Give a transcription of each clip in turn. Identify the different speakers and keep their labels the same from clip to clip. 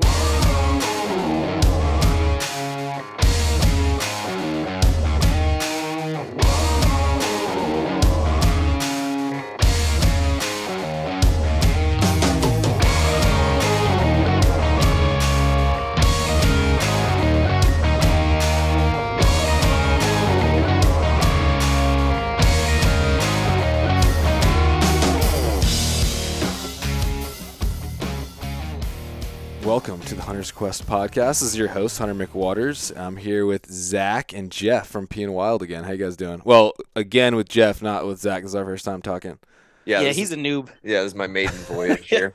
Speaker 1: Welcome Hunter's Quest podcast. This is your host, Hunter McWaters. I'm here with Zach and Jeff from PNWild again. How you guys doing? Well, again with Jeff, not with Zach. This is our first time talking.
Speaker 2: Yeah,
Speaker 3: Yeah, he's
Speaker 2: is,
Speaker 3: a noob.
Speaker 2: yeah, this is my maiden voyage here.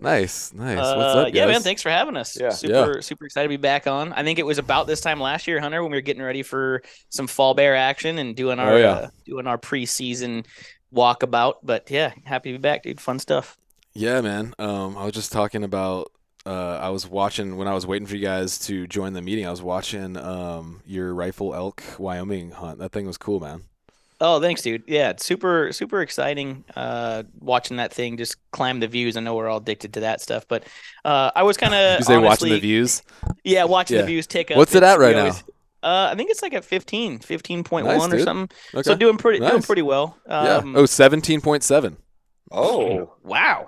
Speaker 1: Nice, nice. What's
Speaker 3: Uh,
Speaker 1: up, guys?
Speaker 3: yeah, man. Thanks for having us.
Speaker 2: Yeah.
Speaker 3: Super, super excited to be back on. I think it was about this time last year, Hunter, when we were getting ready for some fall bear action and doing our
Speaker 1: Oh, yeah.
Speaker 3: uh, doing our preseason walkabout. But yeah, happy to be back, dude. Fun stuff.
Speaker 1: Yeah, man. Um, I was just talking about. Uh, I was watching when I was waiting for you guys to join the meeting. I was watching um your rifle elk Wyoming hunt. That thing was cool, man.
Speaker 3: Oh, thanks, dude. Yeah, it's super, super exciting. Uh, watching that thing just climb the views. I know we're all addicted to that stuff, but uh, I was kind of
Speaker 1: You say watching the views.
Speaker 3: Yeah, watching
Speaker 1: Yeah.
Speaker 3: the views tick up.
Speaker 1: What's it at right now?
Speaker 3: always- Uh, I think it's like at 15, 15.1
Speaker 1: Nice,
Speaker 3: or
Speaker 1: dude.
Speaker 3: something.
Speaker 1: Okay.
Speaker 3: So doing pretty, doing pretty well.
Speaker 1: yeah.
Speaker 3: Um,
Speaker 1: Oh, 17.7.
Speaker 2: Oh,
Speaker 3: wow.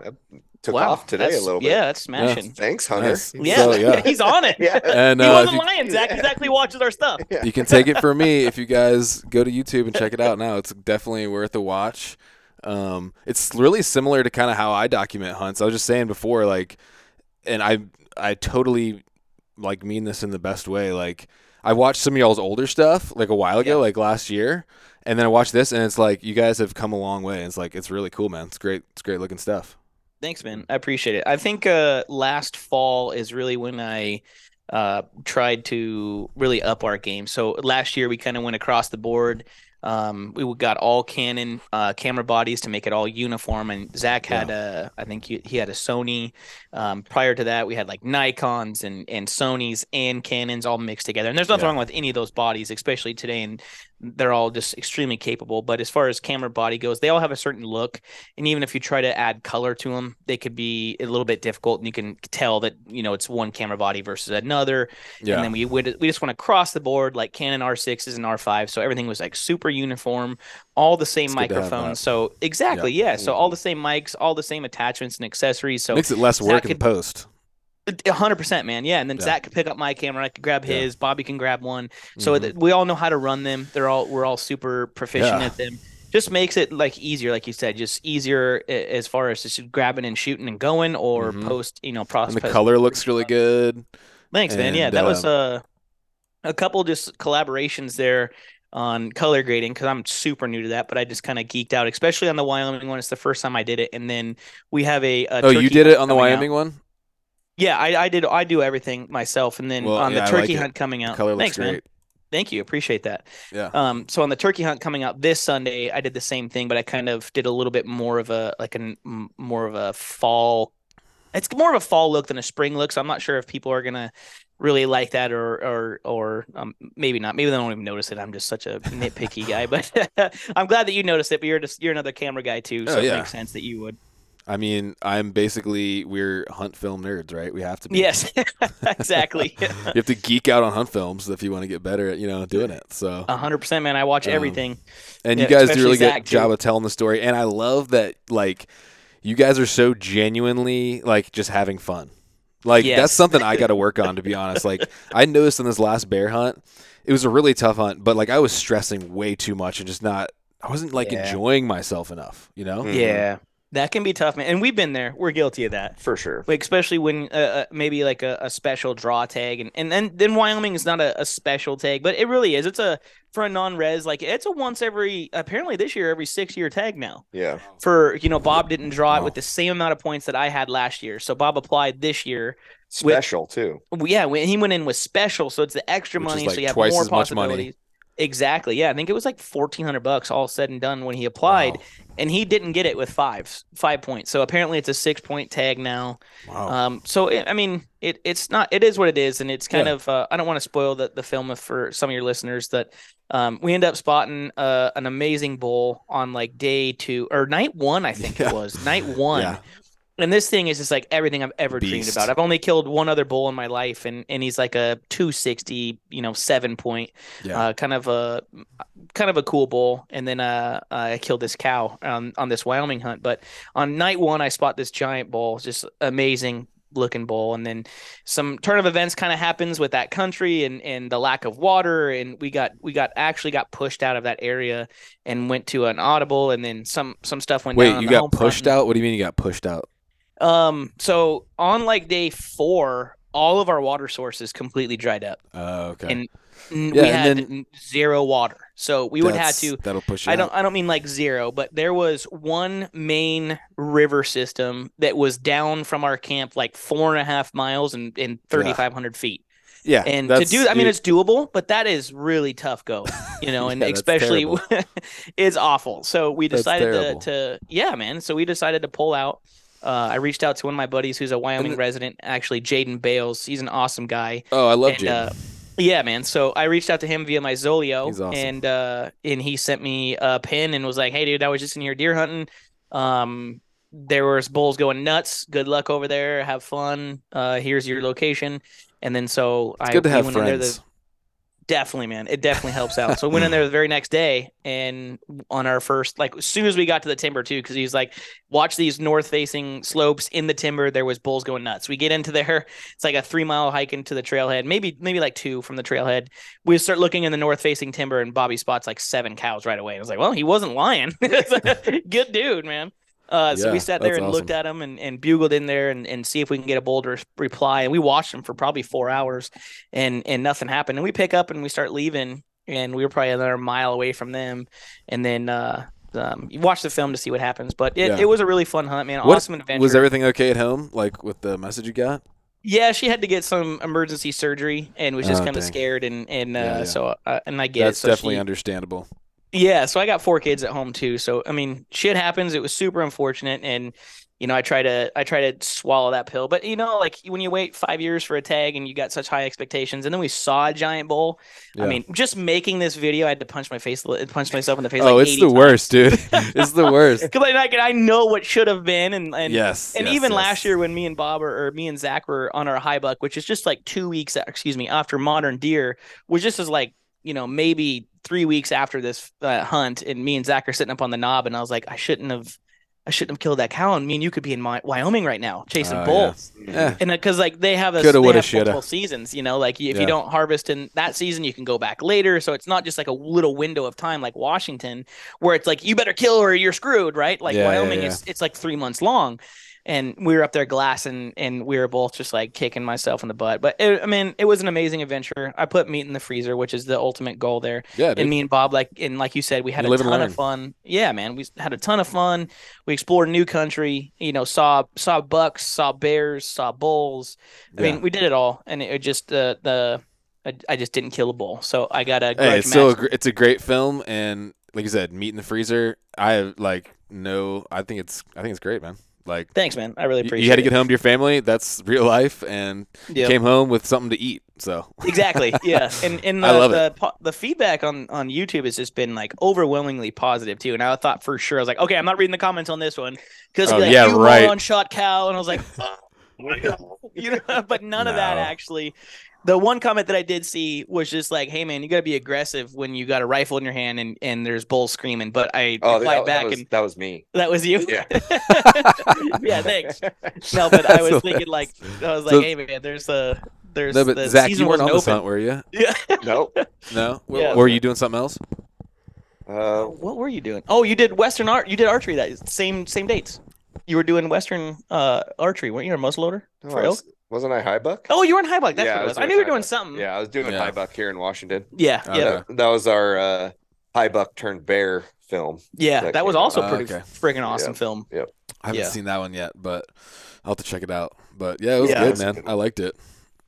Speaker 2: Took
Speaker 3: wow.
Speaker 2: off today a little bit.
Speaker 3: Yeah, that's smashing.
Speaker 2: Thanks, Hunter.
Speaker 1: Nice.
Speaker 3: Yeah,
Speaker 1: So, yeah.
Speaker 3: he's on it.
Speaker 2: Yeah.
Speaker 1: And
Speaker 3: he
Speaker 1: uh, if
Speaker 3: wasn't
Speaker 1: you,
Speaker 3: lying. Zach exactly watches our stuff.
Speaker 1: you can take it from me if you guys go to YouTube and check it out now. It's definitely worth a watch. Um, it's really similar to kind of how I document hunts. I was just saying before, like, and I I totally like mean this in the best way. Like, I watched some of y'all's older stuff like a while ago,
Speaker 3: Yeah.
Speaker 1: like last year, and then I watched this, and it's like you guys have come a long way. It's like it's really cool, man. It's great. It's great looking stuff.
Speaker 3: Thanks, man. I appreciate it. I think uh, last fall is really when I uh, tried to really up our game. So last year we kind of went across the board. Um, we got all Canon uh, camera bodies to make it all uniform, and Zach had a, I think he, he had a Sony. Um, prior to that, we had like Nikon's and and Sony's and Canons all mixed together. And there's nothing
Speaker 1: Yeah.
Speaker 3: wrong with any of those bodies, especially today, and they're all just extremely capable. But as far as camera body goes, they all have a certain look and even if you try to add color to them they could be a little bit difficult and you can tell that you know it's one camera body versus another
Speaker 1: Yeah.
Speaker 3: and then we would we just went across the board like canon r6s and r5 so everything was like super uniform all the same
Speaker 1: It's good to have that.
Speaker 3: microphones so exactly yeah. so all the same mics all the same attachments and accessories so
Speaker 1: Makes it less work in
Speaker 3: could-
Speaker 1: post.
Speaker 3: A hundred percent, man. Yeah, and then
Speaker 1: Yeah.
Speaker 3: Zach could pick up my camera. I could grab
Speaker 1: Yeah.
Speaker 3: his. Bobby can grab one. So
Speaker 1: Mhm.
Speaker 3: that we all know how to run them. They're all we're all super proficient
Speaker 1: Yeah.
Speaker 3: at them. Just makes it like easier, like you said, just easier as far as just grabbing and shooting and going, or
Speaker 1: Mhm.
Speaker 3: post, you know,
Speaker 1: and
Speaker 3: process.
Speaker 1: the color looks really good.
Speaker 3: Thanks, man. Yeah,
Speaker 1: and,
Speaker 3: that was
Speaker 1: um,
Speaker 3: uh, a couple just collaborations there on color grading because I'm super new to that, but I just kind of geeked out, especially on the Wyoming one. It's the first time I did it, and then we have a. a
Speaker 1: Oh, you did it on the
Speaker 3: coming out.
Speaker 1: Wyoming one.
Speaker 3: Yeah, I, I did. I do everything myself, and then
Speaker 1: Well,
Speaker 3: on
Speaker 1: yeah,
Speaker 3: the
Speaker 1: like
Speaker 3: turkey
Speaker 1: it.
Speaker 3: hunt coming
Speaker 1: The
Speaker 3: out. Thanks, man. Thank you. Appreciate that.
Speaker 1: Yeah.
Speaker 3: Um, so on the turkey hunt coming out this Sunday, I did the same thing, but I kind of did a little bit more of a like a more of a fall. It's more of a fall look than a spring look, so I'm not sure if people are gonna really like that or or or um, maybe not. Maybe they don't even notice it. I'm just such a nitpicky guy, but I'm glad that you noticed it. But you're just you're another camera guy too,
Speaker 1: Oh,
Speaker 3: so
Speaker 1: yeah.
Speaker 3: it makes sense that you would.
Speaker 1: I mean, I'm basically we're hunt film nerds, right? We have to be.
Speaker 3: Yes, exactly.
Speaker 1: you have to geek out on hunt films if you want to get better at you know doing it. So,
Speaker 3: A hundred percent, man. I watch
Speaker 1: Um,
Speaker 3: everything.
Speaker 1: and
Speaker 3: yeah,
Speaker 1: you guys do a really
Speaker 3: Zach,
Speaker 1: good
Speaker 3: too.
Speaker 1: job of telling the story, and I love that like you guys are so genuinely like just having fun. Like
Speaker 3: Yes.
Speaker 1: that's something I got to work on to be honest. Like I noticed in this last bear hunt, it was a really tough hunt, but like I was stressing way too much and just not. I wasn't like
Speaker 3: Yeah.
Speaker 1: enjoying myself enough, you know.
Speaker 2: Mhm.
Speaker 3: Yeah, that can be tough, man. And we've been there. We're guilty of that.
Speaker 2: For sure.
Speaker 3: Like especially when uh, uh, maybe like a, a special draw tag, and and then then Wyoming is not a, a special tag, but it really is. It's a for a non-res like it's a once every apparently this year every six year tag now.
Speaker 2: Yeah.
Speaker 3: For you know Bob didn't draw it with the same amount of points that I had last year, so Bob applied this year.
Speaker 2: Special too.
Speaker 3: Yeah, when he went in with special, so it's the extra
Speaker 1: Which
Speaker 3: money,
Speaker 1: like,
Speaker 3: so you have more
Speaker 1: much money.
Speaker 3: possibilities. Exactly. Yeah, I think it was like fourteen hundred bucks all said and done when he applied,
Speaker 1: Wow.
Speaker 3: And he didn't get it with five five points. So apparently it's a six point tag now.
Speaker 1: Wow.
Speaker 3: Um, so it, I mean, it it's not it is what it is, and it's kind
Speaker 1: Yeah.
Speaker 3: of uh, I don't want to spoil the the film for some of your listeners that um we end up spotting uh an amazing bull on like day two or night one I think
Speaker 1: Yeah.
Speaker 3: it was night one.
Speaker 1: Yeah.
Speaker 3: And this thing is just like everything I've ever dreamed about. I've only killed one other bull in my life, and and he's like a 260, you know, seven point,
Speaker 1: Yeah.
Speaker 3: uh, kind of a kind of a cool bull. And then uh, I killed this cow on on this Wyoming hunt. But on night one, I spot this giant bull, just amazing looking bull and then some turn of events kind of happens with that country and and the lack of water and we got we got actually got pushed out of that area and went to an audible and then some some stuff went down
Speaker 1: Wait, you got pushed out? What do you mean you got pushed out?
Speaker 3: Um, so on like day four, all of our water sources completely dried up.
Speaker 1: Oh, okay.
Speaker 3: And N-
Speaker 1: Yeah,
Speaker 3: we had
Speaker 1: then-
Speaker 3: zero water, so we would have to.
Speaker 1: That'll push you
Speaker 3: I don't. I don't mean like zero, but there was one main river system that was down from our camp like four and a half miles and, and thirty five hundred feet.
Speaker 1: Yeah,
Speaker 3: And to do, I mean, it's doable, but that is really tough going, you know, and
Speaker 1: Yeah,
Speaker 3: especially it's awful. So we decided to, to, yeah, man. So we decided to pull out. Uh, I reached out to one of my buddies who's a Wyoming resident, actually Jaden Bales. He's an awesome guy.
Speaker 1: oh, I love Jim.
Speaker 3: uh, yeah, man. So I reached out to him via my Zoleo,
Speaker 1: He's awesome.
Speaker 3: and uh, and he sent me a pin and was like, "Hey, dude, I was just in here deer hunting. Um, there was bulls going nuts. Good luck over there. Have fun. Uh, here's your location." And then so
Speaker 1: it's
Speaker 3: I
Speaker 1: good to have
Speaker 3: went in there
Speaker 1: friends.
Speaker 3: Definitely, man. It definitely helps out. So we went in there the very next day, and on our first, like, as soon as we got to the timber too, because he's like, watch these north-facing slopes in the timber. There was bulls going nuts. We get into there. It's like a three-mile hike into the trailhead, maybe maybe like two from the trailhead. We start looking in the north-facing timber, and Bobby spots like seven cows right away. I was like, well, he wasn't lying. Good dude, man. Uh, so
Speaker 1: Yeah,
Speaker 3: we sat there and looked at them and, and bugled in there and, and see if we can get a bolder reply. And we watched them for probably four hours and and nothing happened. And we pick up and we start leaving, and we were probably another mile away from them. And then uh, um, you watch the film to see what happens. But it,
Speaker 1: Yeah.
Speaker 3: it was a really fun hunt, man.
Speaker 1: What-
Speaker 3: awesome adventure.
Speaker 1: Was everything okay at home? Like with the message you got?
Speaker 3: yeah, she had to get some emergency surgery and was just
Speaker 1: Oh,
Speaker 3: kind of scared. And and uh,
Speaker 1: Yeah, yeah.
Speaker 3: so uh, and I get
Speaker 1: That's
Speaker 3: it. So
Speaker 1: definitely
Speaker 3: she-
Speaker 1: understandable.
Speaker 3: Yeah, so I got four kids at home too. So I mean, shit happens. It was super unfortunate, and you know, I try to I try to swallow that pill. But you know, like when you wait five years for a tag and you got such high expectations, and then we saw a giant bull. I mean, just making this video, I had to punch my face, punch myself in the face.
Speaker 1: Oh,
Speaker 3: like
Speaker 1: it's
Speaker 3: 80
Speaker 1: the
Speaker 3: times.
Speaker 1: worst, dude. it's the worst.
Speaker 3: Because I, like, I know what should have been, and and
Speaker 1: yes.
Speaker 3: and
Speaker 1: yes,
Speaker 3: even
Speaker 1: yes.
Speaker 3: last year when me and Bob or, or me and Zach were on our high buck, which is just like two weeks, excuse me, after modern deer, was just as like you know maybe three weeks after this uh, hunt, and me and Zach are sitting up on the knob, and I was like, I shouldn't have, I shouldn't have killed that cow, and me and you could be in my, Wyoming right now chasing
Speaker 1: yeah.
Speaker 3: bulls,
Speaker 1: Yeah.
Speaker 3: and because like they have a
Speaker 1: Coulda,
Speaker 3: they
Speaker 1: woulda, shoulda.
Speaker 3: multiple seasons, you know, like if
Speaker 1: Yeah.
Speaker 3: you don't harvest in that season, you can go back later, so it's not just like a little window of time like Washington, where it's like you better kill or you're screwed, right? Like
Speaker 1: Yeah, yeah,
Speaker 3: Wyoming
Speaker 1: yeah.
Speaker 3: is it's like three months long and we were up there glassing and we were both just like kicking myself in the butt but it, i mean it was an amazing adventure i put meat in the freezer which is the ultimate goal there
Speaker 1: Yeah, dude.
Speaker 3: and me and bob like and like you said we had
Speaker 1: You
Speaker 3: a ton of fun yeah man we had a ton of fun we explored a new country you know saw saw bucks saw bears saw bulls i
Speaker 1: Yeah.
Speaker 3: mean we did it all and it, it just uh, the I, I just didn't kill a bull so i got a
Speaker 1: Hey, it's still a, it's a great film, and like you said, meat in the freezer. I have like no. I think it's I think it's great, man. Like
Speaker 3: thanks man. I really appreciate
Speaker 1: you had to
Speaker 3: it.
Speaker 1: get home to your family. That's real life, and
Speaker 3: Yep.
Speaker 1: came home with something to eat. So.
Speaker 3: Exactly. Yeah. And and the,
Speaker 1: I love
Speaker 3: the, po- the feedback on on youtube has just been like overwhelmingly positive too. And i thought for sure i was like okay i'm not reading the comments on this one. Because
Speaker 1: Oh,
Speaker 3: like,
Speaker 1: yeah,
Speaker 3: you
Speaker 1: right.
Speaker 3: on shot cow and i was like oh, you know? But none of that actually the one comment that I did see was just like, "Hey man, you got to be aggressive when you got a rifle in your hand and, and there's bulls screaming." But I
Speaker 2: Oh,
Speaker 3: replied
Speaker 2: that,
Speaker 3: back,
Speaker 2: that was,
Speaker 3: and
Speaker 2: that was me.
Speaker 3: that was you.
Speaker 2: Yeah.
Speaker 3: yeah, thanks. No, but I
Speaker 1: That's
Speaker 3: was thinking like, I was like,
Speaker 1: So-
Speaker 3: "Hey man, there's a there's
Speaker 1: no, but
Speaker 3: the
Speaker 1: Zach,
Speaker 3: season
Speaker 1: you weren't on
Speaker 3: wasn't
Speaker 1: this hunt, were you?
Speaker 3: Yeah.
Speaker 2: Nope.
Speaker 1: No. W-
Speaker 3: Yeah.
Speaker 1: Were you doing something else?
Speaker 2: Uh,
Speaker 3: What were you doing? Oh, you did Western art. You did archery that same same dates. You were doing Western uh, archery, weren't you? Or muzzleloader
Speaker 2: no,
Speaker 3: for
Speaker 2: I
Speaker 3: elk?
Speaker 2: Was, wasn't I high buck?
Speaker 3: Oh, you were in high buck. That's
Speaker 2: Yeah,
Speaker 3: what
Speaker 2: I
Speaker 3: it
Speaker 2: was
Speaker 3: was. I knew you were doing
Speaker 2: buck.
Speaker 3: something.
Speaker 2: Yeah, I was doing
Speaker 1: Yeah.
Speaker 2: high buck here in Washington.
Speaker 3: yeah,
Speaker 1: Okay.
Speaker 3: yeah,
Speaker 2: That, that was our uh, high buck turned bear film.
Speaker 3: yeah.
Speaker 2: That
Speaker 3: That was
Speaker 2: came out.
Speaker 3: also
Speaker 1: Ah,
Speaker 3: pretty
Speaker 1: okay.
Speaker 3: friggin' awesome
Speaker 2: Yeah.
Speaker 3: film. Yep.
Speaker 1: I haven't
Speaker 3: Yeah.
Speaker 1: seen that one yet, but I'll have to check it out. But yeah, it was
Speaker 3: Yeah,
Speaker 1: good,
Speaker 2: it's a
Speaker 1: man.
Speaker 2: good
Speaker 1: I liked it.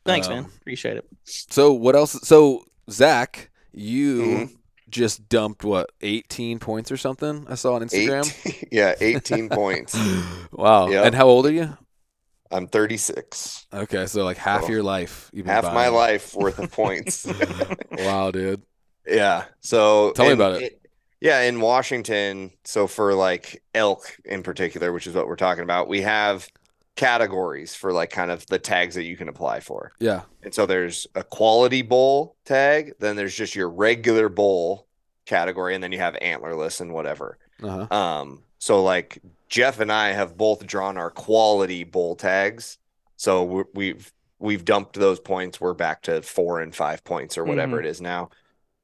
Speaker 3: Thanks,
Speaker 1: Um,
Speaker 3: man. Appreciate it.
Speaker 1: So what else? So Zach, you
Speaker 2: Mhm.
Speaker 1: just dumped what 18 points or something? I saw on Instagram.
Speaker 2: Eight, yeah, 18 points.
Speaker 1: Wow.
Speaker 2: Yep.
Speaker 1: And how old are you?
Speaker 2: I'm 36.
Speaker 1: Okay, so like half
Speaker 2: Oh.
Speaker 1: your life. You've been
Speaker 2: Half my life worth of points.
Speaker 1: wow, dude.
Speaker 2: Yeah. So
Speaker 1: Tell me
Speaker 2: in-
Speaker 1: about it.
Speaker 2: Yeah, in Washington, so for like elk in particular, which is what we're talking about, we have categories for like kind of the tags that you can apply for.
Speaker 1: Yeah.
Speaker 2: And so there's a quality bull tag, then there's just your regular bull category, and then you have antlerless and whatever.
Speaker 1: Uh huh.
Speaker 2: Um, so like Jeff and I have both drawn our quality bull tags. So we're, we've we've dumped those points. We're back to four and five points or whatever
Speaker 3: Mhm.
Speaker 2: it is now.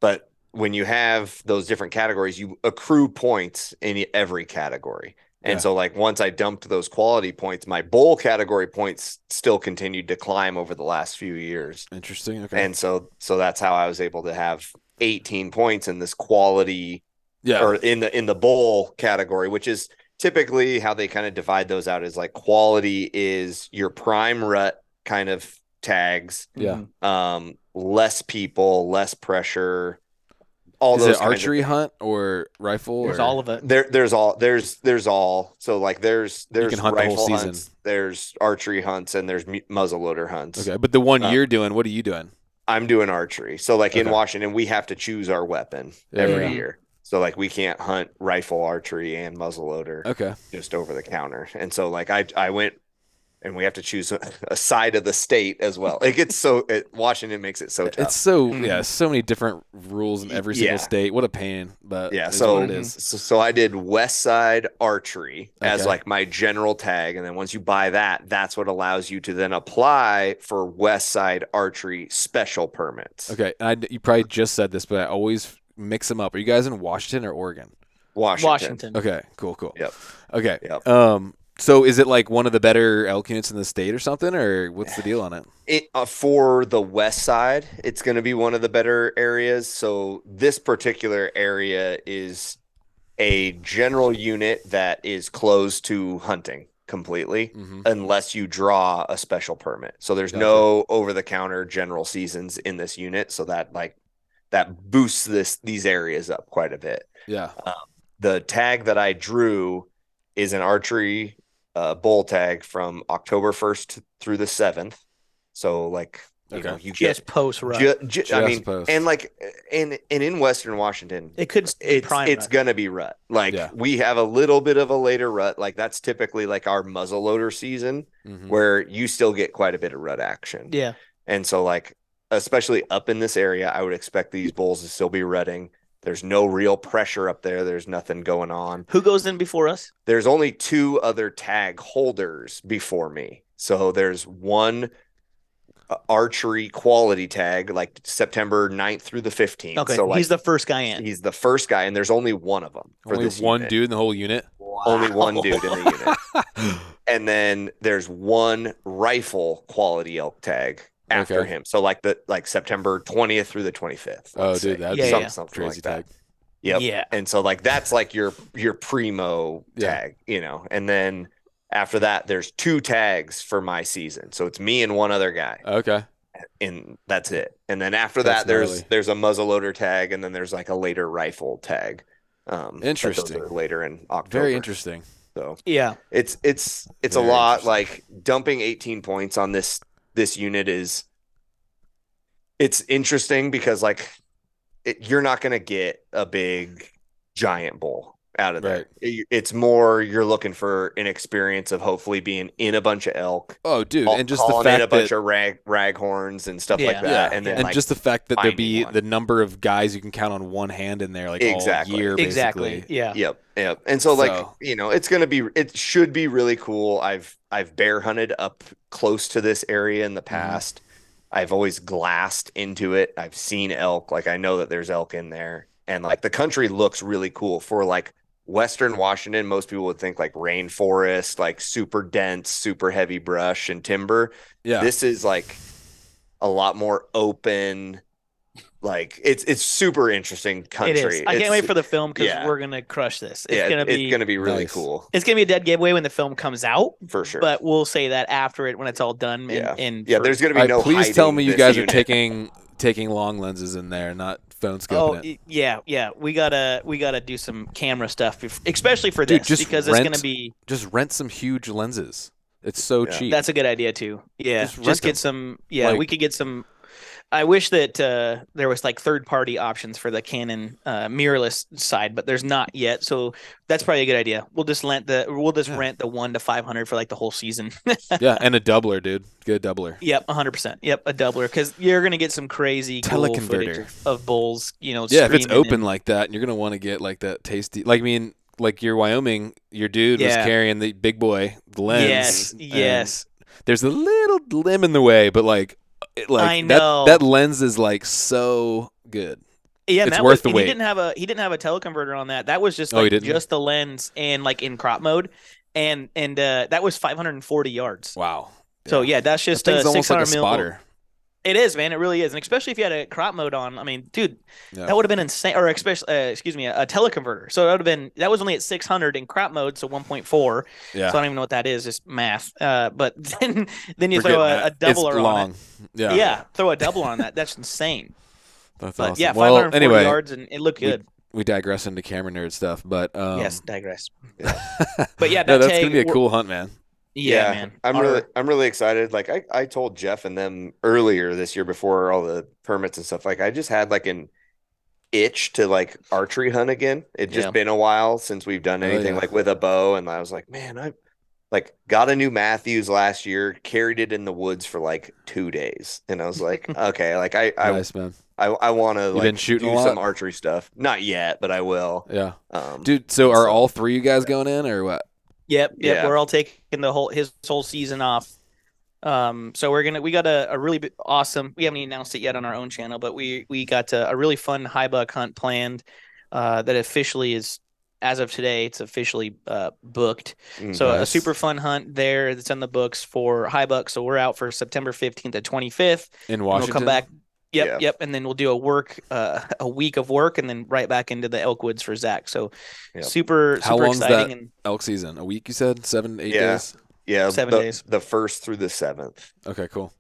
Speaker 2: But when you have those different categories, you accrue points in every category. And
Speaker 1: Yeah.
Speaker 2: so like once I dumped those quality points, my bull category points still continued to climb over the last few years.
Speaker 1: Interesting. Okay.
Speaker 2: And so so that's how I was able to have 18 points in this quality
Speaker 1: yeah.
Speaker 2: or in the in the bull category, which is typically how they kind of divide those out is like quality is your prime rut kind of tags,
Speaker 1: Yeah.
Speaker 3: Mhm.
Speaker 2: um, less people, less pressure, all
Speaker 1: Is
Speaker 2: those
Speaker 1: it
Speaker 2: kinds of
Speaker 1: archery hunt or rifle?
Speaker 3: There's
Speaker 1: or-
Speaker 3: all of it.
Speaker 2: There, there's all there's there's all so like there's there's
Speaker 1: can hunt the whole
Speaker 2: rifle
Speaker 1: season.
Speaker 2: hunts, there's archery hunts, and there's mu- muzzleloader hunts.
Speaker 1: Okay, but the one
Speaker 2: Uh,
Speaker 1: you're doing, what are you doing?
Speaker 2: I'm doing archery. So like in Washington, we have to choose our weapon
Speaker 1: Yeah,
Speaker 2: every
Speaker 3: yeah.
Speaker 2: year. So like we can't hunt rifle, archery, and muzzleloader
Speaker 1: Okay.
Speaker 2: just over the counter. And so like I I went and we have to choose a, a side of the state as well. It gets so it, Washington makes it so tough.
Speaker 1: It's so
Speaker 3: Mhm.
Speaker 1: yeah, so many different rules in every single
Speaker 2: Yeah.
Speaker 1: state. What a pain, but
Speaker 2: yeah, so,
Speaker 1: what it is.
Speaker 2: so so I did West Side Archery as like my general tag, and then once you buy that, that's what allows you to then apply for West Side Archery special permits.
Speaker 1: Okay, and I, you probably just said this, but I always mix them up. Are you guys in Washington or Oregon?
Speaker 2: Washington.
Speaker 3: Washington.
Speaker 1: Okay, cool, cool.
Speaker 2: Yep.
Speaker 1: Okay.
Speaker 2: Yep.
Speaker 1: Um. So is it like one of the better elk units in the state or something, or what's the deal on it?
Speaker 2: It, uh, for the west side, it's going to be one of the better areas. So this particular area is a general unit that is closed to hunting completely
Speaker 1: hmm
Speaker 2: unless you draw a special permit. So there's
Speaker 1: Gotcha.
Speaker 2: no over the counter general seasons in this unit, so that like that boosts this these areas up quite a bit.
Speaker 1: Yeah.
Speaker 2: The tag that I drew is an archery uh, bull tag from October 1st through the 7th. So like you
Speaker 1: Okay.
Speaker 2: know, you get
Speaker 3: Just post rut.
Speaker 2: ju- ju- I mean
Speaker 1: post.
Speaker 2: and like and and in Western Washington
Speaker 3: it could
Speaker 2: it's
Speaker 3: prime
Speaker 2: it's
Speaker 3: rut.
Speaker 2: gonna be rut. Like
Speaker 1: Yeah.
Speaker 2: we have a little bit of a later rut. Like that's typically like our muzzleloader season
Speaker 1: hmm
Speaker 2: where you still get quite a bit of rut action.
Speaker 3: Yeah.
Speaker 2: And so like especially up in this area, I would expect these bulls to still be rutting. There's no real pressure up there. There's nothing going on.
Speaker 3: Who goes in before us?
Speaker 2: There's only two other tag holders before me. So there's one uh, archery quality tag like September 9th through the 15th.
Speaker 3: Okay,
Speaker 2: So like
Speaker 3: he's the first guy in.
Speaker 2: he's the first guy and there's only one of them for
Speaker 1: Only
Speaker 2: this
Speaker 1: one
Speaker 2: unit.
Speaker 1: dude in the whole unit.
Speaker 2: Only one dude in the unit. and then there's one rifle quality elk tag after
Speaker 1: Okay.
Speaker 2: him. So like the like September 20th through the 25th.
Speaker 1: Oh,
Speaker 2: let's
Speaker 1: dude,
Speaker 2: say.
Speaker 1: that'd
Speaker 3: Yeah,
Speaker 1: be
Speaker 2: Some-
Speaker 3: yeah.
Speaker 2: something
Speaker 1: crazy
Speaker 2: like that.
Speaker 1: tag.
Speaker 2: Yep.
Speaker 3: Yeah.
Speaker 2: And so like that's like your your primo
Speaker 1: Yeah.
Speaker 2: tag, you know. And then after that there's two tags for my season. So it's me and one other guy.
Speaker 1: Okay.
Speaker 2: And that's it. And then after
Speaker 1: That's
Speaker 2: that there's
Speaker 1: gnarly.
Speaker 2: there's a muzzleloader tag and then there's like a later rifle tag. Um
Speaker 1: Interesting.
Speaker 2: later in October.
Speaker 1: Very interesting.
Speaker 2: So
Speaker 3: Yeah.
Speaker 2: it's it's it's
Speaker 1: Very
Speaker 2: a lot like dumping 18 points on this this unit is it's interesting because like it, you're not going to get a big giant bull out of there.
Speaker 1: Right.
Speaker 2: It- it's more you're looking for an experience of hopefully being in a bunch of elk,
Speaker 1: Oh, dude,
Speaker 2: call-
Speaker 1: and just the
Speaker 2: calling in
Speaker 1: fact
Speaker 2: a bunch
Speaker 1: that
Speaker 2: of rag raghorns and stuff
Speaker 3: Yeah.
Speaker 2: like that,
Speaker 1: yeah,
Speaker 2: and then
Speaker 1: and
Speaker 2: like
Speaker 1: just the fact that there
Speaker 2: finding
Speaker 1: be
Speaker 2: one.
Speaker 1: the number of guys you can count on one hand in there, like
Speaker 2: Exactly.
Speaker 1: all year,
Speaker 3: Exactly. Yeah.
Speaker 2: Yep, yep. And so like, you know, it's gonna be it should be really cool. I've I've bear hunted up close to this area in the
Speaker 1: Mm-hmm.
Speaker 2: past. I've always glassed into it. I've seen elk. Like I know that there's elk in there. And like the country looks really cool for like Western Washington. Most people would think like rainforest, like super dense, super heavy brush and timber.
Speaker 1: Yeah,
Speaker 2: This is like a lot more open. Like it's it's super interesting country.
Speaker 3: It is. I can't wait for the film because
Speaker 2: yeah.
Speaker 3: we're gonna crush this. It's
Speaker 2: yeah,
Speaker 3: gonna be
Speaker 2: it's gonna be really
Speaker 1: Nice.
Speaker 2: cool
Speaker 3: it's gonna be a dead giveaway when the film comes out.
Speaker 2: for sure.
Speaker 3: But we'll say that after it when it's all done. And,
Speaker 2: Yeah.
Speaker 3: and
Speaker 2: yeah,
Speaker 3: for-
Speaker 2: there's gonna be
Speaker 1: All right,
Speaker 2: no.
Speaker 1: please tell me you guys
Speaker 2: unit.
Speaker 1: are taking taking long lenses in there, not phone
Speaker 3: Oh
Speaker 1: it.
Speaker 3: yeah, yeah. We gotta we gotta do some camera stuff, especially for
Speaker 1: Dude,
Speaker 3: this
Speaker 1: just
Speaker 3: because it's gonna
Speaker 1: rent-
Speaker 3: be.
Speaker 1: Just rent some huge lenses. It's so
Speaker 2: Yeah.
Speaker 1: cheap.
Speaker 3: That's a good idea too. Yeah,
Speaker 1: Just
Speaker 3: just, get
Speaker 1: them.
Speaker 3: some. Yeah,
Speaker 1: Like-
Speaker 3: we could get some. I wish that uh, there was like third party options for the Canon uh, mirrorless side, but there's not yet. So that's probably a good idea. We'll just rent the we'll just
Speaker 1: Yeah.
Speaker 3: rent the one to five hundred for like the whole season.
Speaker 1: yeah, and a doubler, dude. Get a doubler.
Speaker 3: yep, hundred percent. Yep, a doubler because you're gonna get some crazy
Speaker 1: Teleconverter.
Speaker 3: footage of, bulls. You know,
Speaker 1: Yeah, if it's open
Speaker 3: and-
Speaker 1: like that, and you're gonna want to get like that tasty. Like I mean, like your Wyoming, your dude was carrying the big boy the lens.
Speaker 3: yes, yes.
Speaker 1: There's a little limb in the way, but like, like
Speaker 3: I know.
Speaker 1: that that lens is like so good.
Speaker 3: Yeah,
Speaker 1: It's
Speaker 3: that
Speaker 1: worth
Speaker 3: was,
Speaker 1: the wait.
Speaker 3: He didn't have a he didn't have a teleconverter on that. That was just
Speaker 1: Oh,
Speaker 3: like
Speaker 1: didn't?
Speaker 3: just the lens and like in crop mode, and and uh, that was 540 yards.
Speaker 1: Wow.
Speaker 3: So yeah, that's just a
Speaker 1: thing's almost
Speaker 3: 600
Speaker 1: like
Speaker 3: mil.
Speaker 1: spotter.
Speaker 3: It is, man. It really is, and especially if you had a crop mode on. I mean, dude,
Speaker 1: Yeah.
Speaker 3: that would have been insane. Or especially, uh, excuse me, a, a teleconverter. So that would have been that was only at 600 in crop mode, so 1.4.
Speaker 1: Yeah.
Speaker 3: So I don't even know what that is, just math. Uh, but then then you
Speaker 1: Forget
Speaker 3: throw a, a doubler
Speaker 1: it's
Speaker 3: on
Speaker 1: long.
Speaker 3: it.
Speaker 1: Yeah.
Speaker 3: Yeah. throw a doubler on that. That's insane.
Speaker 1: That's
Speaker 3: But
Speaker 1: awesome.
Speaker 3: yeah,
Speaker 1: well,
Speaker 3: 540
Speaker 1: anyway,
Speaker 3: yards, and it looked good.
Speaker 1: we digress into camera nerd stuff, but um,
Speaker 3: yes, digress.
Speaker 1: but
Speaker 3: But yeah,
Speaker 1: no, that's gonna be a cool hunt, man.
Speaker 3: Yeah, man.
Speaker 2: I'm
Speaker 3: Our-
Speaker 2: really I'm really excited. Like I, I told Jeff and them earlier this year before all the permits and stuff. Like I just had like an itch to like archery hunt again. It just
Speaker 3: Yeah.
Speaker 2: been a while since we've done
Speaker 1: Oh,
Speaker 2: anything
Speaker 1: yeah.
Speaker 2: like with a bow, and I was like, man, I like got a new Mathews last year, carried it in the woods for like two days, and I was like, okay, like I I
Speaker 1: nice, man.
Speaker 2: I, I want to like
Speaker 1: been shooting
Speaker 2: do some archery stuff. Not yet, but I will.
Speaker 1: Yeah,
Speaker 2: Um,
Speaker 1: dude. So are
Speaker 2: So-
Speaker 1: all three you guys going in, or what?
Speaker 3: Yep, yep.
Speaker 2: Yeah.
Speaker 3: We're all taking the whole his whole season off. Um, so we're gonna we got a, a really awesome. We haven't announced it yet on our own channel, but we we got a, a really fun high buck hunt planned. Uh, that officially is as of today. It's officially uh booked.
Speaker 2: mm,
Speaker 3: So a super fun hunt there that's on the books for high buck. So we're out for September fifteenth to twenty fifth.
Speaker 1: In
Speaker 3: And
Speaker 1: Washington.
Speaker 3: we'll come back. Yep,
Speaker 2: Yeah.
Speaker 3: yep, and then we'll do a work, uh, a week of work, and then right back into the elk woods for Zach. So
Speaker 2: Yep.
Speaker 3: super,
Speaker 1: How
Speaker 3: super
Speaker 1: long's
Speaker 3: exciting.
Speaker 1: that?
Speaker 3: And
Speaker 1: elk season. A week, you said? Seven, eight
Speaker 2: Yeah.
Speaker 1: days.
Speaker 2: yeah,
Speaker 3: seven
Speaker 2: the,
Speaker 3: days.
Speaker 2: the first through the seventh.
Speaker 1: Okay, cool.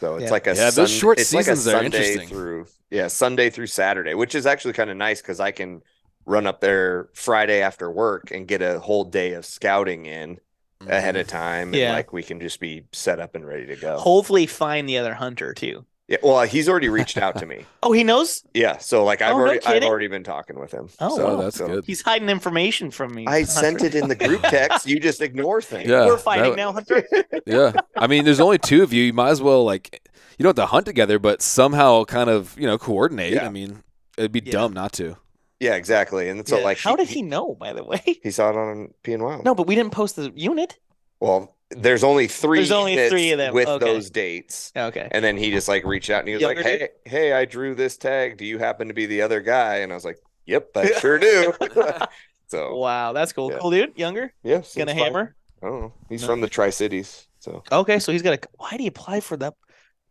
Speaker 2: So it's
Speaker 3: Yeah.
Speaker 2: like a
Speaker 1: Yeah, those short
Speaker 2: it's like a
Speaker 1: seasons are
Speaker 2: Sunday
Speaker 1: interesting.
Speaker 2: through yeah Sunday through Saturday, which is actually kind of nice because I can run up there Friday after work and get a whole day of scouting in ahead
Speaker 1: Mm-hmm.
Speaker 2: of time, and like we can just be set up and ready to go.
Speaker 3: hopefully find the other hunter too.
Speaker 2: Yeah, well, he's already reached out to me.
Speaker 3: Oh, he knows.
Speaker 2: Yeah, so like I've
Speaker 3: Oh, no
Speaker 2: already I've already been talking with him.
Speaker 3: Oh,
Speaker 2: so,
Speaker 1: wow. that's
Speaker 2: so-
Speaker 1: good.
Speaker 3: He's hiding information from me.
Speaker 2: I
Speaker 3: Hunter.
Speaker 2: sent it in the group text. You just ignore things.
Speaker 1: Yeah.
Speaker 3: We're fighting
Speaker 1: that-
Speaker 3: now, Hunter.
Speaker 1: yeah. I mean, there's only two of you. You might as well like you don't have to hunt together, but somehow kind of you know coordinate.
Speaker 2: Yeah.
Speaker 1: I mean, it'd be
Speaker 3: Yeah.
Speaker 1: dumb not to.
Speaker 2: Yeah, exactly. And so
Speaker 3: Yeah.
Speaker 2: like
Speaker 3: how did he know? By the way,
Speaker 2: he saw it on PNWild.
Speaker 3: no, but we didn't post the unit.
Speaker 2: Well, there's only three.
Speaker 3: There's only three of them.
Speaker 2: with
Speaker 3: Okay.
Speaker 2: those dates.
Speaker 3: Okay.
Speaker 2: And then he just like reached out and he was
Speaker 3: Younger
Speaker 2: like, "Hey, hey, I drew this tag. Do you happen to be the other guy?" And I was like, "Yep, I sure do." so
Speaker 3: Wow, that's cool.
Speaker 2: Yeah.
Speaker 3: Cool dude, younger,
Speaker 2: yeah, seems
Speaker 3: gonna
Speaker 2: fine.
Speaker 3: hammer.
Speaker 2: Oh. He's
Speaker 3: No.
Speaker 2: from the Tri Cities, so
Speaker 3: Okay, so he's got a. Why did he apply for that?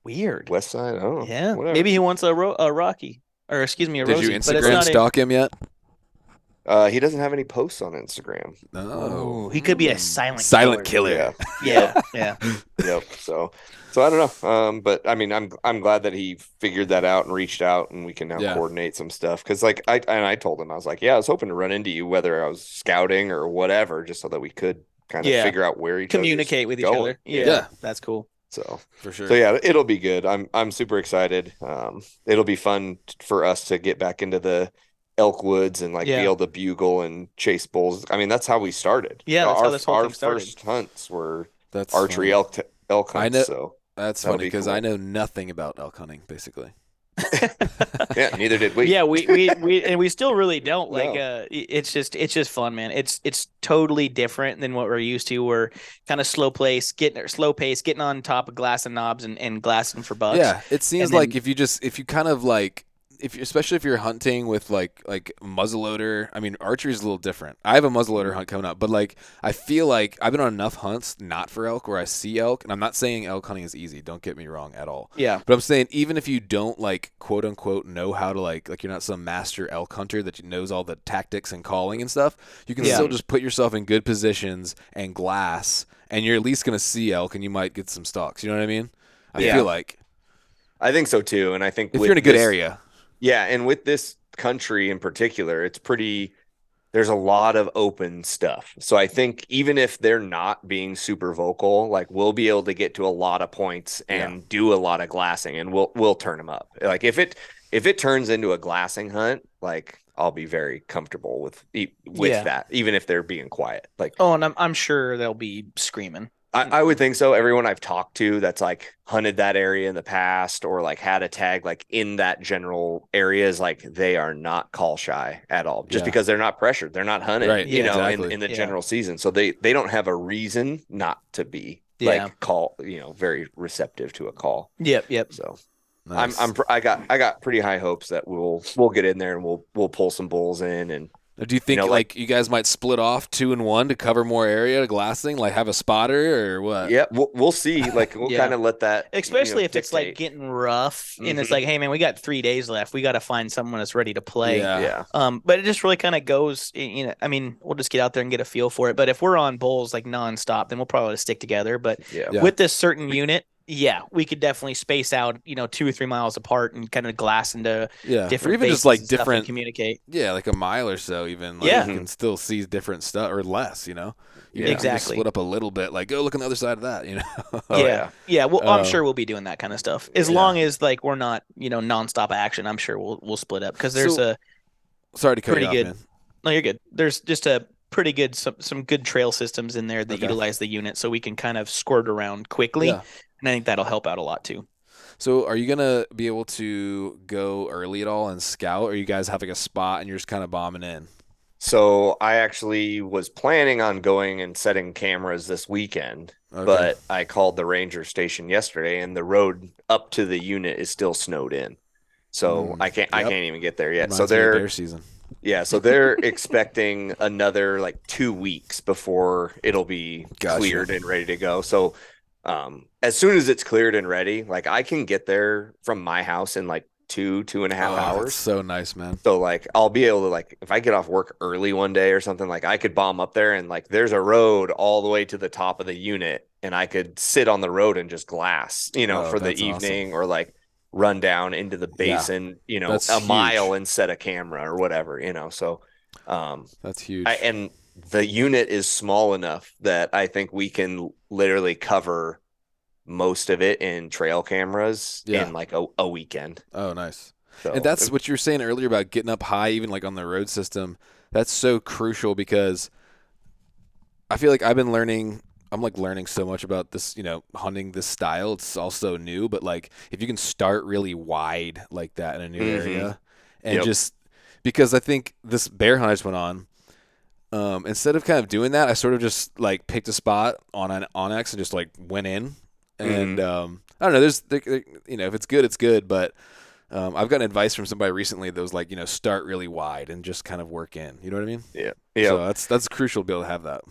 Speaker 3: Weird.
Speaker 2: West Side. Oh.
Speaker 3: Yeah,
Speaker 2: whatever.
Speaker 3: maybe he wants a, ro- a Rocky, or excuse me, a
Speaker 1: Did
Speaker 3: Rosie.
Speaker 1: you
Speaker 3: but it's
Speaker 1: Instagram
Speaker 3: not a-
Speaker 1: stalk him yet?
Speaker 2: Uh, he doesn't have any posts on Instagram.
Speaker 1: No.
Speaker 3: Oh, he could be a silent
Speaker 1: Silent
Speaker 3: killer.
Speaker 1: killer.
Speaker 2: Yeah.
Speaker 3: Yeah, yeah.
Speaker 2: yep. So, so I don't know. Um, but I mean, I'm I'm glad that he figured that out and reached out, and we can now
Speaker 1: Yeah.
Speaker 2: coordinate some stuff. Because like I and I told him I was like, yeah, I was hoping to run into you whether I was scouting or whatever, just so that we could kind of
Speaker 3: Yeah.
Speaker 2: figure out where each
Speaker 3: Communicate with each
Speaker 2: going.
Speaker 3: other. Yeah,
Speaker 1: Yeah.
Speaker 3: that's cool.
Speaker 2: So
Speaker 1: For sure.
Speaker 2: so yeah, it'll be good. I'm I'm super excited. Um, it'll be fun t- for us to get back into the elk woods and like
Speaker 3: Yeah.
Speaker 2: be able to bugle and chase bulls. I mean, that's how we started.
Speaker 3: Yeah, that's how
Speaker 2: our,
Speaker 3: this whole
Speaker 2: our
Speaker 3: thing started.
Speaker 2: first hunts were
Speaker 1: That's
Speaker 2: archery
Speaker 1: funny.
Speaker 2: elk t- elk
Speaker 1: I know-
Speaker 2: So
Speaker 1: That's funny because
Speaker 2: cool.
Speaker 1: I know nothing about elk hunting, basically.
Speaker 2: yeah, neither did we.
Speaker 3: yeah, we, we we and we still really don't like.
Speaker 2: No.
Speaker 3: Uh, it's just it's just fun, man. It's it's totally different than what we're used to. We're kind of slow pace, getting or slow pace, getting on top of glass and knobs and and glassing for bucks.
Speaker 1: Yeah, it seems
Speaker 3: And
Speaker 1: like
Speaker 3: then-
Speaker 1: if you just if you kind of like if especially if you're hunting with like like muzzleloader. I mean, archery is a little different. I have a muzzleloader hunt coming up, but like I feel like I've been on enough hunts not for elk where I see elk, and I'm not saying elk hunting is easy. Don't get me wrong at all.
Speaker 3: yeah,
Speaker 1: But I'm saying even if you don't like quote unquote know how to like like you're not some master elk hunter that knows all the tactics and calling and stuff, you can
Speaker 3: Yeah.
Speaker 1: still just put yourself in good positions and glass, and you're at least gonna see elk, and you might get some stalks. You know what I mean? I
Speaker 2: Yeah.
Speaker 1: feel like
Speaker 2: I think so too. And I think
Speaker 1: if
Speaker 2: with
Speaker 1: you're in a good
Speaker 2: this-
Speaker 1: area,
Speaker 2: yeah, and with this country in particular, it's pretty. there's a lot of open stuff. So I think even if they're not being super vocal, like we'll be able to get to a lot of points and do a lot of glassing and we'll we'll turn them up. Like if it if it turns into a glassing hunt, like I'll be very comfortable with with
Speaker 3: Yeah.
Speaker 2: that, even if they're being quiet. Like
Speaker 3: Oh, and I'm I'm sure they'll be screaming.
Speaker 2: I, I would think so. Everyone I've talked to that's like hunted that area in the past or like had a tag like in that general area is like they are not call shy at all, just
Speaker 1: Yeah.
Speaker 2: because they're not pressured. They're not hunted,
Speaker 1: Right,
Speaker 2: you
Speaker 3: yeah,
Speaker 2: know,
Speaker 1: exactly.
Speaker 2: in, in the
Speaker 3: Yeah.
Speaker 2: general season. So they they don't have a reason not to be
Speaker 3: Yeah.
Speaker 2: like call, you know, very receptive to a call.
Speaker 3: Yep, yep.
Speaker 2: So
Speaker 1: Nice.
Speaker 2: I'm I'm I got I got pretty high hopes that we'll we'll get in there and we'll we'll pull some bulls in and
Speaker 1: Do you think
Speaker 2: know,
Speaker 1: like,
Speaker 2: like-
Speaker 1: you guys might split off two and one to cover more area to glassing, like have a spotter or what?
Speaker 2: yeah, we'll we'll see. Like we'll
Speaker 3: Yeah.
Speaker 2: kind of let that you know,
Speaker 3: Especially if it's like getting rough and it's
Speaker 2: Mhm.
Speaker 3: like, hey man, we got three days left. We got to find someone that's ready to play.
Speaker 1: Yeah.
Speaker 2: yeah.
Speaker 3: Um, but it just really kind of goes, you know, I mean, we'll just get out there and get a feel for it. But if we're on bulls like nonstop, then we'll probably stick together. But
Speaker 2: Yeah.
Speaker 1: Yeah.
Speaker 3: with this certain unit, yeah, we could definitely space out, you know, two or three miles apart and kind of glass into
Speaker 1: Yeah.
Speaker 3: different
Speaker 1: or even just like
Speaker 3: and stuff and
Speaker 1: different
Speaker 3: communicate.
Speaker 1: Yeah, like a mile or so, even. Like,
Speaker 3: Yeah.
Speaker 1: you can still see different stuff or less. You know,
Speaker 2: Yeah.
Speaker 1: You
Speaker 3: Exactly.
Speaker 1: split up a little bit. Like, go look on the other side of that. You know.
Speaker 2: Oh,
Speaker 3: yeah,
Speaker 2: yeah.
Speaker 3: yeah. Well, I'm
Speaker 1: Uh,
Speaker 3: sure we'll be doing that kind of stuff as
Speaker 1: yeah.
Speaker 3: long as like we're not, you know, nonstop action. I'm sure we'll we'll split up because there's
Speaker 1: So-
Speaker 3: a
Speaker 1: Sorry to cut
Speaker 3: Pretty
Speaker 1: you off,
Speaker 3: good.
Speaker 1: man.
Speaker 3: no, you're good. There's just a pretty good some some good trail systems in there that
Speaker 1: Okay.
Speaker 3: utilize the unit, so we can kind of squirt around quickly,
Speaker 1: Yeah.
Speaker 3: And I think that'll help out a lot too.
Speaker 1: So, are you gonna be able to go early at all and scout, or you guys have like a spot and you're just kind of bombing in?
Speaker 2: So I actually was planning on going and setting cameras this weekend,
Speaker 1: Okay.
Speaker 2: but I called the ranger station yesterday and the road up to the unit is still snowed in. So
Speaker 1: Mm,
Speaker 2: I can't I can't even get there yet.
Speaker 1: Reminds
Speaker 2: so
Speaker 1: me
Speaker 2: they're
Speaker 1: bear season.
Speaker 2: yeah, so they're expecting another like 2 weeks before it'll be
Speaker 1: Gotcha.
Speaker 2: cleared and ready to go. So um as soon as it's cleared and ready, like I can get there from my house in like two, two and a half
Speaker 1: Oh,
Speaker 2: hours.
Speaker 1: so nice, man.
Speaker 2: So like I'll be able to like if I get off work early one day or something like I could bomb up there and like there's a road all the way to the top of the unit and I could sit on the road and just glass, you know,
Speaker 1: Oh,
Speaker 2: for the
Speaker 1: that's awesome.
Speaker 2: evening or like run down into the
Speaker 1: Yeah.
Speaker 2: basin, you know, a
Speaker 1: huge.
Speaker 2: mile and set a camera or whatever, you know. So um
Speaker 1: That's huge.
Speaker 2: I, and the unit is small enough that I think we can literally cover most of it in trail cameras
Speaker 1: Yeah.
Speaker 2: in like a, a weekend.
Speaker 1: oh, nice.
Speaker 2: So
Speaker 1: And that's what you were saying earlier about getting up high, even like on the road system. That's so crucial because I feel like I've been learning. I'm like learning so much about this, you know, hunting this style. It's also new, but like if you can start really wide like that in a new
Speaker 2: Mhm.
Speaker 1: area, and
Speaker 2: Yep.
Speaker 1: just because I think this bear hunt I just went on, um, instead of kind of doing that, I sort of just like picked a spot on an onX and just like went in, and um, I don't know. There's, there, there- you know, if it's good, it's good, but um, I've gotten advice from somebody recently that was like, you know, start really wide and just kind of work in. You know what I mean?
Speaker 2: yeah. Yeah.
Speaker 1: So that's that's crucial to be able to have that.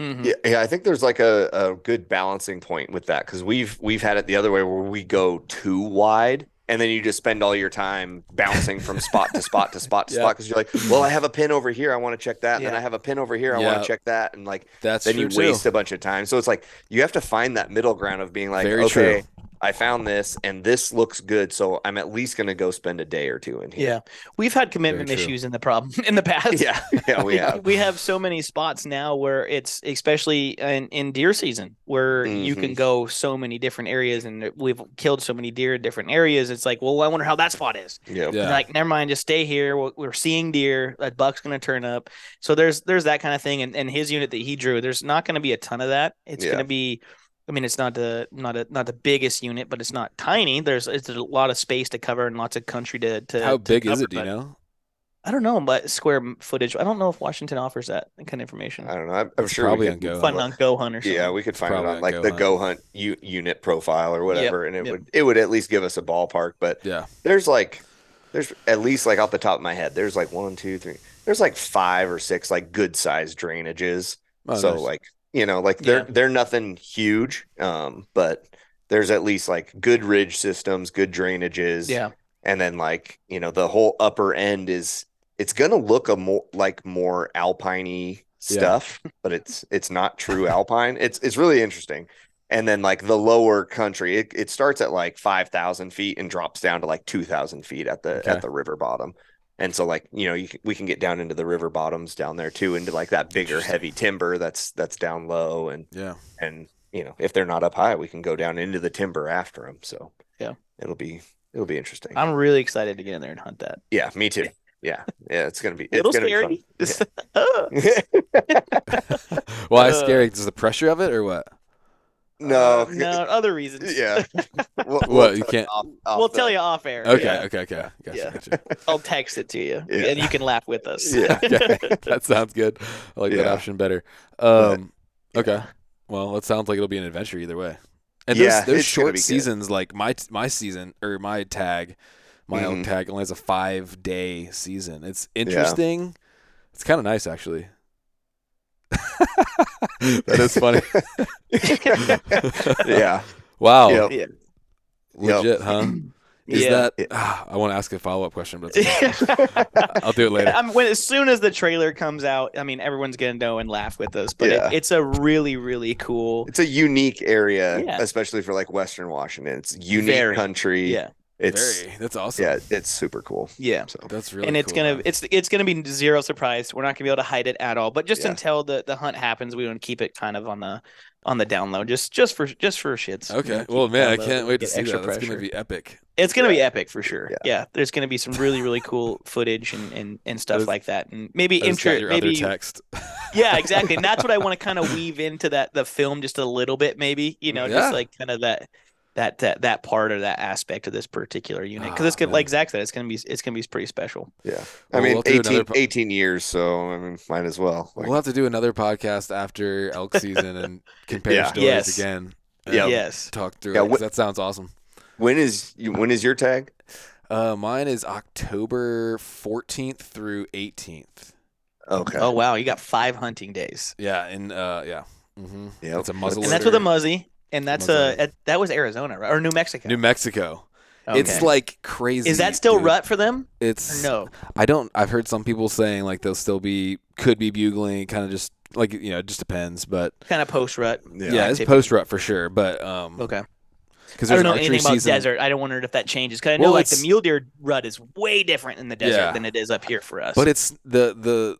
Speaker 3: Mhm.
Speaker 2: Yeah, yeah, I think there's like a, a good balancing point with that because we've we've had it the other way where we go too wide and then you just spend all your time bouncing from spot to spot to spot to
Speaker 1: Yeah.
Speaker 2: spot because you're like, well, I have a pin over here, I want to check that, and then I have a pin over here, I
Speaker 1: Yeah.
Speaker 2: want to check that, and like
Speaker 1: That's
Speaker 2: then you
Speaker 1: too.
Speaker 2: waste a bunch of time. So it's like you have to find that middle ground of being like,
Speaker 1: Very
Speaker 2: okay,
Speaker 1: true.
Speaker 2: I found this and this looks good, so I'm at least gonna go spend a day or two in here.
Speaker 3: Yeah, we've had commitment issues in the problem in the past.
Speaker 2: yeah, yeah, we have.
Speaker 3: we have so many spots now where it's especially in, in deer season where you can
Speaker 2: Mhm.
Speaker 3: go so many different areas and we've killed so many deer in different areas. It's like, well, I wonder how that spot is.
Speaker 2: Yeah,
Speaker 1: Yeah.
Speaker 3: Like, never mind, just stay here. We're, we're seeing deer. That buck's gonna turn up. So there's there's that kind of thing. And, and his unit that he drew, there's not gonna be a ton of that. It's
Speaker 2: Yeah.
Speaker 3: gonna be. I mean, it's not the not a not the biggest unit, but it's not tiny. There's it's a lot of space to cover and lots of country to to.
Speaker 1: How
Speaker 3: to
Speaker 1: big is it? Do you know?
Speaker 3: I don't know, but square footage. I don't know if Washington offers that kind of information.
Speaker 2: I don't know. I'm, I'm
Speaker 1: It's
Speaker 2: sure
Speaker 1: probably
Speaker 2: we
Speaker 1: on
Speaker 2: could
Speaker 1: Go
Speaker 3: Fun
Speaker 1: Hunt.
Speaker 3: on Go Hunt or something.
Speaker 2: Yeah, we could find it
Speaker 1: probably
Speaker 2: on
Speaker 1: on
Speaker 2: like
Speaker 1: Go
Speaker 2: the
Speaker 1: Hunt.
Speaker 2: Go Hunt u- unit profile or whatever, and it
Speaker 3: yep.
Speaker 2: would it would at least give us a ballpark. But
Speaker 1: Yeah.
Speaker 2: there's like there's at least like off the top of my head, there's like one, two, three. There's like five or six like good sized drainages.
Speaker 1: Oh,
Speaker 2: so
Speaker 1: nice.
Speaker 2: like you know like they're
Speaker 3: Yeah.
Speaker 2: they're nothing huge, um, but there's at least like good ridge systems, good drainages.
Speaker 3: Yeah.
Speaker 2: and then like you know the whole upper end is it's gonna look a more like more alpiney stuff but it's it's not true alpine it's it's really interesting and then like the lower country it, it starts at like 5000 feet and drops down to like 2000 feet at the
Speaker 1: Okay.
Speaker 2: at the river bottom And so like, you know, you we can get down into the river bottoms down there too, into like that bigger heavy timber that's that's down low and
Speaker 1: Yeah.
Speaker 2: and you know, if they're not up high, we can go down into the timber after them. So
Speaker 3: Yeah.
Speaker 2: it'll be it'll be interesting.
Speaker 3: I'm really excited to get in there and hunt that.
Speaker 2: yeah, me too. Yeah, yeah, it's gonna be
Speaker 3: A little
Speaker 2: it's gonna
Speaker 3: scary.
Speaker 2: Be
Speaker 3: Just-
Speaker 2: fun.
Speaker 1: Why
Speaker 3: Uh,
Speaker 1: scary? is the pressure of it, or what?
Speaker 2: No,
Speaker 3: uh, no, other reasons.
Speaker 2: yeah. We'll,
Speaker 1: What, you can't-
Speaker 2: off- off
Speaker 3: we'll
Speaker 2: the-
Speaker 3: tell you off air.
Speaker 1: Okay,
Speaker 3: Yeah.
Speaker 1: okay, okay. Gotcha,
Speaker 3: Yeah.
Speaker 1: gotcha.
Speaker 3: I'll text it to you,
Speaker 2: Yeah.
Speaker 3: and you can laugh with us.
Speaker 2: Yeah.
Speaker 1: okay, that sounds good. I like that option better.
Speaker 2: But-
Speaker 1: Um, okay. Well, it sounds like it'll be an adventure either way. And
Speaker 2: Yeah,
Speaker 1: those, those
Speaker 2: it's gonna
Speaker 1: short
Speaker 2: be good.
Speaker 1: seasons, like my my season or my tag, my elk
Speaker 2: Mhm.
Speaker 1: tag only has a five day season. It's interesting. It's kind of nice actually. that is funny.
Speaker 2: yeah.
Speaker 1: Wow.
Speaker 2: Yep.
Speaker 3: Yeah.
Speaker 1: Legit, huh? Is
Speaker 3: Yeah.
Speaker 1: that?
Speaker 2: Yeah.
Speaker 1: ah, I want to ask a follow up question, but. I'll do it later.
Speaker 3: I mean, when as soon as the trailer comes out, I mean, everyone's gonna know and laugh with us. But
Speaker 2: Yeah.
Speaker 3: it, it's a really, really cool.
Speaker 2: It's a unique area,
Speaker 3: Yeah.
Speaker 2: especially for like Western Washington. It's unique
Speaker 3: Very.
Speaker 2: country.
Speaker 3: Yeah,
Speaker 2: It's
Speaker 1: Very. That's awesome.
Speaker 2: yeah, it's super cool.
Speaker 3: yeah.
Speaker 2: So
Speaker 1: That's really.
Speaker 3: and it's
Speaker 1: cool,
Speaker 3: gonna
Speaker 1: man.
Speaker 3: it's it's gonna be zero surprise. We're not gonna be able to hide it at all. But just
Speaker 2: Yeah.
Speaker 3: until the the hunt happens, we want to keep it kind of on the on the download just just for just for shits.
Speaker 1: Okay. Well, man, I can't wait to see
Speaker 3: extra
Speaker 1: that. That's gonna be epic.
Speaker 3: It's gonna be epic for sure.
Speaker 2: Yeah.
Speaker 3: Yeah. there's gonna be some really really cool footage and and, and stuff
Speaker 1: just-
Speaker 3: like that, and maybe
Speaker 1: I
Speaker 3: intro maybe
Speaker 1: other text.
Speaker 3: yeah exactly, and that's what I want to kind of weave into that the film just a little bit, maybe you know,
Speaker 1: Yeah.
Speaker 3: just like kind of that. That, that that part or that aspect of this particular unit because it's
Speaker 1: Ah,
Speaker 3: gonna, like
Speaker 1: man.
Speaker 3: Zach said it's gonna be it's gonna be pretty special.
Speaker 2: yeah.
Speaker 1: Well,
Speaker 2: I mean,
Speaker 1: we'll
Speaker 2: 18,
Speaker 1: po-
Speaker 2: 18 years, so I mean, might as well. Like,
Speaker 1: We'll have to do another podcast after elk season and compare
Speaker 2: Yeah.
Speaker 1: stories
Speaker 3: Yes.
Speaker 1: again.
Speaker 2: Yeah.
Speaker 3: Yes,
Speaker 1: Talk through
Speaker 2: Yeah,
Speaker 1: it. 'cause
Speaker 2: wh-
Speaker 1: that sounds awesome.
Speaker 2: When is when is your tag?
Speaker 1: Uh, mine is October 14th through 18th.
Speaker 2: Okay.
Speaker 3: Oh wow, you got five hunting days,
Speaker 1: Yeah, and uh, yeah. Mm-hmm.
Speaker 2: Yep.
Speaker 1: It's a muzzle.
Speaker 3: and that's with a muzzy, and that's
Speaker 1: a,
Speaker 3: uh that- that was Arizona right? or New Mexico.
Speaker 1: New Mexico. It's like crazy.
Speaker 3: is that still
Speaker 1: dude.
Speaker 3: rut for them? Or
Speaker 1: It's
Speaker 3: no.
Speaker 1: I don't. I've heard some people saying like they'll still be could be bugling, kind of just like you know, it just depends. But
Speaker 3: Kind of post rut.
Speaker 1: yeah,
Speaker 2: Yeah.
Speaker 1: it's post rut for sure. But um,
Speaker 3: Okay.
Speaker 1: because
Speaker 3: I don't know
Speaker 1: an
Speaker 3: anything about
Speaker 1: season.
Speaker 3: desert. I don't wonder if that changes because I know
Speaker 1: Well,
Speaker 3: like the mule deer rut is way different in the desert
Speaker 1: Yeah.
Speaker 3: than it is up here for us.
Speaker 1: But it's the the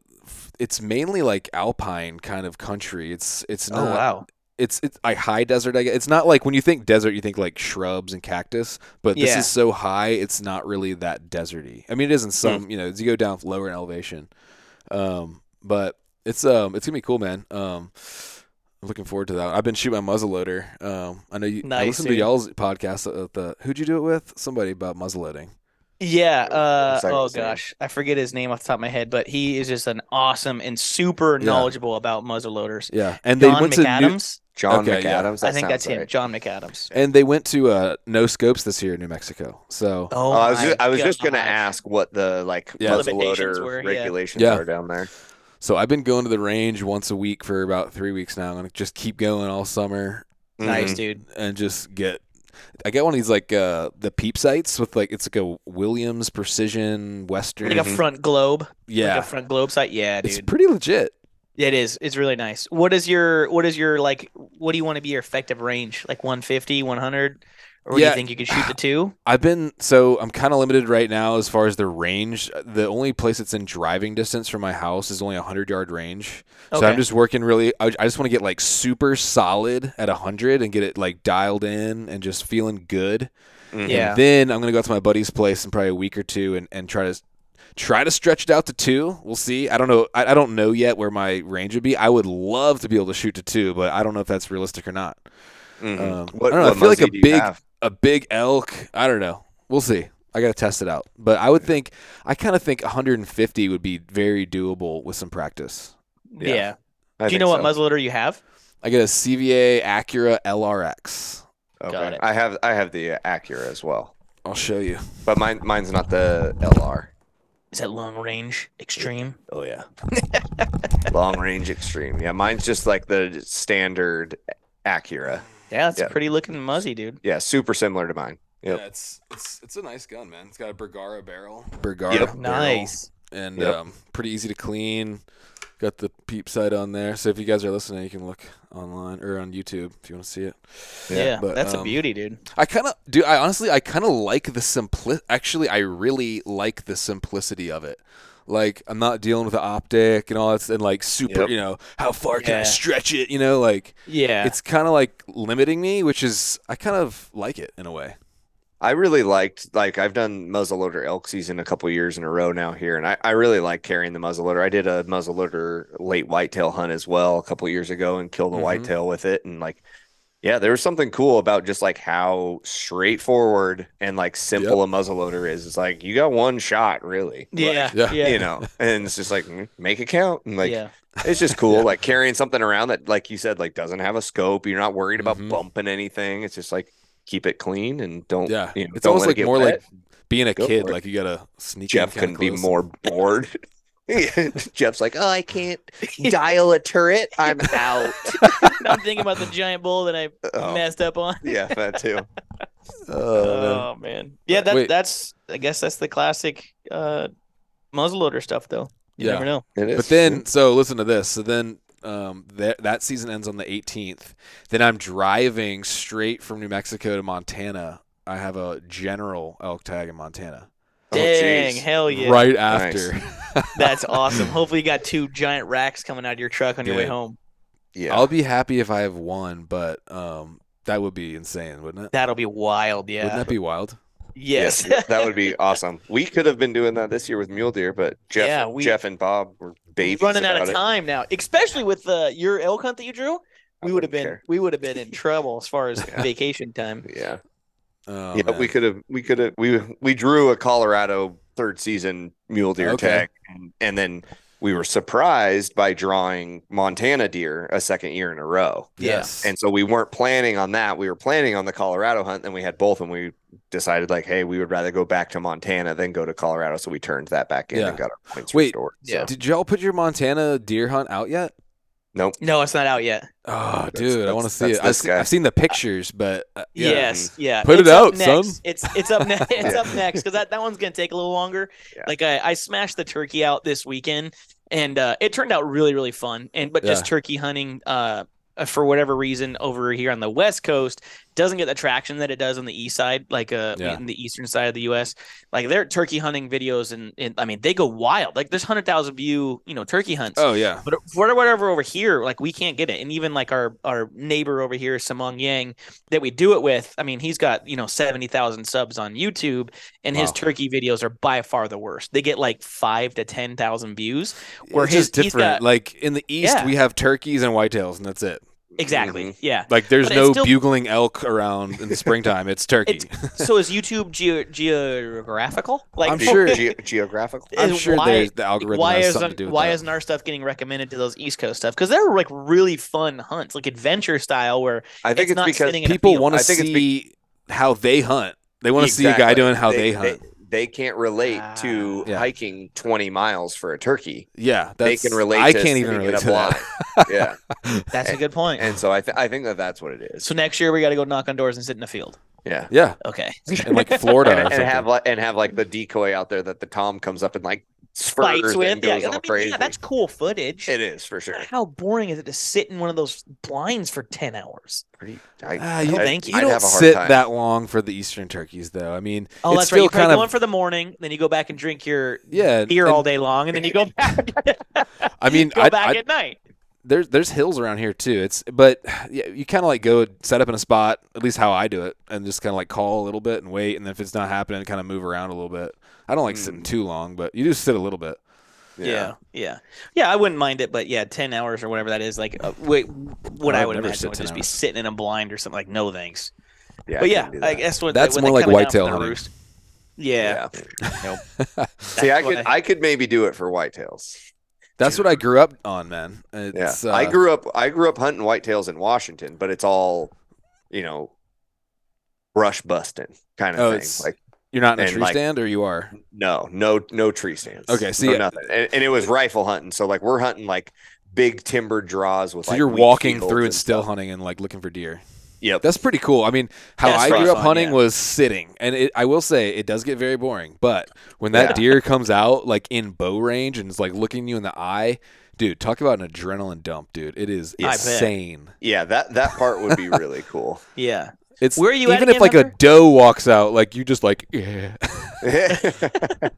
Speaker 1: it's mainly like alpine kind of country. It's it's
Speaker 3: oh
Speaker 1: not
Speaker 3: wow,
Speaker 1: it's it's like high desert. I guess it's not like when you think desert, you think like shrubs and cactus. But this
Speaker 3: Yeah.
Speaker 1: is so high, it's not really that deserty. I mean, it is in some. You know, as you go down lower in elevation, um, but it's um it's gonna be cool, man. Um, I'm looking forward to that. I've been shooting my muzzleloader. Um, I know you. I
Speaker 3: Nice,
Speaker 1: listened to
Speaker 3: dude.
Speaker 1: y'all's podcast. At the who'd you do it with? Somebody about muzzleloading.
Speaker 3: Yeah. Uh, oh
Speaker 2: guy's
Speaker 3: gosh, I forget his name off the top of my head, but he is just an awesome and super
Speaker 1: Yeah.
Speaker 3: knowledgeable about muzzle loaders.
Speaker 1: Yeah, and they
Speaker 3: John
Speaker 1: went to New,
Speaker 3: McAdams.
Speaker 2: John
Speaker 1: Okay, yeah.
Speaker 2: McAdams.
Speaker 3: I think that's
Speaker 2: sounds
Speaker 3: him. John McAdams.
Speaker 1: and they went to uh, no scopes this year in New Mexico. So
Speaker 3: Oh,
Speaker 2: Oh, I was just, I was just gonna ask what the like
Speaker 1: Yeah.
Speaker 3: Limitations
Speaker 2: muzzleloader
Speaker 3: were,
Speaker 2: regulations
Speaker 1: Yeah.
Speaker 2: are down there.
Speaker 1: So I've been going to the range once a week for about three weeks now. I'm gonna just keep going all summer
Speaker 3: Nice,
Speaker 2: Mhm.
Speaker 3: dude.
Speaker 1: and just get. I got one of these like uh the peep sights with like it's like a Williams Precision Western.
Speaker 3: Like a front globe.
Speaker 1: yeah,
Speaker 3: Like a front globe sight. Yeah,
Speaker 1: it's pretty legit.
Speaker 3: It is. It's really nice. What is your what is your like what do you want to be your effective range? Like 150, 100? Or do
Speaker 1: Yeah.
Speaker 3: you think you could shoot the two?
Speaker 1: I've been so I'm kind of limited right now as far as the range. The only place that's in driving distance from my house is only a hundred yard range. So I'm just working really. I, I just want to get like super solid at a hundred and get it like dialed in and just feeling good.
Speaker 2: Mhm.
Speaker 3: Yeah.
Speaker 1: And then I'm gonna go out to my buddy's place in probably a week or two and, and try to try to stretch it out to two. We'll see. I don't know. I, I don't know yet where my range would be. I would love to be able to shoot to two, but I don't know if that's realistic or not.
Speaker 2: Mhm.
Speaker 1: Um,
Speaker 2: what,
Speaker 1: I don't know, I feel like a
Speaker 2: muzzy do you
Speaker 1: big-
Speaker 2: have?
Speaker 1: A big elk. I don't know. We'll see. I gotta test it out. But I would think. I kind of think 150 would be very doable with some practice.
Speaker 3: Yeah.
Speaker 2: Yeah.
Speaker 3: Do you
Speaker 2: think
Speaker 3: know what
Speaker 2: so.
Speaker 3: muzzleloader you have?
Speaker 1: I get a CVA Accura LRX.
Speaker 2: Okay.
Speaker 3: Got it.
Speaker 2: I have I have the uh, Accura as well,
Speaker 1: I'll show you.
Speaker 2: but mine mine's not the LR.
Speaker 3: Is that long range extreme?
Speaker 2: Oh yeah. Long range extreme. Yeah, mine's just like the standard Accura.
Speaker 3: Yeah, it's
Speaker 2: Yeah.
Speaker 3: pretty looking muzzy, dude.
Speaker 2: Yeah, super similar to mine. Yep.
Speaker 1: Yeah, it's it's it's a nice gun, man. It's got a Bergara barrel. Bergara
Speaker 2: Yep.
Speaker 1: barrel.
Speaker 3: Nice.
Speaker 1: and
Speaker 2: Yep.
Speaker 1: um, pretty easy to clean. Got the peep sight on there. So if you guys are listening, you can look online or on YouTube if you want to see it.
Speaker 3: Yeah,
Speaker 1: but,
Speaker 3: that's a
Speaker 1: um,
Speaker 3: beauty, dude.
Speaker 1: I kind of do. I honestly, I kind of like the simpli Actually, I really like the simplicity of it. Like I'm not dealing with the optic and all that, and like super.
Speaker 2: Yep.
Speaker 1: You know, how far can I stretch it? You know, like
Speaker 3: Yeah,
Speaker 1: it's kind of like limiting me, which is I kind of like it in a way.
Speaker 2: I really liked like I've done muzzleloader elk season a couple years in a row now here, and I, I really like carrying the muzzleloader. I did a muzzleloader late whitetail hunt as well a couple years ago and killed a
Speaker 1: Mhm.
Speaker 2: whitetail with it, and like yeah, there was something cool about just like how straightforward and like simple a muzzleloader is. It's like you got one shot, really.
Speaker 3: Yeah,
Speaker 1: Yeah.
Speaker 3: yeah,
Speaker 2: you know, and it's just like mm, make it count, and like
Speaker 3: yeah,
Speaker 2: it's just cool, like carrying something around that, like you said, like doesn't have a scope. You're not worried about
Speaker 1: Mhm.
Speaker 2: bumping anything. It's just like keep it clean and don't.
Speaker 1: Yeah,
Speaker 2: you know,
Speaker 1: it's
Speaker 2: don't
Speaker 1: almost like more
Speaker 2: wet.
Speaker 1: like being a
Speaker 2: Go
Speaker 1: kid. Like you gotta sneak.
Speaker 2: Jeff
Speaker 1: in kinda
Speaker 2: couldn't be more bored. Jeff's like, oh, I can't dial a turret. I'm out.
Speaker 3: I'm thinking about the giant bull that I
Speaker 2: Oh,
Speaker 3: messed up on.
Speaker 2: yeah, that too.
Speaker 1: Oh, man.
Speaker 3: Oh man, yeah, that
Speaker 1: Wait.
Speaker 3: that's I guess that's the classic uh, muzzleloader stuff, though. You
Speaker 1: Yeah.
Speaker 3: never know.
Speaker 2: It is.
Speaker 1: But then, so listen to this. So then, um, that that season ends on the 18th. Then I'm driving straight from New Mexico to Montana. I have a general elk tag in Montana.
Speaker 2: Oh,
Speaker 3: Dang,
Speaker 2: geez.
Speaker 3: hell yeah,
Speaker 1: Right
Speaker 2: Nice.
Speaker 1: after.
Speaker 3: that's awesome. Hopefully, you got two giant racks coming out of your truck on your way home.
Speaker 2: yeah,
Speaker 1: I'll be happy if I have one, but um, that would be insane, wouldn't it?
Speaker 3: That'll be wild. Yeah.
Speaker 1: Wouldn't that be wild?
Speaker 3: yes.
Speaker 2: Yeah, that would be awesome. We could have been doing that this year with mule deer, but Jeff,
Speaker 3: Yeah, we-
Speaker 2: Jeff and Bob were babies
Speaker 3: running out of
Speaker 2: about it.
Speaker 3: time now, especially with uh, your elk hunt that you drew. We would have been
Speaker 2: care.
Speaker 3: we would have been in trouble as far as
Speaker 2: Yeah.
Speaker 3: vacation time.
Speaker 2: Yeah,
Speaker 1: Oh,
Speaker 2: yeah,
Speaker 1: man.
Speaker 2: we could have, we could have, we we drew a Colorado third season mule deer
Speaker 1: Okay.
Speaker 2: tag, and, and then we were surprised by drawing Montana deer a second year in a row.
Speaker 1: Yes.
Speaker 2: And so we weren't planning on that. We were planning on the Colorado hunt. Then we had both, and we decided like, hey, we would rather go back to Montana than go to Colorado. So we turned that back in
Speaker 1: Yeah.
Speaker 2: and got our points
Speaker 1: Wait,
Speaker 2: restored.
Speaker 3: yeah.
Speaker 2: So,
Speaker 1: Did y'all put your Montana deer hunt out yet?
Speaker 2: Nope.
Speaker 3: No, it's not out yet.
Speaker 1: Oh,
Speaker 2: That's-
Speaker 1: dude, I want to see it. I've, seen. I've seen the pictures, but uh, yeah.
Speaker 3: Yes, yeah.
Speaker 1: Put it
Speaker 3: It's up
Speaker 1: out, son.
Speaker 3: next. It's it's up next. It's
Speaker 2: Yeah.
Speaker 3: up next because that, that one's gonna take a little longer.
Speaker 2: Yeah.
Speaker 3: Like I, I smashed the turkey out this weekend, and uh, it turned out really really fun. And but just turkey hunting, uh, uh, for whatever reason over here on the west coast doesn't get the traction that it does on the east side, like uh,
Speaker 1: Yeah.
Speaker 3: in the eastern side of the U.S. Like their turkey hunting videos, and, and I mean they go wild. Like there's hundred thousand view, you know, turkey hunts.
Speaker 1: Oh yeah.
Speaker 3: But for whatever over here, like we can't get it. And even like our our neighbor over here, Samong Yang, that we do it with, I mean, he's got, you know, 70,000 subs on YouTube and his turkey videos are by far the worst. They get like 5 to 10,000 views. Where
Speaker 1: it's
Speaker 3: his
Speaker 1: just different.
Speaker 3: Got,
Speaker 1: like in the east,
Speaker 3: Yeah.
Speaker 1: we have turkeys and whitetails, and that's it.
Speaker 3: Exactly.
Speaker 2: Mhm.
Speaker 3: Yeah.
Speaker 1: Like there's
Speaker 3: But
Speaker 1: no
Speaker 3: still-
Speaker 1: bugling elk around in the springtime. It's turkey.
Speaker 3: so is YouTube ge- geographical? Like
Speaker 1: I'm sure-
Speaker 2: Ge- geographical.
Speaker 1: I'm
Speaker 3: is
Speaker 1: sure
Speaker 3: why-
Speaker 1: there's the algorithm
Speaker 3: why
Speaker 1: has
Speaker 3: isn't
Speaker 1: something to do with
Speaker 3: why
Speaker 1: that.
Speaker 3: isn't our stuff getting recommended to those East Coast stuff? Because they're like really fun hunts, like adventure style, where
Speaker 2: I think
Speaker 3: it's
Speaker 2: it's,
Speaker 3: not
Speaker 2: because
Speaker 3: sitting in a
Speaker 1: people want to
Speaker 2: I think it's
Speaker 1: see how they hunt. They want to see a guy doing how they, hunt.
Speaker 2: They, can't relate to
Speaker 3: Ah.
Speaker 1: Yeah.
Speaker 2: hiking 20 miles for a turkey.
Speaker 1: yeah,
Speaker 2: They can relate.
Speaker 1: I
Speaker 2: to
Speaker 1: can't even relate to that.
Speaker 2: blind. yeah,
Speaker 3: That's a good point.
Speaker 2: and so I th- I think that that's what it is.
Speaker 3: So next year we got to go knock on doors and sit in a field.
Speaker 2: Yeah,
Speaker 1: Yeah,
Speaker 3: Okay.
Speaker 1: in like Florida
Speaker 2: and,
Speaker 1: or
Speaker 2: and have like and have like the decoy out there that the tom comes up and like spurs
Speaker 3: Fights with. Yeah, I mean,
Speaker 2: crazy.
Speaker 3: yeah, that's cool footage.
Speaker 2: it is for sure.
Speaker 3: How boring is it to sit in one of those blinds for 10 hours?
Speaker 2: Pretty. I,
Speaker 1: Ah, you,
Speaker 2: I-
Speaker 3: thank you.
Speaker 1: you
Speaker 2: I'd
Speaker 1: don't
Speaker 2: have a
Speaker 1: sit
Speaker 2: time.
Speaker 1: that long for the eastern turkeys, though. I mean,
Speaker 3: Oh,
Speaker 1: it's
Speaker 3: that's right.
Speaker 1: still
Speaker 3: You probably
Speaker 1: kind
Speaker 3: go in for the morning, then you go back and drink your
Speaker 1: yeah.
Speaker 3: beer
Speaker 1: and-
Speaker 3: all day long, and then you go back,
Speaker 1: I mean,
Speaker 3: go
Speaker 1: I,
Speaker 3: back
Speaker 1: I,
Speaker 3: at night.
Speaker 1: There's there's hills around here too. It's but yeah, you kind of like go set up in a spot, at least how I do it, and just kind of like call a little bit and wait, and then if it's not happening, kind of move around a little bit. I don't like sitting
Speaker 2: Mm.
Speaker 1: too long, but you do sit a little bit.
Speaker 3: Yeah. yeah, yeah, I wouldn't mind it, but yeah, ten hours or whatever that is, like, uh, wait, what
Speaker 1: I
Speaker 3: I
Speaker 1: would
Speaker 3: would
Speaker 1: never
Speaker 3: imagine
Speaker 1: sit
Speaker 3: would
Speaker 1: 10
Speaker 3: just be sitting in a blind or something. Like, no thanks.
Speaker 2: yeah.
Speaker 3: but yeah, I guess when
Speaker 1: That's
Speaker 3: when
Speaker 1: more like whitetail hunting.
Speaker 3: roost- Yeah,
Speaker 2: Yeah.
Speaker 3: Nope.
Speaker 2: See, I could
Speaker 3: why-
Speaker 2: I could maybe do it for whitetails.
Speaker 1: That's what I grew up on, man.
Speaker 2: Yeah,
Speaker 1: It's,
Speaker 2: I
Speaker 1: uh,
Speaker 2: grew up I grew up hunting whitetails in Washington, but it's all, you know, brush busting kind of
Speaker 1: Oh,
Speaker 2: thing. Like
Speaker 1: You're not in a tree
Speaker 2: like-
Speaker 1: stand, or you are.
Speaker 2: no, no, no tree stands.
Speaker 1: Okay, see, uh,
Speaker 2: nothing, and, and it was rifle hunting. So like we're hunting like big timber draws with.
Speaker 1: So
Speaker 2: like,
Speaker 1: you're walking through and still
Speaker 2: stuff.
Speaker 1: hunting and like looking for deer.
Speaker 2: Yep.
Speaker 1: That's pretty cool. I mean, how
Speaker 3: That's
Speaker 1: I grew up
Speaker 3: fun,
Speaker 1: hunting
Speaker 3: yeah.
Speaker 1: was sitting, and it, I will say it does get very boring. But when that
Speaker 2: Yeah.
Speaker 1: deer comes out like in bow range and is like looking you in the eye, dude, talk about an adrenaline dump, dude. It is insane.
Speaker 2: Yeah, that that part would be really cool.
Speaker 3: Yeah.
Speaker 1: It's
Speaker 3: Where are you at
Speaker 1: even if like
Speaker 3: Hunter?
Speaker 1: a doe walks out, like you just like yeah.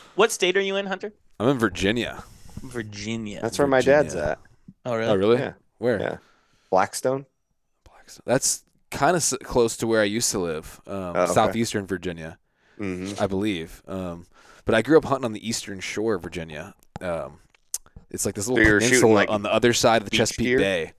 Speaker 3: What state are you in, Hunter?
Speaker 1: I'm in Virginia.
Speaker 3: Virginia.
Speaker 2: That's where my dad's at.
Speaker 3: oh, really?
Speaker 1: Oh really?
Speaker 2: Yeah.
Speaker 1: Where?
Speaker 2: Yeah. Blackstone.
Speaker 1: Blackstone. That's kind of s- close to where I used to live, um,
Speaker 2: Oh, okay.
Speaker 1: southeastern Virginia,
Speaker 2: hmm
Speaker 1: I believe. Um, but I grew up hunting on the eastern shore of Virginia. Um, it's like this little
Speaker 2: you're shooting,
Speaker 1: peninsula
Speaker 2: like,
Speaker 1: on the other side of the Chesapeake
Speaker 2: deer?
Speaker 1: Bay.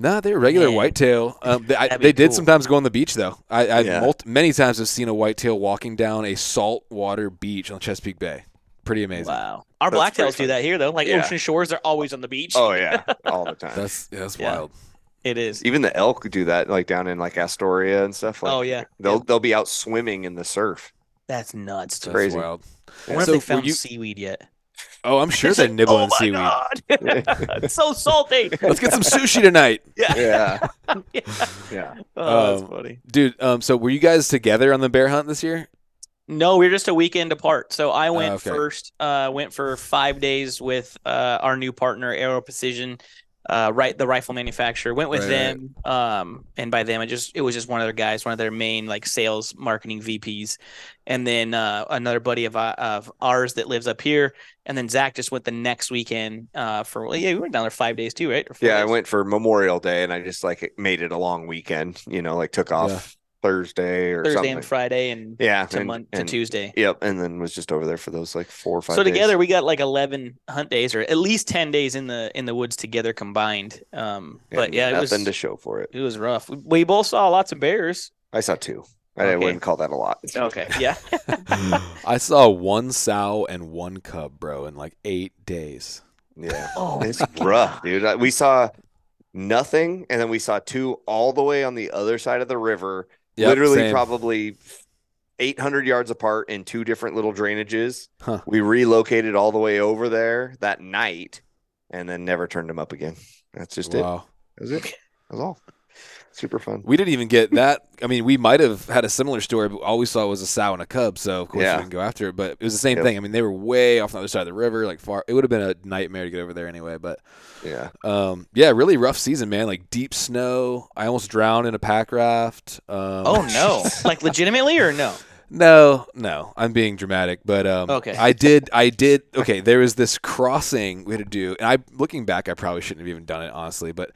Speaker 1: Nah, they're regular
Speaker 3: Man.
Speaker 1: whitetail. Um, they I, they
Speaker 3: be
Speaker 1: did
Speaker 3: cool.
Speaker 1: sometimes go on the beach though. I, I
Speaker 2: Yeah.
Speaker 1: multi- many times have seen a whitetail walking down a saltwater beach on Chesapeake Bay. Pretty amazing.
Speaker 3: Wow. Our
Speaker 2: That's
Speaker 3: blacktails do that here though. Like
Speaker 2: Yeah.
Speaker 3: ocean shores are always on the beach.
Speaker 2: Oh yeah, all the time.
Speaker 1: That's yeah, that's
Speaker 3: Yeah.
Speaker 1: wild.
Speaker 3: It is.
Speaker 2: Even the elk do that, like down in like Astoria and stuff. Like,
Speaker 3: Oh, yeah.
Speaker 2: they'll
Speaker 3: Yeah.
Speaker 2: they'll be out swimming in the surf.
Speaker 3: That's nuts.
Speaker 1: That's
Speaker 2: crazy.
Speaker 1: wild.
Speaker 3: I wonder
Speaker 1: So,
Speaker 3: if they found
Speaker 1: you-
Speaker 3: seaweed yet.
Speaker 1: Oh, I'm sure they're nibbling
Speaker 3: oh my
Speaker 1: seaweed.
Speaker 3: God. it's so salty.
Speaker 1: Let's get some sushi tonight.
Speaker 3: Yeah.
Speaker 2: Yeah,
Speaker 3: yeah.
Speaker 2: yeah.
Speaker 3: Oh, that's
Speaker 1: Um,
Speaker 3: funny.
Speaker 1: Dude, um, so were you guys together on the bear hunt this year?
Speaker 3: No, we are just a weekend apart. So I went
Speaker 1: okay.
Speaker 3: first. Uh, went for five days with uh, our new partner, Aero Precision, uh, right, the rifle manufacturer. Went with
Speaker 1: Right,
Speaker 3: them, um, and by them, I just it was just one of their guys, one of their main like sales marketing VPs, and then uh, another buddy of uh, of ours that lives up here, and then Zach just went the next weekend uh, for well, yeah, we went down there five days too, right? Or four
Speaker 2: Yeah, I went for Memorial Day and I just like made it a long weekend. You know, like took off
Speaker 1: Yeah.
Speaker 2: Thursday or
Speaker 3: Thursday
Speaker 2: something.
Speaker 3: and Friday and
Speaker 2: yeah,
Speaker 3: to
Speaker 2: and-
Speaker 3: Mon- to
Speaker 2: and-
Speaker 3: Tuesday.
Speaker 2: Yep, and then was just over there for those like four or five.
Speaker 3: so
Speaker 2: days.
Speaker 3: together we got like 11 hunt days or at least 10 days in the in the woods together combined um but
Speaker 2: And
Speaker 3: yeah it was
Speaker 2: nothing to show for it.
Speaker 3: it was rough we, we both saw lots of bears
Speaker 2: I saw two. I wouldn't call that a lot.
Speaker 3: okay yeah
Speaker 1: I saw one sow and one cub, bro, in like eight days.
Speaker 2: Yeah,
Speaker 3: oh
Speaker 2: it's rough, dude. We saw nothing, and then we saw two all the way on the other side of the river.
Speaker 1: Yep,
Speaker 2: literally,
Speaker 1: same.
Speaker 2: probably 800 yards apart in two different little drainages.
Speaker 1: Huh.
Speaker 2: We relocated all the way over there that night, and then never turned them up again. That's just it.
Speaker 1: Wow.
Speaker 2: That was it. That was all. Super fun.
Speaker 1: We didn't even get that. I mean, we might have had a similar story, but all we saw was a sow and a cub. So of course
Speaker 2: Yeah.
Speaker 1: we didn't go after it. But it was the same
Speaker 2: Yep.
Speaker 1: thing. I mean, they were way off on the other side of the river, like far. It would have been a nightmare to get over there anyway. But
Speaker 2: Yeah.
Speaker 1: um, yeah, really rough season, man. Like deep snow. I almost drowned in a pack raft. Um,
Speaker 3: oh no like legitimately or no
Speaker 1: No, no, I'm being dramatic, but um,
Speaker 3: Okay.
Speaker 1: I did, I did. Okay, there was this crossing we had to do, and I, looking back, I probably shouldn't have even done it honestly, but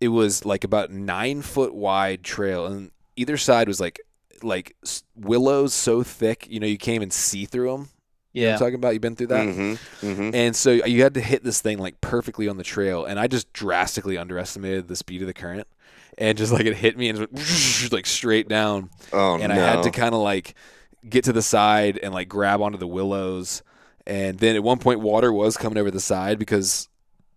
Speaker 1: it was like about nine foot wide trail, and either side was like, like willows so thick, you know, you can't even see through them. You know
Speaker 3: yeah
Speaker 1: I'm talking about? You've been through that.
Speaker 2: Mm-hmm. Mm-hmm.
Speaker 1: And so you had to hit this thing like perfectly on the trail, and I just drastically underestimated the speed of the current, and just like it hit me and it went like straight down
Speaker 2: Oh
Speaker 1: and
Speaker 2: no.
Speaker 1: I had to kind of like get to the side and like grab onto the willows. And then at one point, water was coming over the side because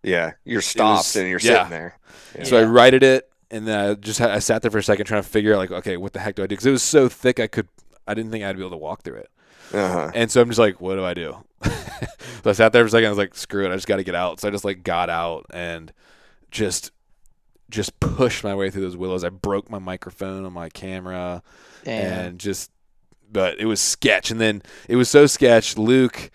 Speaker 2: yeah, you're stopped
Speaker 1: was-
Speaker 2: and you're
Speaker 1: yeah.
Speaker 2: sitting there. Yeah.
Speaker 1: so I
Speaker 3: Yeah.
Speaker 1: righted it, and then I just I sat there for a second trying to figure out like, okay, what the heck do I do? Because it was so thick, I could I didn't think I'd be able to walk through it.
Speaker 2: Uh-huh.
Speaker 1: And so I'm just like, what do I do? so I sat there for a second. I was like, screw it, I just got to get out. So I just like got out and just just pushed my way through those willows. I broke my microphone on my camera.
Speaker 3: Damn.
Speaker 1: and just but it was sketch and then it was so sketch luke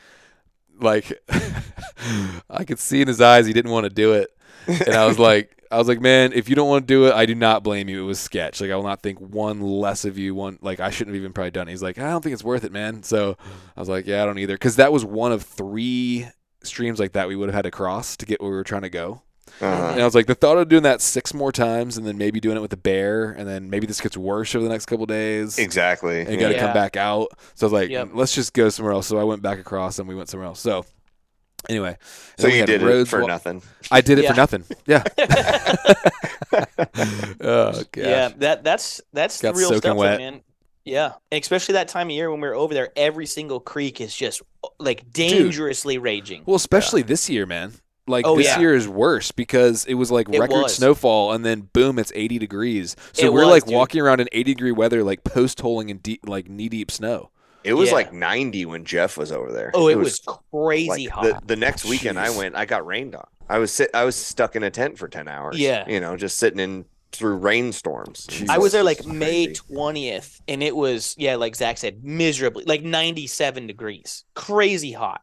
Speaker 1: like i could see in his eyes he didn't want to do it. And i was like i was like man if you don't want to do it i do not blame you. It was sketch. Like i will not think one less of you one like i shouldn't have even probably done it. He's like i don't think it's worth it man. So i was like yeah i don't either. Because that was one of three streams like that we would have had to cross to get where we were trying to go
Speaker 2: Uh-huh.
Speaker 1: and I was like, the thought of doing that six more times and then maybe doing it with a bear and then maybe this gets worse over the next couple days
Speaker 2: Exactly.
Speaker 1: and you got to
Speaker 3: Yeah.
Speaker 1: come back out. So I was like,
Speaker 3: Yep.
Speaker 1: let's just go somewhere else. So I went back across and we went somewhere else. So anyway,
Speaker 2: So you did it for
Speaker 1: wa-
Speaker 2: nothing.
Speaker 1: I did it
Speaker 3: Yeah.
Speaker 1: for nothing. Yeah. oh gosh.
Speaker 3: yeah that that's that's
Speaker 1: Got
Speaker 3: the real
Speaker 1: soaking
Speaker 3: stuff
Speaker 1: wet.
Speaker 3: man yeah and especially that time of year when we were over there every single creek is just like dangerously raging
Speaker 1: Well, especially this year, man. Like
Speaker 3: Oh,
Speaker 1: this
Speaker 3: yeah.
Speaker 1: year is worse because it was like
Speaker 3: It
Speaker 1: record
Speaker 3: was.
Speaker 1: snowfall and then boom, it's 80 degrees. So
Speaker 3: It
Speaker 1: we're
Speaker 3: was,
Speaker 1: like
Speaker 3: dude.
Speaker 1: walking around in 80 degree weather, like post holing in deep, like knee deep snow.
Speaker 2: It was
Speaker 3: Yeah.
Speaker 2: like 90 when Jeff was over there.
Speaker 3: oh it, was, crazy
Speaker 2: like
Speaker 3: hot
Speaker 2: the, the next weekend I went, I got rained on. I was sit, I was stuck in a tent for 10 hours.
Speaker 3: Yeah.
Speaker 2: You know, just sitting in through rainstorms.
Speaker 1: Jeez.
Speaker 3: I was there like May 20th, and it was, yeah, like Zach said, miserably, like 97 degrees. Crazy hot.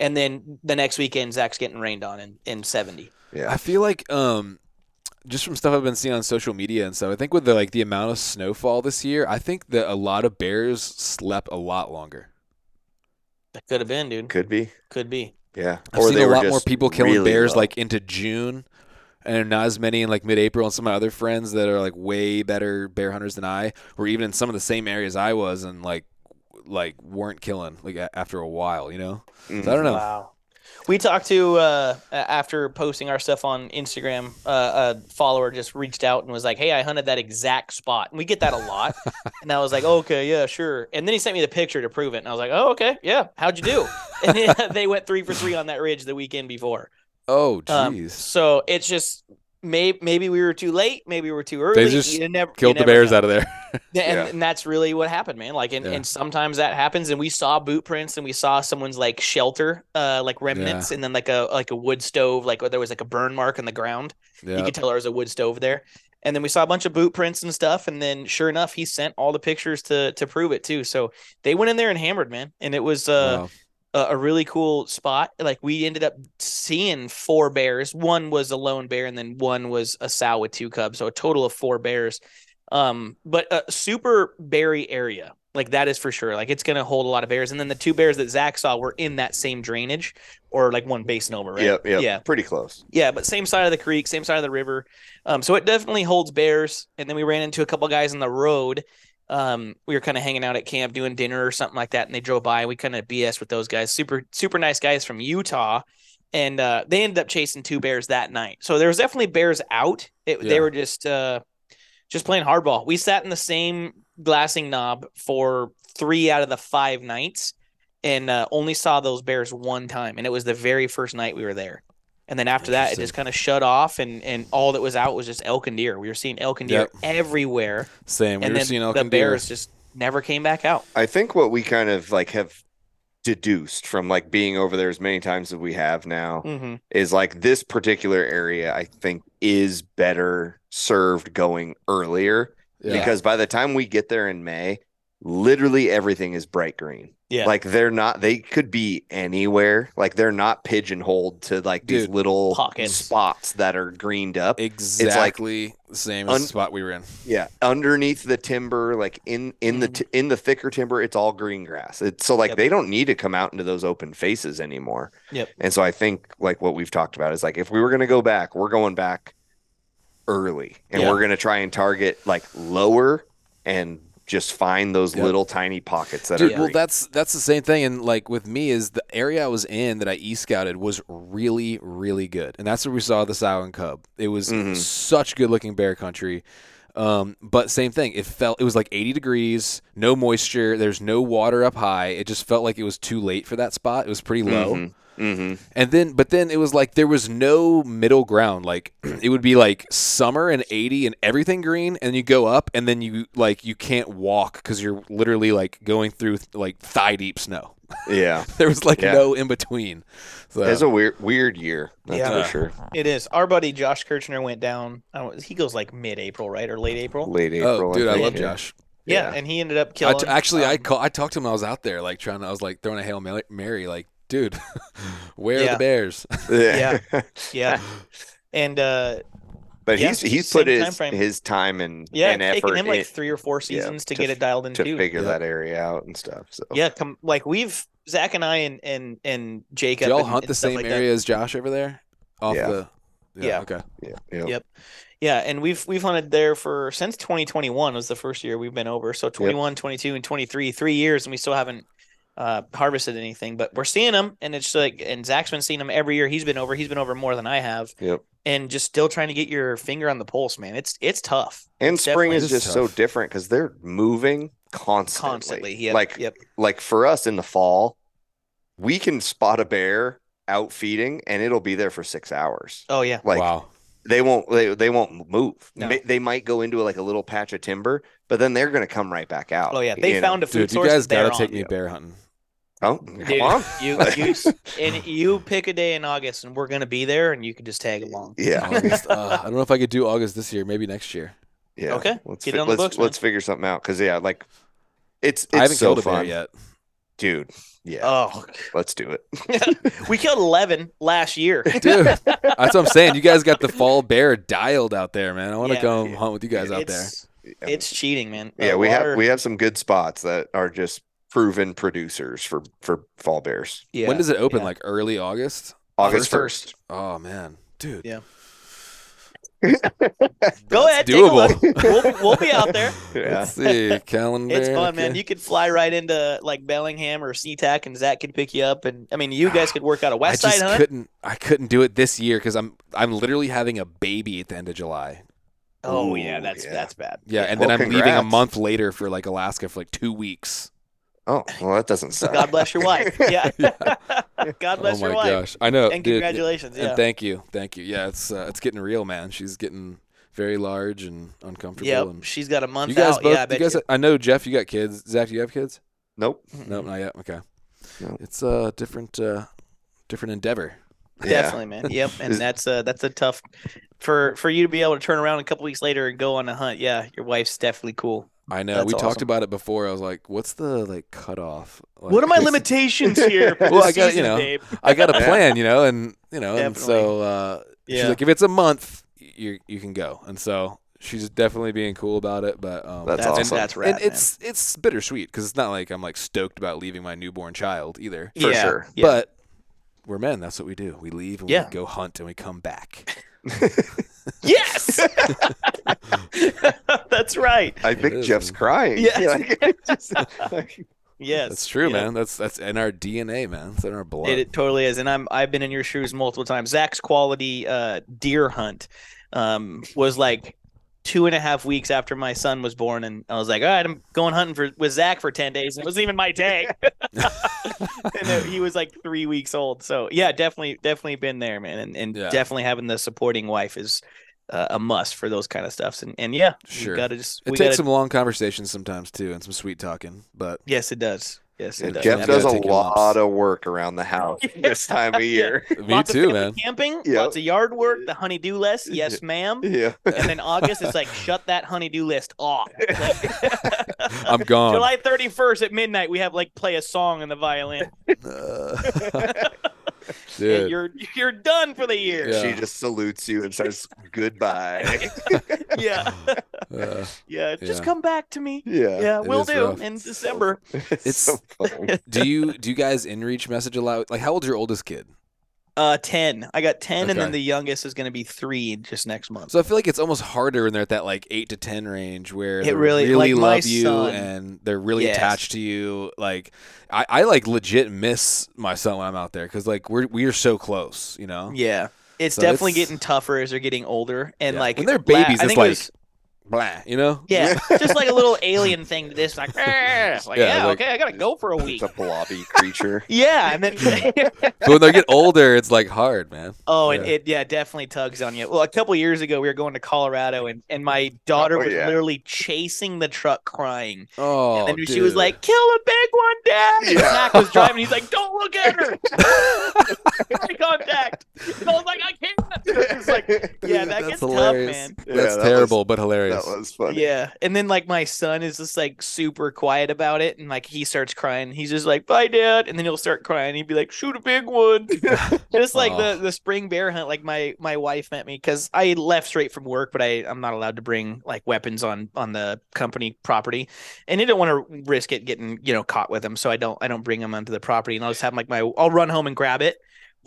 Speaker 3: And then the next weekend Zach's getting rained on in, in 70.
Speaker 2: Yeah.
Speaker 1: I feel like um just from stuff I've been seeing on social media and stuff, I think with the like the amount of snowfall this year, I think that a lot of bears slept a lot longer.
Speaker 3: That could have been, dude.
Speaker 2: Could be.
Speaker 3: Could be.
Speaker 2: Yeah.
Speaker 1: I've
Speaker 2: Or
Speaker 1: seen
Speaker 2: they
Speaker 1: a
Speaker 2: were
Speaker 1: lot more people killing
Speaker 2: really
Speaker 1: bears
Speaker 2: low.
Speaker 1: like into June, and not as many in like mid-April. And some of my other friends that are like way better bear hunters than I were even in some of the same areas I was, and like like weren't killing like a- after a while, you know.
Speaker 2: Mhm.
Speaker 1: So I don't know.
Speaker 3: Wow. We talked to uh, after posting our stuff on Instagram. Uh, a follower just reached out and was like, "Hey, I hunted that exact spot." And we get that a lot. and I was like, "Okay, yeah, sure." And then he sent me the picture to prove it, and I was like, "Oh, okay, yeah. How'd you do?" and they went three for three on that ridge the weekend before.
Speaker 1: Oh,
Speaker 3: Um,
Speaker 1: jeez.
Speaker 3: so it's just maybe maybe we were too late, maybe we were too early.
Speaker 1: They just
Speaker 3: you never, you
Speaker 1: Killed the bears
Speaker 3: know.
Speaker 1: out of there.
Speaker 3: And,
Speaker 2: Yeah.
Speaker 3: and that's really what happened, man. Like, and,
Speaker 1: Yeah.
Speaker 3: and sometimes that happens, and we saw boot prints, and we saw someone's like shelter, uh, like remnants, and then like a like a wood stove, like there was like a burn mark on the ground. You could tell there was a wood stove there, and then we saw a bunch of boot prints and stuff, and then sure enough, he sent all the pictures to to prove it too. So they went in there and hammered, man, and it was uh
Speaker 1: Wow.
Speaker 3: A, a really cool spot. Like we ended up seeing four bears. One was a lone bear, and then one was a sow with two cubs. So a total of four bears. Um, but a super berry area, like that is for sure. Like it's gonna hold a lot of bears. And then the two bears that Zach saw were in that same drainage, or like one basin over, right?
Speaker 2: Yep, yep.
Speaker 3: Yeah,
Speaker 2: Pretty close.
Speaker 3: yeah, but same side of the creek, same side of the river. Um, so it definitely holds bears. And then we ran into a couple guys on the road. Um, we were kind of hanging out at camp doing dinner or something like that, and they drove by. We kind of BS with those guys. Super, super nice guys from Utah, and uh, they ended up chasing two bears that night. So there was definitely bears out. It,
Speaker 1: Yeah.
Speaker 3: They were just uh, just playing hardball. We sat in the same glassing knob for three out of the five nights, and uh, only saw those bears one time, and it was the very first night we were there. And then after that, it just kind of shut off, and and all that was out was just elk and deer. We were seeing elk and deer
Speaker 1: Yep.
Speaker 3: everywhere,
Speaker 1: Same. We
Speaker 3: and
Speaker 1: were
Speaker 3: then
Speaker 1: seeing elk
Speaker 3: the
Speaker 1: and deer.
Speaker 3: bears just never came back out.
Speaker 2: I think what we kind of like have deduced from like being over there as many times as we have now
Speaker 3: Mm-hmm.
Speaker 2: is like this particular area I think is better served going earlier
Speaker 1: Yeah.
Speaker 2: because by the time we get there in May, literally everything is bright green.
Speaker 3: Yeah.
Speaker 2: Like they're not they could be anywhere. Like they're not pigeonholed to like these little
Speaker 3: pockets.
Speaker 2: spots that are greened up.
Speaker 1: exactly the same as
Speaker 2: un-
Speaker 1: the spot we were in.
Speaker 2: Yeah, underneath the timber, like in in the
Speaker 3: Mhm.
Speaker 2: t- in the thicker timber, it's all green grass. It's so like
Speaker 3: Yep.
Speaker 2: they don't need to come out into those open faces anymore.
Speaker 3: Yep.
Speaker 2: And so I think like what we've talked about is like if we were going to go back, we're going back early, and
Speaker 3: Yeah.
Speaker 2: we're going to try and target like lower and just find those
Speaker 1: Yep.
Speaker 2: little tiny pockets that
Speaker 1: Dude,
Speaker 2: are
Speaker 1: well, that's that's the same thing. And like with me, is the area I was in that I e scouted was really, really good, and that's where we saw the sow cub. It was
Speaker 2: Mhm.
Speaker 1: such good looking bear country. Um, but same thing. It felt it was like 80 degrees, no moisture. There's no water up high. It just felt like it was too late for that spot. It was pretty low.
Speaker 2: Mhm. Mhm.
Speaker 1: And then, but then it was like there was no middle ground. Like it would be like summer and 80 and everything green, and you go up, and then you like you can't walk because you're literally like going through like thigh deep snow.
Speaker 2: Yeah,
Speaker 1: There was like
Speaker 2: Yeah.
Speaker 1: no in between. So
Speaker 2: it's a weird weird year. That's
Speaker 3: Yeah.
Speaker 2: for sure.
Speaker 3: It is. Our buddy Josh Kirchner went down. I don't, he goes like mid-April, right, or late April.
Speaker 2: Late April.
Speaker 1: oh, dude, I
Speaker 2: think,
Speaker 1: love
Speaker 2: yeah.
Speaker 1: Josh.
Speaker 3: Yeah,
Speaker 2: Yeah.
Speaker 3: and he ended up killing.
Speaker 1: t- actually, I
Speaker 3: um,
Speaker 1: call, I talked to him when I was out there, like trying. to I was like throwing a hail Mary, Mary like, dude, where are
Speaker 3: Yeah.
Speaker 1: the bears?
Speaker 2: Yeah.
Speaker 3: yeah, and uh,
Speaker 2: But
Speaker 3: Yeah,
Speaker 2: he's he's put his
Speaker 3: timeframe.
Speaker 2: his time and
Speaker 3: yeah,
Speaker 2: and
Speaker 3: it's taken
Speaker 2: effort
Speaker 3: him like
Speaker 2: in-
Speaker 3: three or four
Speaker 2: yeah,
Speaker 3: seasons to,
Speaker 2: to
Speaker 3: get it dialed in
Speaker 2: to
Speaker 3: too.
Speaker 2: figure
Speaker 1: Yeah.
Speaker 2: that area out and stuff. So
Speaker 3: Yeah, come like we've Zach and I and and and
Speaker 1: Do
Speaker 3: Jacob.
Speaker 1: y'all
Speaker 3: and,
Speaker 1: hunt
Speaker 3: and
Speaker 1: the same
Speaker 3: like that.
Speaker 1: area as Josh over there? Off
Speaker 2: Yeah.
Speaker 1: the
Speaker 3: Yeah.
Speaker 1: Okay.
Speaker 2: yeah, yeah.
Speaker 3: Yep. Yeah, and we've we've hunted there for since 2021 was the first year we've been over. So 21, 22, and 23, three years, and we still haven't uh, harvested anything. But we're seeing them, and it's like, and Zach's been seeing them every year. He's been over. He's been over more than I have,
Speaker 2: Yep.
Speaker 3: and just still trying to get your finger on the pulse, man. It's it's tough.
Speaker 2: And
Speaker 3: It's
Speaker 2: spring is
Speaker 1: just
Speaker 2: just so different because they're moving constantly.
Speaker 3: constantly. Yep,
Speaker 2: like
Speaker 3: yep.
Speaker 2: like for us in the fall, we can spot a bear out feeding and it'll be there for six hours.
Speaker 3: Oh yeah.
Speaker 2: Like
Speaker 1: wow.
Speaker 2: they won't they, they won't move.
Speaker 3: No.
Speaker 2: May- They might go into like a little patch of timber, but then they're gonna come right back out.
Speaker 3: Oh yeah. They
Speaker 2: you know?
Speaker 3: found a food
Speaker 1: Dude, you guys gotta take
Speaker 3: on.
Speaker 1: me bear hunting.
Speaker 2: Oh, come
Speaker 3: Dude,
Speaker 2: on.
Speaker 3: You you and you pick a day in August, and we're gonna be there, and you can just tag along.
Speaker 2: Yeah.
Speaker 1: August. Uh, I don't know if I could do August this year. Maybe next year.
Speaker 2: Yeah.
Speaker 3: Okay,
Speaker 2: Let's
Speaker 3: get
Speaker 2: fi-
Speaker 3: it on the
Speaker 2: let's,
Speaker 3: books,
Speaker 2: let's figure something out because yeah, like it's it's
Speaker 1: I haven't
Speaker 2: so
Speaker 1: killed a bear
Speaker 2: fun.
Speaker 1: yet.
Speaker 2: dude. Yeah,
Speaker 3: Oh,
Speaker 2: let's do it.
Speaker 3: we killed 11 last year.
Speaker 1: Dude, that's what I'm saying. You guys got the fall bear dialed out there, man. I want to
Speaker 3: Yeah.
Speaker 1: come hunt with you guys out there.
Speaker 3: it's, it's cheating, man.
Speaker 2: yeah,
Speaker 3: Uh,
Speaker 2: we
Speaker 3: water-
Speaker 2: have we have some good spots that are just proven producers for for fall bears.
Speaker 3: Yeah,
Speaker 1: when does it open?
Speaker 3: yeah.
Speaker 1: Like early August?
Speaker 2: August
Speaker 3: First.
Speaker 2: first.
Speaker 1: Oh man, dude.
Speaker 3: Yeah. Go
Speaker 1: That's
Speaker 3: ahead, take a look.
Speaker 1: doable.
Speaker 3: We'll, be- we'll be out there.
Speaker 2: Yeah.
Speaker 1: Let's see calendar.
Speaker 3: It's fun, man. You could fly right into like Bellingham or SeaTac, and Zach can pick you up. And I mean, you ah, guys could work out a West
Speaker 1: just
Speaker 3: Side hunt.
Speaker 1: couldn't. I couldn't do it this year because I'm I'm literally having a baby at the end of July.
Speaker 3: Oh
Speaker 2: Ooh,
Speaker 3: yeah, that's
Speaker 2: yeah.
Speaker 3: that's bad.
Speaker 1: Yeah, and
Speaker 2: Well,
Speaker 1: then I'm leaving a month later for like Alaska for like two weeks.
Speaker 2: Oh well, that doesn't suck.
Speaker 3: God bless your wife. Yeah. God bless
Speaker 1: oh my
Speaker 3: your wife.
Speaker 1: gosh, I know.
Speaker 3: And
Speaker 1: dude,
Speaker 3: congratulations.
Speaker 1: And
Speaker 3: Yeah.
Speaker 1: thank you, thank you. Yeah, it's uh, it's getting real, man. She's getting very large and uncomfortable.
Speaker 3: Yep.
Speaker 1: And
Speaker 3: She's got a month
Speaker 1: you guys
Speaker 3: out.
Speaker 1: both.
Speaker 3: yeah, I
Speaker 1: you guys,
Speaker 3: you.
Speaker 1: I know Jeff. You got kids. Zach, do you have kids?
Speaker 2: Nope.
Speaker 1: Nope, not yet. Okay.
Speaker 2: No.
Speaker 1: It's a different, uh, different endeavor.
Speaker 2: Yeah.
Speaker 3: Definitely, man. Yep. And that's uh that's a tough for for you to be able to turn around a couple weeks later and go on a hunt. Yeah, your wife's definitely cool.
Speaker 1: I know.
Speaker 3: That's
Speaker 1: we talked about it before. I was like, "What's the like cutoff?" Like,
Speaker 3: what are my limitations here?
Speaker 1: Well, I got- you know,
Speaker 3: babe?
Speaker 1: I got a plan, you know, and you know, and so uh, she's
Speaker 3: Yeah.
Speaker 1: like, if it's a month, you you can go, and so she's definitely being cool about it. But um,
Speaker 2: That's
Speaker 3: that's
Speaker 2: awesome.
Speaker 3: that's rad.
Speaker 1: and it's it's bittersweet because it's not like I'm like stoked about leaving my newborn child either.
Speaker 2: for
Speaker 3: yeah.
Speaker 2: sure.
Speaker 3: Yeah.
Speaker 1: But we're men. That's what we do. We leave and
Speaker 3: Yeah.
Speaker 1: we go hunt and we come back.
Speaker 3: yes, that's right.
Speaker 2: I think
Speaker 1: is,
Speaker 2: Jeff's
Speaker 1: man.
Speaker 2: crying.
Speaker 3: Yeah.
Speaker 2: Like,
Speaker 3: Yes,
Speaker 1: That's true,
Speaker 3: Yeah.
Speaker 1: man. That's that's in our DNA, man. It's in our blood.
Speaker 3: It, it totally is, and I'm I've been in your shoes multiple times. Zach's quality uh, deer hunt um, was like two and a half weeks after my son was born, and I was like, all right, I'm going hunting for with Zach for ten days. It wasn't even my day, and it- he was like three weeks old. So yeah, definitely, definitely been there, man, and, and
Speaker 1: Yeah.
Speaker 3: definitely having the supporting wife is uh, a must for those kind of stuffs. And and yeah,
Speaker 1: Sure.
Speaker 3: gotta just
Speaker 1: It takes
Speaker 3: gotta,
Speaker 1: some long conversations sometimes too, and some sweet talking. But
Speaker 3: yes, it does. Yes, it
Speaker 2: and
Speaker 3: does.
Speaker 2: Jeff does a lot of work around the house this time of year.
Speaker 1: me
Speaker 3: Lots
Speaker 1: too,
Speaker 3: family
Speaker 1: man.
Speaker 3: Camping,
Speaker 2: Yep.
Speaker 3: lots of yard work, the honeydew list. Yes, ma'am.
Speaker 2: Yeah.
Speaker 3: And then August is like, shut that honeydew list off. Like-
Speaker 1: I'm gone.
Speaker 3: July 31st at midnight, we have like play a song on the violin.
Speaker 1: Uh,
Speaker 3: And
Speaker 1: dude.
Speaker 3: you're you're done for the year.
Speaker 1: Yeah.
Speaker 2: She just salutes you and says goodbye.
Speaker 3: Yeah.
Speaker 1: Uh,
Speaker 3: Yeah. Just
Speaker 1: Yeah.
Speaker 3: come back to me.
Speaker 2: yeah.
Speaker 3: Yeah, we'll do
Speaker 1: rough.
Speaker 3: in December.
Speaker 2: It's,
Speaker 1: It's-
Speaker 2: so fun.
Speaker 1: do you do you guys inReach message a lot? Like, how old's your oldest kid?
Speaker 3: Uh, ten. I got ten, and then the youngest is going to be three just next month.
Speaker 1: So I feel like it's almost harder when they're at that like eight to ten range where
Speaker 3: It
Speaker 1: they
Speaker 3: really-
Speaker 1: really,
Speaker 3: like
Speaker 1: love you
Speaker 3: son-
Speaker 1: and they're really
Speaker 3: Yes.
Speaker 1: attached to you. Like I, I like legit miss my son when I'm out there because like we're we are so close, you know.
Speaker 3: Yeah. It's
Speaker 1: So
Speaker 3: definitely
Speaker 1: it's-
Speaker 3: getting tougher as they're getting older, and
Speaker 1: Yeah.
Speaker 3: like
Speaker 1: when they're
Speaker 3: la-
Speaker 1: babies,
Speaker 3: I
Speaker 1: it's
Speaker 3: think it was-
Speaker 1: blah, you know.
Speaker 3: Yeah, just like a little alien thing. This like, like
Speaker 1: Yeah,
Speaker 3: yeah,
Speaker 1: like-
Speaker 3: okay, I gotta go for a week.
Speaker 2: It's a blobby creature.
Speaker 3: Yeah, and then
Speaker 1: But when they get older, it's like hard, man.
Speaker 3: oh, and
Speaker 1: Yeah.
Speaker 3: it yeah definitely tugs on you. Well, a couple years ago, we were going to Colorado, and and my daughter
Speaker 2: Oh,
Speaker 3: was
Speaker 2: yeah.
Speaker 3: literally chasing the truck, crying,
Speaker 1: Oh,
Speaker 3: and then she was like, "Kill a big one, Dad!" And
Speaker 2: Yeah.
Speaker 3: Zach was driving. He's like, "Don't look at her." Eye contact. And I was like, "I can't." It's like, yeah, that
Speaker 1: That's
Speaker 3: gets
Speaker 1: hilarious.
Speaker 3: tough, man.
Speaker 2: Yeah,
Speaker 1: That's
Speaker 2: that
Speaker 1: terrible, but hilarious.
Speaker 2: That was funny.
Speaker 3: Yeah, and then like my son is just like super quiet about it, and like he starts crying. He's just like, "Bye, Dad," and then he'll start crying. He'd be like, "Shoot a big one." just like
Speaker 1: Aw.
Speaker 3: the the spring bear hunt. Like my my wife met me because I left straight from work, but I I'm not allowed to bring like weapons on on the company property, and I didn't want to risk it getting you know caught with them, so I don't I don't bring them onto the property, and I'll just have like my I'll run home and grab it.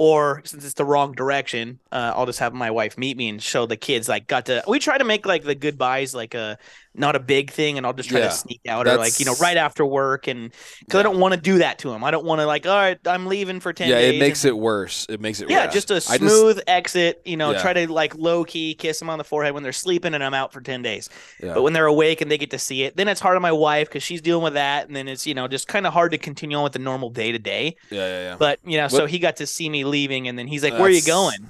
Speaker 3: Or since it's the wrong direction, uh, I'll just have my wife meet me and show the kids. Like, got to we try to make like the goodbyes like a not a big thing, and I'll just try
Speaker 1: Yeah,
Speaker 3: to sneak out or like you know right after work, and because I don't want to do that to him. I don't want to like, all right, I'm leaving for ten
Speaker 1: yeah,
Speaker 3: days.
Speaker 1: it makes
Speaker 3: and-
Speaker 1: it worse. It makes it
Speaker 3: yeah,
Speaker 1: worse.
Speaker 3: just a smooth exit. You know,
Speaker 1: Yeah.
Speaker 3: try to like low key kiss them on the forehead when they're sleeping, and I'm out for ten days.
Speaker 1: yeah.
Speaker 3: But when they're awake and they get to see it, then it's hard on my wife because she's dealing with that, and then it's you know just kind of hard to continue on with the normal day to day.
Speaker 1: yeah, yeah, yeah.
Speaker 3: But you know, so he got to see me leaving, and then he's like, "Where are you going?"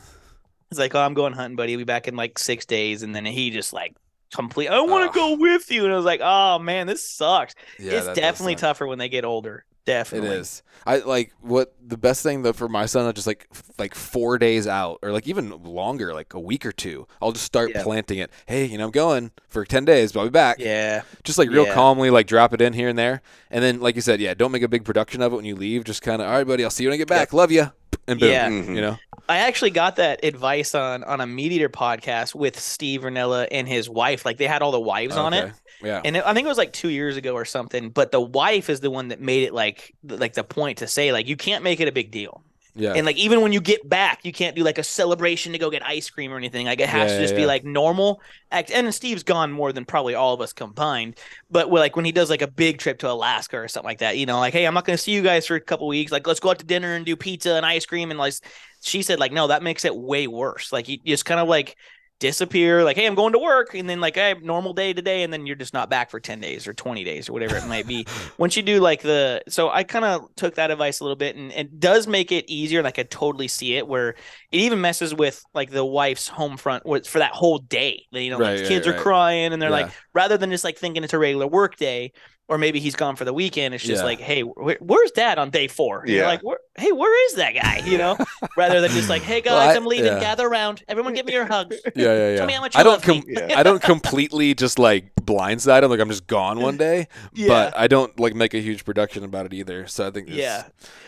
Speaker 3: He's like, "Oh, I'm going hunting, buddy. I'll be back in like six days." And then he just like complete. I want to oh. go with you, and I was like, "Oh man, this sucks."
Speaker 1: Yeah,
Speaker 3: it's definitely tougher when they get older. Definitely.
Speaker 1: it is. I like what the best thing though for my son. I just like f- like four days out, or like even longer, like a week or two. I'll just start
Speaker 3: Yeah.
Speaker 1: planting it. Hey, you know, I'm going for ten days, but I'll be back.
Speaker 3: Yeah.
Speaker 1: Just like real
Speaker 3: Yeah.
Speaker 1: calmly, like drop it in here and there, and then like you said, yeah, don't make a big production of it when you leave. Just kind of, all right, buddy, I'll see you when I get back. Love you, and boom.
Speaker 3: Yeah.
Speaker 2: Mhm.
Speaker 1: You know,
Speaker 3: I actually got that advice on on a MeatEater podcast with Steve Rinella and his wife. Like they had all the wives on it.
Speaker 1: Yeah.
Speaker 3: And it, I think it was like two years ago or something. But the wife is the one that made it like like the point to say like you can't make it a big deal.
Speaker 1: Yeah.
Speaker 3: And like even when you get back, you can't do like a celebration to go get ice cream or anything. Like it has
Speaker 1: Yeah,
Speaker 3: to just
Speaker 1: yeah,
Speaker 3: be
Speaker 1: yeah.
Speaker 3: like normal. Act. And Steve's gone more than probably all of us combined. But like when he does like a big trip to Alaska or something like that, you know, like hey, I'm not going to see you guys for a couple weeks. Like let's go out to dinner and do pizza and ice cream and like she said like no, that makes it way worse. Like you just kind of like disappear like hey i'm going to work and then like i have normal day today and then you're just not back for 10 days or 20 days or whatever it might be once you do like the so i kind of took that advice a little bit and it does make it easier like i totally see it where it even messes with like the wife's home front for that whole day you know
Speaker 1: Right,
Speaker 3: like
Speaker 1: right,
Speaker 3: kids
Speaker 1: right.
Speaker 3: are crying and they're
Speaker 1: Yeah.
Speaker 3: like rather than just like thinking it's a regular work day or maybe he's gone for the weekend it's just
Speaker 1: Yeah.
Speaker 3: like hey wh- where's dad on day four And you're
Speaker 2: Yeah.
Speaker 3: like where, hey where is that guy you know rather than just like hey guys
Speaker 1: Well, I-
Speaker 3: i'm leaving
Speaker 1: yeah.
Speaker 3: gather around everyone give me your hugs
Speaker 1: yeah, yeah, yeah.
Speaker 3: Tell me how much
Speaker 1: I don't.
Speaker 2: Yeah.
Speaker 1: I don't completely just like blindside him like I'm just gone one day,
Speaker 3: Yeah.
Speaker 1: but I don't like make a huge production about it either. So I think it's,
Speaker 3: Yeah.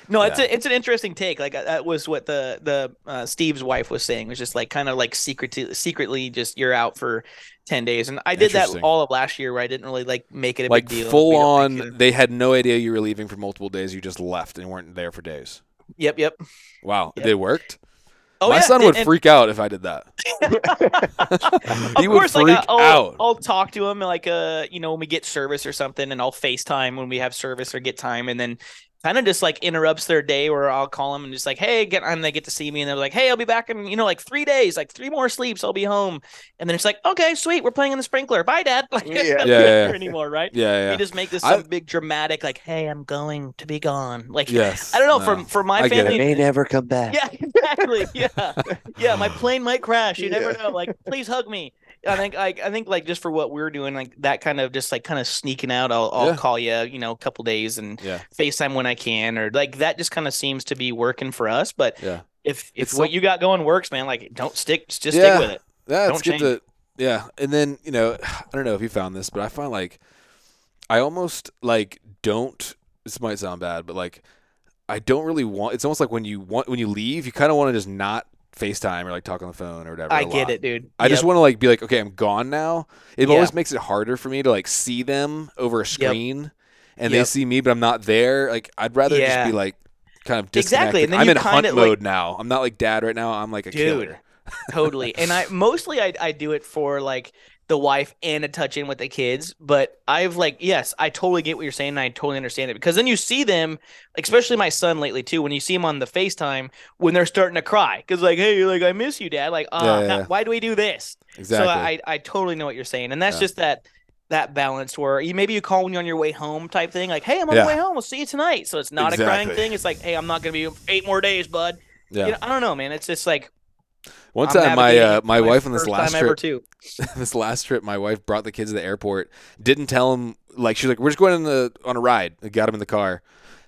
Speaker 3: No, it's a, it's an interesting take. Like that was what the the uh, Steve's wife was saying was just like kind of like secretly secretly just you're out for ten days, and I did that all of last year where I didn't really like make it a
Speaker 1: like
Speaker 3: big deal.
Speaker 1: full on. They had no idea you were leaving for multiple days. You just left and weren't there for days.
Speaker 3: Yep, yep.
Speaker 1: Wow,
Speaker 3: Yep.
Speaker 1: it worked.
Speaker 3: Oh
Speaker 1: My
Speaker 3: yeah,
Speaker 1: son would
Speaker 3: and
Speaker 1: freak out if I did that.
Speaker 3: Of
Speaker 1: he would
Speaker 3: course,
Speaker 1: freak
Speaker 3: like I'll,
Speaker 1: out.
Speaker 3: I'll talk to him like uh you know when we get service or something, and I'll Facetime when we have service or get time, and then kind of just like interrupts their day where I'll call them and just like hey get and they get to see me and they're like hey I'll be back in you know like three days like three more sleeps I'll be home and then it's like okay sweet we're playing in the sprinkler bye dad like
Speaker 2: Yeah.
Speaker 1: Yeah,
Speaker 3: not
Speaker 1: yeah,
Speaker 3: here
Speaker 1: yeah.
Speaker 3: anymore right
Speaker 1: yeah,
Speaker 3: you just make this
Speaker 1: I-
Speaker 3: some big dramatic like hey I'm going to be gone like
Speaker 1: yes.
Speaker 3: I don't know
Speaker 1: no.
Speaker 3: for for my
Speaker 1: I get it.
Speaker 3: family
Speaker 2: may never come back.
Speaker 3: yeah, exactly. Yeah, yeah. My plane might crash. You never know. Like, please hug me. I think, like, I think, like, just for what we're doing, like that kind of just like kind of sneaking out. I'll, I'll
Speaker 1: Yeah.
Speaker 3: call you, you know, a couple days and
Speaker 1: Yeah.
Speaker 3: FaceTime when I can, or like that just kind of seems to be working for us. But
Speaker 1: Yeah.
Speaker 3: if if
Speaker 1: It's
Speaker 3: what
Speaker 1: so-
Speaker 3: you got going works, man, like, don't stick, just
Speaker 1: Yeah.
Speaker 3: stick with it.
Speaker 1: Yeah,
Speaker 3: Don't
Speaker 1: it's good
Speaker 3: change.
Speaker 1: to yeah. And then, you know, I don't know if you found this, but I find like I almost like don't this might sound bad, but like I don't really want it's almost like when you want when you leave, you kind of want to just not FaceTime or like talk on the phone or whatever.
Speaker 3: I get
Speaker 1: lot.
Speaker 3: it, dude.
Speaker 1: I just want to like be like, okay, I'm gone now. It
Speaker 3: Yeah.
Speaker 1: always makes it harder for me to like see them over a screen, and they see me, but I'm not there. Like I'd rather
Speaker 3: Yeah.
Speaker 1: just be like kind of
Speaker 3: Exactly,
Speaker 1: disconnected.
Speaker 3: then
Speaker 1: I'm in hunt
Speaker 3: like-
Speaker 1: mode now. I'm not like dad right now. I'm like a
Speaker 3: Dude.
Speaker 1: killer.
Speaker 3: totally and i mostly I, I do it for like the wife and a touch in with the kids but i've like yes i totally get what you're saying and i totally understand it because then you see them especially my son lately too when you see him on the facetime when they're starting to cry because like hey like i miss you dad like uh
Speaker 1: Yeah, yeah,
Speaker 3: why do we do this?
Speaker 1: Exactly.
Speaker 3: so I, I totally know what you're saying and that's just that that balance where you maybe you call when you're on your way home type thing like hey i'm on the way home we'll see you tonight. So it's not a crying thing it's like hey i'm not gonna be eight more days bud.
Speaker 1: Yeah.
Speaker 3: you know, i don't know man it's just like
Speaker 1: One
Speaker 3: I'm
Speaker 1: time, my uh, my wife on this last trip, this last trip, my wife brought the kids to the airport. Didn't tell them like she's like, we're just going on the on a ride. I got them in the car.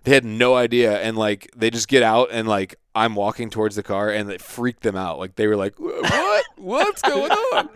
Speaker 1: They had no idea, and like they just get out, and like I'm walking towards the car, and it freaked them out. Like they were like, what? What's going on?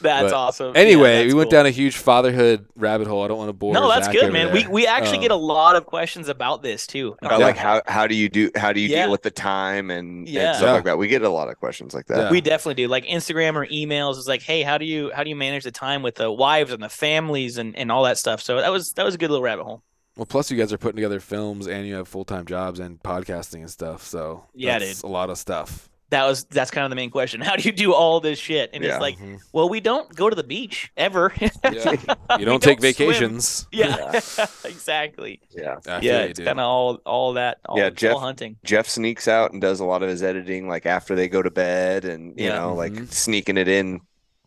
Speaker 3: That's
Speaker 1: But
Speaker 3: awesome. Yeah,
Speaker 1: Anyway,
Speaker 3: that's
Speaker 1: we went
Speaker 3: cool.
Speaker 1: down a huge fatherhood rabbit hole. I don't want to bore.
Speaker 3: No, that's
Speaker 1: Zach
Speaker 3: good, man.
Speaker 1: there.
Speaker 3: We we actually
Speaker 1: Um,
Speaker 3: get a lot of questions about this too.
Speaker 2: About like how how do you do how do you
Speaker 3: Yeah.
Speaker 2: deal with the time and,
Speaker 3: Yeah.
Speaker 2: and stuff
Speaker 1: Yeah.
Speaker 2: like that. We get a lot of questions like that.
Speaker 1: Yeah.
Speaker 3: we definitely do. Like Instagram or emails is like, hey, how do you how do you manage the time with the wives and the families and, and all that stuff? So that was that was a good little rabbit hole.
Speaker 1: Well, plus you guys are putting together films, and you have full time jobs and podcasting and stuff. So
Speaker 3: Yeah,
Speaker 1: that's
Speaker 3: dude.
Speaker 1: a lot of stuff.
Speaker 3: That was that's kind of the main question. How do you do all this shit? And
Speaker 2: Yeah.
Speaker 3: it's like,
Speaker 1: Mhm.
Speaker 3: well, we don't go to the beach ever.
Speaker 1: Yeah. You don't take
Speaker 3: swim.
Speaker 1: vacations.
Speaker 3: Yeah, exactly.
Speaker 2: yeah.
Speaker 3: Yeah,
Speaker 1: you,
Speaker 3: it's kind of all all that. All,
Speaker 2: Yeah,
Speaker 3: all
Speaker 2: Jeff-
Speaker 3: hunting.
Speaker 2: Jeff sneaks out and does a lot of his editing like after they go to bed and you
Speaker 3: Yeah.
Speaker 2: know, like
Speaker 1: Mhm.
Speaker 2: sneaking it in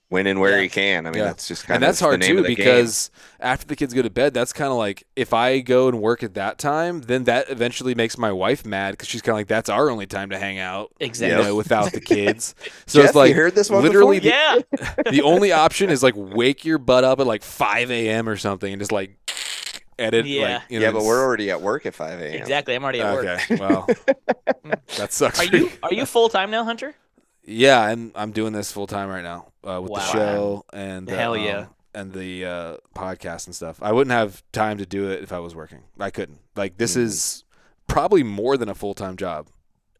Speaker 2: when and where
Speaker 3: Yeah.
Speaker 2: he can. I mean,
Speaker 1: Yeah.
Speaker 2: that's just kind of.
Speaker 1: and
Speaker 2: of
Speaker 1: that's
Speaker 2: the
Speaker 1: hard
Speaker 2: name
Speaker 1: too
Speaker 2: of the game.
Speaker 1: because after the kids go to bed, that's kind of like if I go and work at that time, then that eventually makes my wife mad because she's kind of like that's our only time to hang out,
Speaker 3: Exactly.
Speaker 1: you know, without the kids. So
Speaker 2: Jeff,
Speaker 1: it's like
Speaker 2: you heard this one
Speaker 1: literally the,
Speaker 3: Yeah.
Speaker 1: the only option is like wake your butt up at like 5 a.m. or something and just like edit.
Speaker 3: Yeah.
Speaker 1: Like, you know,
Speaker 2: yeah, but we're already at work at 5 a.m.
Speaker 3: Exactly. I'm already at work.
Speaker 1: okay. Well, that sucks.
Speaker 3: Are
Speaker 1: for
Speaker 3: you are you full time now, Hunter?
Speaker 1: Yeah, I'm I'm doing this full time right now uh, with the show and uh,
Speaker 3: Hell yeah.
Speaker 1: um, and the uh, podcast and stuff. I wouldn't have time to do it if I was working. I couldn't. Like this
Speaker 2: Mhm.
Speaker 1: is probably more than a full time job.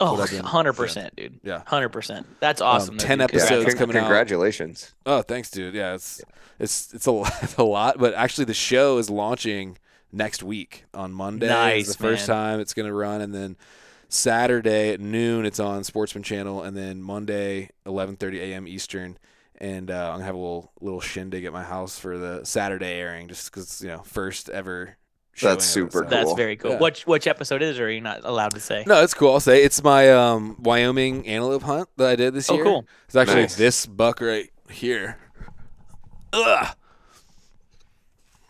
Speaker 3: Oh,
Speaker 1: What I've been
Speaker 3: 100%, dude.
Speaker 1: Yeah.
Speaker 3: 100%. That's awesome. though,
Speaker 1: 10
Speaker 3: dude.
Speaker 2: Yeah,
Speaker 1: episodes
Speaker 2: con-
Speaker 1: coming out.
Speaker 2: Congratulations.
Speaker 1: Oh, thanks, dude. Yeah, it's it's it's a lot, it's a lot, but actually the show is launching next week on Monday. is
Speaker 3: Nice,
Speaker 1: the first time it's going to run, and then Saturday at noon it's on Sportsman Channel, and then Monday 11:30 a.m. Eastern. And uh, I'm gonna have a little little shindig at my house for the Saturday airing, just because you know first ever. showing
Speaker 2: That's
Speaker 1: of it,
Speaker 2: super
Speaker 1: so-
Speaker 3: That's very cool.
Speaker 1: Yeah.
Speaker 3: Which which episode is or are you not allowed to say?
Speaker 1: No, it's cool. I'll say it's my um, Wyoming antelope hunt that I did this
Speaker 3: Oh,
Speaker 1: year.
Speaker 3: Oh, cool.
Speaker 1: It's actually
Speaker 2: Nice.
Speaker 1: this buck right here. Ugh.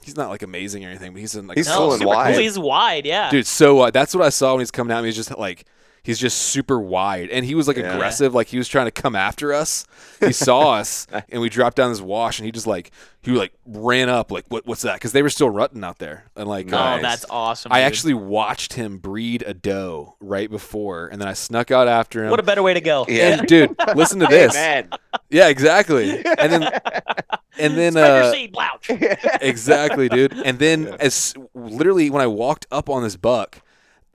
Speaker 1: He's not like amazing or anything, but he's in like
Speaker 2: He's
Speaker 1: a-
Speaker 3: No,
Speaker 2: full and
Speaker 3: super
Speaker 2: wide.
Speaker 3: cool. He's wide, yeah.
Speaker 1: dude. So wide. That's what I saw when he's coming at me. He's just like he's just super wide, and he was like
Speaker 2: Yeah.
Speaker 1: aggressive, like he was trying to come after us. He saw us, and we dropped down this wash, and he just like he like ran up, like what what's that? Because they were still rutting out there, and like
Speaker 3: Oh,
Speaker 2: Nice.
Speaker 3: that's awesome.
Speaker 1: I
Speaker 3: dude.
Speaker 1: actually watched him breed a doe right before, and then I snuck out after him.
Speaker 3: What a better way to go.
Speaker 2: Yeah.
Speaker 1: And dude, listen to this.
Speaker 2: man.
Speaker 1: Yeah, exactly. And then and then uh,
Speaker 3: seed, blouch.
Speaker 1: exactly, dude. And then as literally when I walked up on this buck,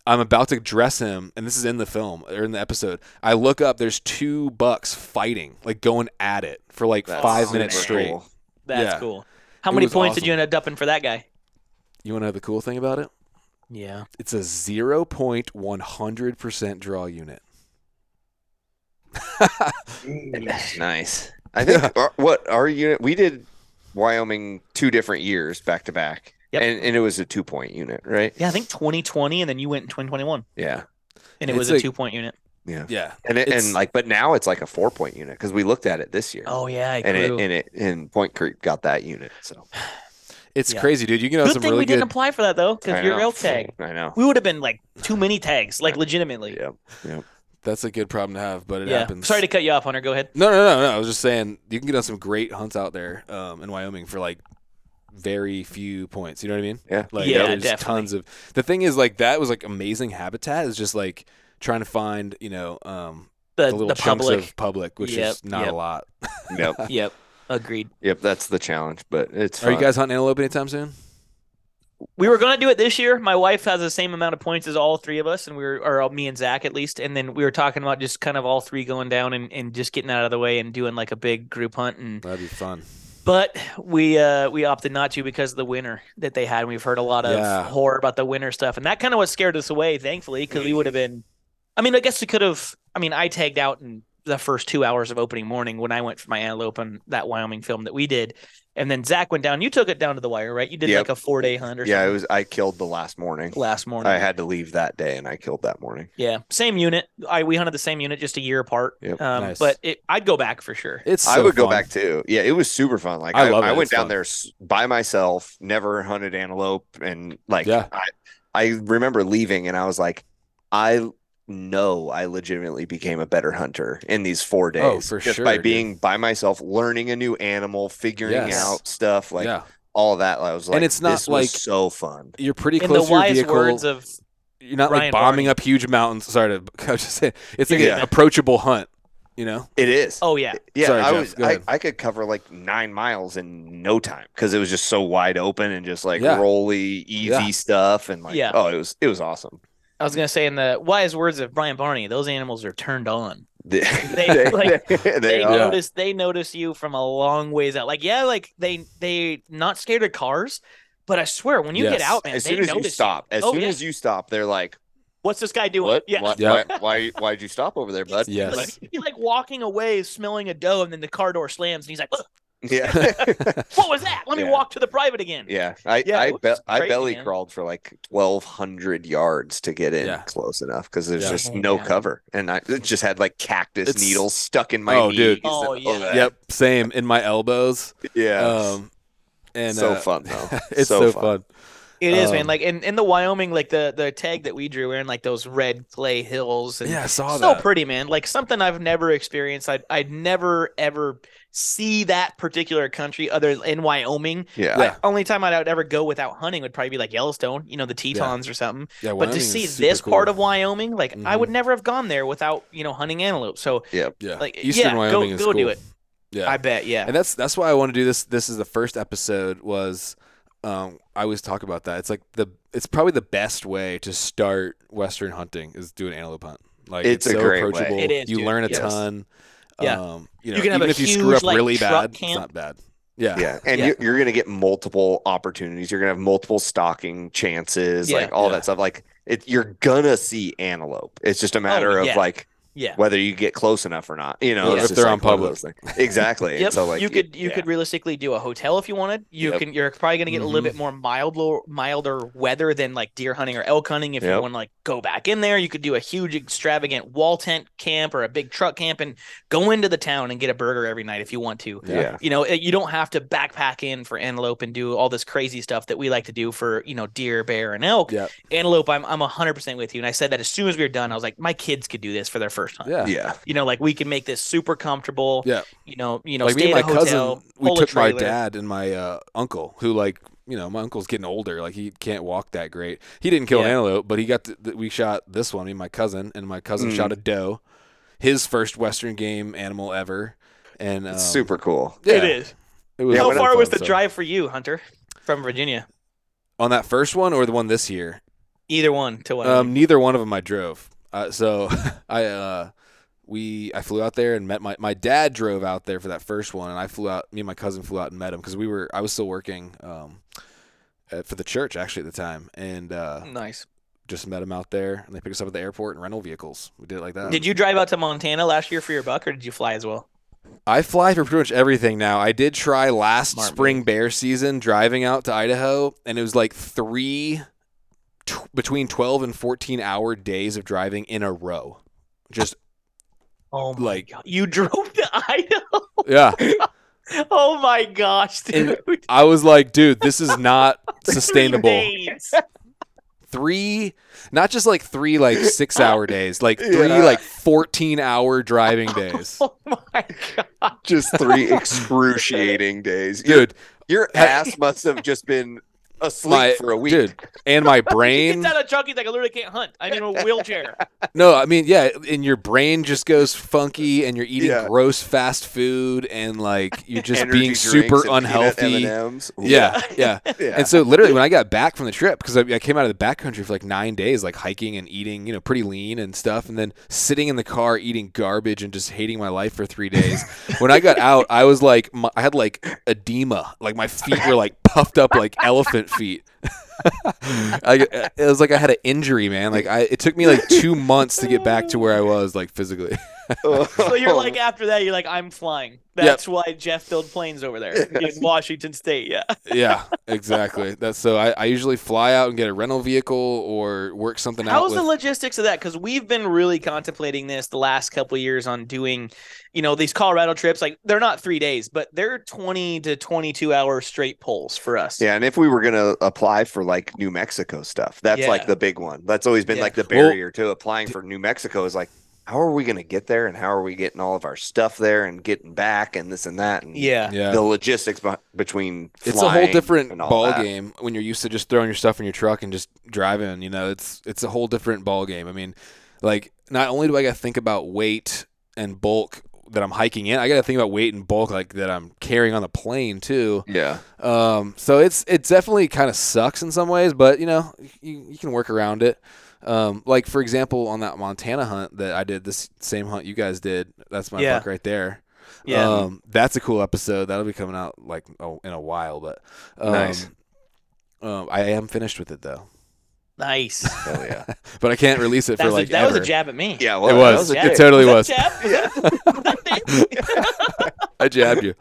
Speaker 1: I'm about to dress him, and this is in the film or in the episode. I look up, there's two bucks fighting, like going at it for like
Speaker 2: That's
Speaker 1: five minutes straight.
Speaker 2: cool.
Speaker 3: That's
Speaker 1: Yeah.
Speaker 3: cool. How
Speaker 1: It
Speaker 3: many
Speaker 1: was
Speaker 3: points did you end up dumping for that guy?
Speaker 1: You want to know the cool thing about it?
Speaker 3: Yeah.
Speaker 1: It's a 0.100% draw unit.
Speaker 2: Mm, nice. I think our, what our unit we did Wyoming two different years back to back,
Speaker 3: Yep.
Speaker 2: and and it was a two point unit, right?
Speaker 3: Yeah, I think 2020, and then you went in 2021,
Speaker 2: Yeah,
Speaker 3: and it
Speaker 1: It's
Speaker 3: was
Speaker 1: like-
Speaker 3: a two point unit.
Speaker 2: yeah,
Speaker 1: Yeah.
Speaker 2: and it,
Speaker 1: It's-
Speaker 2: and like, but now it's like a four point unit because we looked at it this year.
Speaker 3: Oh yeah, it
Speaker 2: and it
Speaker 3: grew.
Speaker 2: and it and Point Creek got that unit. So
Speaker 1: It's
Speaker 3: Yeah.
Speaker 1: crazy, dude. You can have
Speaker 3: Good
Speaker 1: some
Speaker 3: thing
Speaker 1: really
Speaker 3: we didn't apply for that though,
Speaker 2: I
Speaker 3: because your
Speaker 2: know.
Speaker 3: elk tag.
Speaker 2: I know.
Speaker 3: We would have been like too many tags, like legitimately.
Speaker 2: Yeah, Yeah.
Speaker 1: That's a good problem to have, but it
Speaker 3: Yeah.
Speaker 1: happens.
Speaker 3: Sorry to cut you off, Hunter. Go ahead.
Speaker 1: No, no, no, no. I was just saying you can get on some great hunts out there um, in Wyoming for like very few points. You know what I mean?
Speaker 2: yeah,
Speaker 1: Like
Speaker 3: Yeah,
Speaker 1: there's
Speaker 3: definitely.
Speaker 1: tons of. The thing is, like that was like amazing habitat. Is just like trying to find you know um,
Speaker 3: The
Speaker 1: the
Speaker 3: the,
Speaker 1: little chunks
Speaker 3: public.
Speaker 1: of public, which
Speaker 3: Yep,
Speaker 1: is not
Speaker 3: yep.
Speaker 1: a lot.
Speaker 2: yep,
Speaker 3: Yep. Agreed.
Speaker 2: yep. That's the challenge, but it's.
Speaker 1: Are you guys hunting antelope anytime soon?
Speaker 3: We were gonna do it this year. My wife has the same amount of points as all three of us, and we were, or me and Zach at least. And then we were talking about just kind of all three going down and, and just getting out of the way and doing like a big group hunt. And
Speaker 1: That'd be fun.
Speaker 3: But we uh we opted not to because of the winter that they had. And we've heard a lot of
Speaker 1: Yeah.
Speaker 3: horror about the winter stuff, and that kind of what scared us away. Thankfully, because we would have been. I mean, I guess we could have. I mean, I tagged out in the first two hours of opening morning when I went for my antelope on that Wyoming film that we did, and then Zach went down. You took it down to the wire, right? You did
Speaker 2: Yep.
Speaker 3: like a four day hunt or
Speaker 2: Yeah,
Speaker 3: something
Speaker 2: it was. I killed the last morning.
Speaker 3: last morning.
Speaker 2: I had to leave that day, and I killed that morning.
Speaker 3: Yeah, same unit. I we hunted the same unit just a year apart.
Speaker 2: Yep.
Speaker 3: Um,
Speaker 1: Nice.
Speaker 3: but it, I'd go back for sure.
Speaker 1: It's.
Speaker 2: I
Speaker 1: so
Speaker 2: would go back too. Yeah, it was super fun. Like
Speaker 1: I
Speaker 2: I,
Speaker 1: love
Speaker 2: I went
Speaker 1: It's
Speaker 2: down
Speaker 1: fun.
Speaker 2: there by myself, never hunted antelope, and like
Speaker 1: Yeah.
Speaker 2: I, I remember leaving, and I was like, I know I legitimately became a better hunter in these four oh, days.
Speaker 1: Oh, for
Speaker 2: just
Speaker 1: sure,
Speaker 2: by
Speaker 1: dude.
Speaker 2: being by myself, learning a new animal, figuring
Speaker 1: Yes.
Speaker 2: out stuff, like
Speaker 1: yeah,
Speaker 2: all that. I was like, and
Speaker 1: it's not
Speaker 2: this
Speaker 1: like-
Speaker 2: so fun.
Speaker 1: you're pretty
Speaker 3: In the
Speaker 1: close to your
Speaker 3: wise
Speaker 1: vehicle.
Speaker 3: words of
Speaker 1: you're not like bombing
Speaker 3: Barney.
Speaker 1: up huge mountains. Sorry to. I was just saying, it's like
Speaker 2: Yeah.
Speaker 1: an approachable hunt. You know.
Speaker 2: It is.
Speaker 3: oh yeah,
Speaker 2: Yeah,
Speaker 1: Sorry,
Speaker 2: I
Speaker 1: Jeff,
Speaker 2: was. I. I could cover like nine miles in no time because it was just so wide open and just like
Speaker 1: Yeah.
Speaker 2: rolly, easy
Speaker 1: Yeah.
Speaker 2: stuff, and like
Speaker 3: Yeah.
Speaker 2: oh, it was it was awesome.
Speaker 3: I was gonna say in the wise words of Brian Barney, those animals are turned on.
Speaker 2: They,
Speaker 3: They- like,
Speaker 2: they,
Speaker 3: They
Speaker 2: are.
Speaker 3: notice they notice you from a long ways out. Like yeah, like they they not scared of cars, but I swear when you get out, man,
Speaker 2: As
Speaker 3: they
Speaker 2: soon as you
Speaker 3: notice
Speaker 2: stop, as
Speaker 3: Oh,
Speaker 2: soon
Speaker 3: yeah.
Speaker 2: as you stop, they're like,
Speaker 3: What's this guy doing?
Speaker 2: "What?
Speaker 3: Yeah.
Speaker 2: Why,
Speaker 1: Yeah.
Speaker 2: why, why, why'd you stop over there, bud?"
Speaker 1: Yes.
Speaker 3: Like, he's like walking away, smelling a doe, and then the car door slams, and he's like, "Ugh,
Speaker 2: Yeah,
Speaker 3: "What was that? Let me
Speaker 2: Yeah.
Speaker 3: walk to the private again."
Speaker 2: yeah. I,
Speaker 3: Yeah,
Speaker 2: I, be- I belly
Speaker 3: man.
Speaker 2: crawled for like twelve hundred yards to get in
Speaker 1: Yeah.
Speaker 2: close enough because there's
Speaker 1: Yeah.
Speaker 2: just
Speaker 3: Oh,
Speaker 2: no
Speaker 3: man.
Speaker 2: cover, and I it just had like cactus
Speaker 1: It's-
Speaker 2: needles stuck in my
Speaker 1: Oh,
Speaker 2: knees.
Speaker 1: dude.
Speaker 3: Oh,
Speaker 2: and-
Speaker 3: yeah.
Speaker 1: Yep. Same in my elbows.
Speaker 2: yeah.
Speaker 1: Um, and
Speaker 2: so
Speaker 1: uh,
Speaker 2: fun though.
Speaker 1: it's
Speaker 2: so,
Speaker 1: so,
Speaker 2: fun.
Speaker 1: fun.
Speaker 3: It is,
Speaker 1: Um,
Speaker 3: man. Like in, in the Wyoming, like the the tag that we drew, we're in like those red clay hills, and
Speaker 1: Yeah, I saw
Speaker 3: so
Speaker 1: that.
Speaker 3: pretty, man. Like something I've never experienced. I'd I'd never ever see that particular country other in Wyoming.
Speaker 2: Yeah.
Speaker 1: Yeah.
Speaker 3: Only time I'd ever go without hunting would probably be like Yellowstone, you know, the Tetons or something.
Speaker 1: Yeah,
Speaker 3: But to see
Speaker 1: is super
Speaker 3: this part of Wyoming, like I
Speaker 1: Mhm.
Speaker 3: would never have gone there without you know hunting antelope. So
Speaker 1: yeah, yeah.
Speaker 3: like,
Speaker 1: Eastern
Speaker 3: yeah,
Speaker 1: Wyoming
Speaker 3: go,
Speaker 1: is
Speaker 3: go do it.
Speaker 1: Yeah,
Speaker 3: I bet. Yeah.
Speaker 1: and that's that's why I want to do this. This is the first episode. Was um, I always talk about that. It's like the it's probably the best way to start Western hunting is do an antelope hunt. Like
Speaker 2: It's
Speaker 1: it's,
Speaker 2: a
Speaker 1: so
Speaker 2: great way.
Speaker 1: approachable.
Speaker 3: It is,
Speaker 1: you
Speaker 3: dude.
Speaker 1: learn a
Speaker 2: Yes.
Speaker 1: ton.
Speaker 3: Yeah.
Speaker 1: Um, you know,
Speaker 3: You can have
Speaker 1: even
Speaker 3: a
Speaker 1: if you screw
Speaker 3: huge,
Speaker 1: up
Speaker 3: like,
Speaker 1: really
Speaker 3: truck
Speaker 1: bad, it's
Speaker 3: camp.
Speaker 1: not bad. Yeah.
Speaker 2: Yeah, and
Speaker 3: Yeah.
Speaker 2: You, you're going to get multiple opportunities. You're going to have multiple stalking chances,
Speaker 3: Yeah.
Speaker 2: like all
Speaker 1: Yeah.
Speaker 2: that stuff. Like it, you're gonna see antelope. It's just a matter of
Speaker 3: yeah.
Speaker 2: like
Speaker 3: yeah.
Speaker 2: whether you get close enough or not. You know,
Speaker 1: Or
Speaker 2: it's
Speaker 1: if they're
Speaker 2: like
Speaker 1: on public.
Speaker 2: those. Exactly.
Speaker 3: Yep.
Speaker 2: So like
Speaker 3: you could you
Speaker 2: yeah.
Speaker 3: could realistically do a hotel if you wanted. You
Speaker 2: Yep.
Speaker 3: can you're probably gonna get a little
Speaker 1: Mhm.
Speaker 3: bit more milder milder weather than like deer hunting or elk hunting. If you want to like go back in there, you could do a huge extravagant wall tent camp or a big truck camp and go into the town and get a burger every night if you want to.
Speaker 2: Yeah.
Speaker 3: You know, you don't have to backpack in for antelope and do all this crazy stuff that we like to do for, you know, deer, bear, and elk.
Speaker 1: Yeah.
Speaker 3: Antelope, I'm I'm hundred percent with you. And I said that as soon as we were done, I was like, my kids could do this for their first hunt.
Speaker 1: Yeah.
Speaker 2: Yeah.
Speaker 3: You know, like we can make this super comfortable.
Speaker 1: Yeah.
Speaker 3: You know, you know,
Speaker 1: like me and
Speaker 3: at
Speaker 1: my
Speaker 3: a hotel,
Speaker 1: cousin, we took my dad and my uh, uncle, who like you know my uncle's getting older, like he can't walk that great. He didn't kill an antelope, but he got the, the, we shot this one. Me and my cousin, and my cousin
Speaker 2: Mm.
Speaker 1: shot a doe, his first Western game animal ever, and um,
Speaker 2: It's super cool.
Speaker 1: Yeah,
Speaker 3: It is.
Speaker 1: It was
Speaker 2: Yeah,
Speaker 3: How
Speaker 2: when
Speaker 1: really
Speaker 3: far was
Speaker 1: fun,
Speaker 3: the
Speaker 1: so-
Speaker 3: drive for you, Hunter, from Virginia?
Speaker 1: on that first one or the one this year?
Speaker 3: Either one to one.
Speaker 1: Um, neither one of them I drove. Uh, so I uh, we I flew out there and met my my dad drove out there for that first one, and I flew out. Me and my cousin flew out and met him because we were I was still working um, at, for the church actually at the time, and uh,
Speaker 3: nice.
Speaker 1: just met him out there, and they picked us up at the airport in rental vehicles. We did it like that.
Speaker 3: Did you drive out to Montana last year for your buck, or did you fly as well?
Speaker 1: I fly for pretty much everything now. I did try last
Speaker 3: Smart
Speaker 1: spring bear season driving out to Idaho, and it was like three t- between twelve and fourteen hour days of driving in a row. Just
Speaker 3: Oh my
Speaker 1: Like-
Speaker 3: god, you drove to Idaho?
Speaker 1: yeah.
Speaker 3: Oh my gosh,
Speaker 1: And-
Speaker 3: dude!
Speaker 1: I was like, dude, this is not sustainable. Three, not just like three like six hour days, like three
Speaker 2: Yeah.
Speaker 1: like fourteen hour driving oh days,
Speaker 3: Oh my god!
Speaker 2: Just three excruciating days.
Speaker 1: Dude.
Speaker 2: your
Speaker 1: Ha-
Speaker 2: ass must have just been asleep
Speaker 1: My
Speaker 2: for a week.
Speaker 1: dude, and my brain.
Speaker 3: out of truck, he's like, I literally can't hunt. I'm in a wheelchair.
Speaker 1: No, I mean, yeah, and your brain just goes funky, and you're eating
Speaker 2: Yeah.
Speaker 1: gross fast food, and like you're just being super unhealthy. Yeah, yeah.
Speaker 2: Yeah.
Speaker 1: And so, literally, when I got back from the trip, because I, I came out of the backcountry for like nine days, like hiking and eating, you know, pretty lean and stuff, and then sitting in the car eating garbage and just hating my life for three days. when I got out, I was like, my, I had like edema, like my feet were like puffed up like elephant feet. I, it was like I had an injury, man. Like I, it took me like two months to get back to where I was, like physically.
Speaker 3: So you're like after that, you're like, I'm flying. That's why Jeff built planes over there in Washington State. Yeah.
Speaker 1: yeah, exactly. That's so. I, I usually fly out and get a rental vehicle or work something out
Speaker 3: How's
Speaker 1: with.
Speaker 3: the logistics of that? Because we've been really contemplating this the last couple of years on doing, you know, these Colorado trips. Like they're not three days, but they're 20 to 22 hour straight pulls for us.
Speaker 2: Yeah, and if we were gonna apply for like New Mexico stuff, that's
Speaker 3: Yeah.
Speaker 2: like the big one. That's always been
Speaker 3: Yeah.
Speaker 2: like the
Speaker 1: Well,
Speaker 2: barrier to applying for New Mexico is like, how are we gonna get there, and how are we getting all of our stuff there, and getting back, and this and that, and
Speaker 3: Yeah.
Speaker 1: yeah,
Speaker 2: the logistics be- between
Speaker 1: it's a whole different ball
Speaker 2: that.
Speaker 1: game when you're used to just throwing your stuff in your truck and just driving. You know, it's it's a whole different ball game. I mean, like not only do I got to think about weight and bulk that I'm hiking in, I got to think about weight and bulk like that I'm carrying on the plane too.
Speaker 2: Yeah,
Speaker 1: Um, so it's it definitely kind of sucks in some ways, but you know you, you can work around it. Um, like for example, on that Montana hunt that I did, this same hunt you guys did, that's my
Speaker 3: Yeah.
Speaker 1: buck right there.
Speaker 3: Yeah.
Speaker 1: Um, that's a cool episode. That'll be coming out like oh, in a while, but um,
Speaker 2: Nice.
Speaker 1: Um, I am finished with it though,
Speaker 3: nice.
Speaker 2: hell yeah,
Speaker 1: but I can't release it
Speaker 3: That,
Speaker 1: for like
Speaker 3: a, that was a jab at me.
Speaker 2: yeah.
Speaker 1: It
Speaker 2: well,
Speaker 1: was. It totally
Speaker 3: Was
Speaker 1: was.
Speaker 3: jab?
Speaker 1: I jabbed you.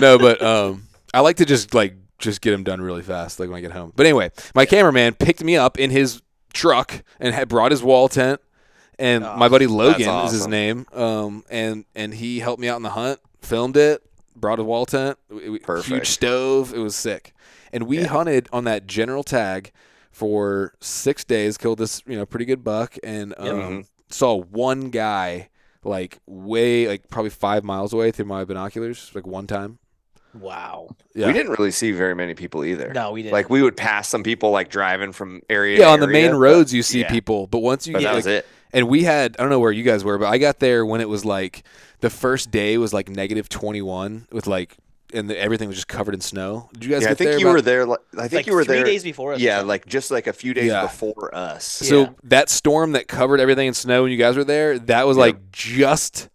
Speaker 1: no, but um, I like to just like just get them done really fast, like when I get home. But anyway, my cameraman picked me up in his truck and had brought his wall tent, and
Speaker 3: Oh,
Speaker 1: my buddy Logan is his name. Um, and and he helped me out in the hunt, filmed it, brought a wall tent,
Speaker 2: Perfect.
Speaker 1: huge stove. It was sick, and we
Speaker 2: Yeah.
Speaker 1: hunted on that general tag for six days. Killed this you know pretty good buck, and um,
Speaker 2: Mhm.
Speaker 1: saw one guy like way like probably five miles away through my binoculars like one time.
Speaker 3: Wow.
Speaker 1: Yeah.
Speaker 2: We didn't really see very many people either.
Speaker 3: No, we didn't.
Speaker 2: Like we would pass some people like driving from area.
Speaker 1: yeah,
Speaker 2: to
Speaker 1: on the main
Speaker 2: but-
Speaker 1: roads you see
Speaker 2: yeah,
Speaker 1: people, but once you
Speaker 2: But
Speaker 1: get
Speaker 2: that
Speaker 1: like,
Speaker 2: was it.
Speaker 1: and we had I don't know where you guys were, but I got there when it was like the first day was like negative twenty one with like and the, everything was just covered in snow. Did you guys
Speaker 2: Yeah, I think
Speaker 1: there?
Speaker 2: you
Speaker 1: about-
Speaker 2: were there. like- I think
Speaker 3: like
Speaker 2: you were
Speaker 3: three
Speaker 2: there.
Speaker 3: days before us.
Speaker 2: yeah, like just like a few days
Speaker 1: Yeah.
Speaker 2: before us.
Speaker 1: So
Speaker 3: Yeah.
Speaker 1: that storm that covered everything in snow when you guys were there, that was
Speaker 2: Yep.
Speaker 1: like just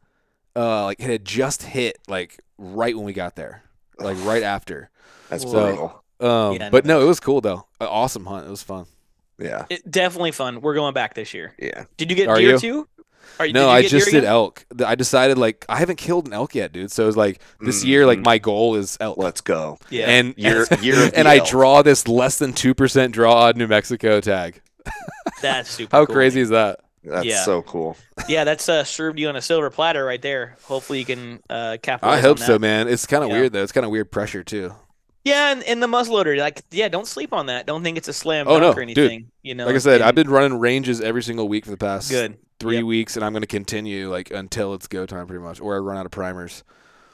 Speaker 1: uh like it had just hit like right when we got there. Like right after.
Speaker 2: That's
Speaker 3: Whoa.
Speaker 2: brutal.
Speaker 1: Um
Speaker 3: Yeah,
Speaker 1: but no, it was cool though. An awesome hunt. It was fun.
Speaker 2: Yeah,
Speaker 3: It, definitely fun. We're going back this year.
Speaker 2: yeah.
Speaker 3: Did you get
Speaker 1: Are
Speaker 3: deer
Speaker 1: you?
Speaker 3: too? Are,
Speaker 1: No, I just did elk. I decided like I haven't killed an elk yet, dude. So it's like this
Speaker 2: Mhm.
Speaker 1: year like my goal is elk.
Speaker 2: Let's go.
Speaker 3: Yeah.
Speaker 1: And
Speaker 2: Year, year of
Speaker 1: and I
Speaker 2: elk.
Speaker 1: draw this less than two percent draw odd New Mexico tag.
Speaker 3: That's super.
Speaker 1: How
Speaker 3: cool.
Speaker 1: crazy is that?
Speaker 2: That's
Speaker 3: Yeah.
Speaker 2: so cool.
Speaker 3: Yeah, that's uh, served you on a silver platter right there. Hopefully you can uh, capitalize.
Speaker 1: I hope
Speaker 3: on
Speaker 1: so, man. It's kind of
Speaker 3: Yeah.
Speaker 1: weird though. It's kind of weird pressure too.
Speaker 3: Yeah, and, and the muzzleloader, like, yeah, don't sleep on that. Don't think it's a slam
Speaker 1: Oh,
Speaker 3: dunk
Speaker 1: no,
Speaker 3: or
Speaker 1: dude.
Speaker 3: anything. You know,
Speaker 1: Like I said,
Speaker 3: and-
Speaker 1: I've been running ranges every single week for the past
Speaker 3: good.
Speaker 1: three
Speaker 3: Yep.
Speaker 1: weeks, and I'm going to continue like until it's go time, pretty much, or I run out of primers.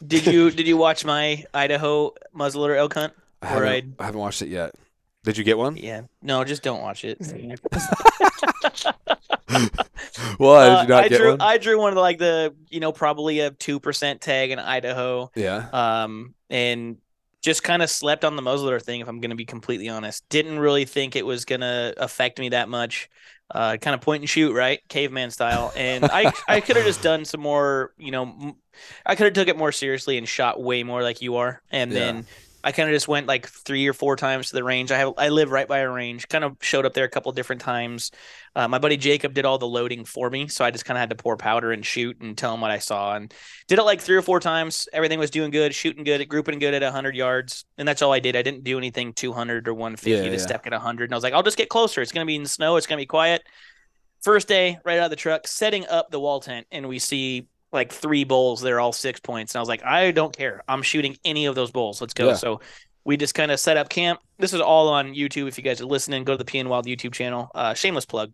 Speaker 3: Did you did you watch my Idaho muzzleloader elk hunt?
Speaker 1: I haven't, I haven't watched it yet. Did you get one?
Speaker 3: Yeah, no, just don't watch it.
Speaker 1: Why
Speaker 3: Uh,
Speaker 1: did you not
Speaker 3: I
Speaker 1: get
Speaker 3: drew
Speaker 1: one?
Speaker 3: I drew one of the, like the you know probably a two percent tag in Idaho,
Speaker 1: yeah.
Speaker 3: um, and just kind of slept on the muzzleloader thing. If I'm going to be completely honest, didn't really think it was going to affect me that much. Uh, kind of point and shoot, right, caveman style. And I I could have just done some more, you know, I could have took it more seriously and shot way more like you are, and
Speaker 1: Yeah.
Speaker 3: then. I kind of just went like three or four times to the range. I have I live right by a range. Kind of showed up there a couple different times. Uh, my buddy Jacob did all the loading for me, so I just kind of had to pour powder and shoot and tell him what I saw. And did it like three or four times. Everything was doing good, shooting good, grouping good at 100 yards, and that's all I did. I didn't do anything 200 or 150
Speaker 1: Yeah,
Speaker 3: to
Speaker 1: yeah.
Speaker 3: step at 100. And I was like, I'll just get closer. It's gonna be in the snow. It's gonna be quiet. First day, right out of the truck, setting up the wall tent, and we see like three bowls. They're all six points, and I was like, I don't care. I'm shooting any of those bowls. Let's go.
Speaker 1: Yeah.
Speaker 3: So we just kind of set up camp. This is all on YouTube. If you guys are listening, go to the PNWild YouTube channel. Uh, shameless plug.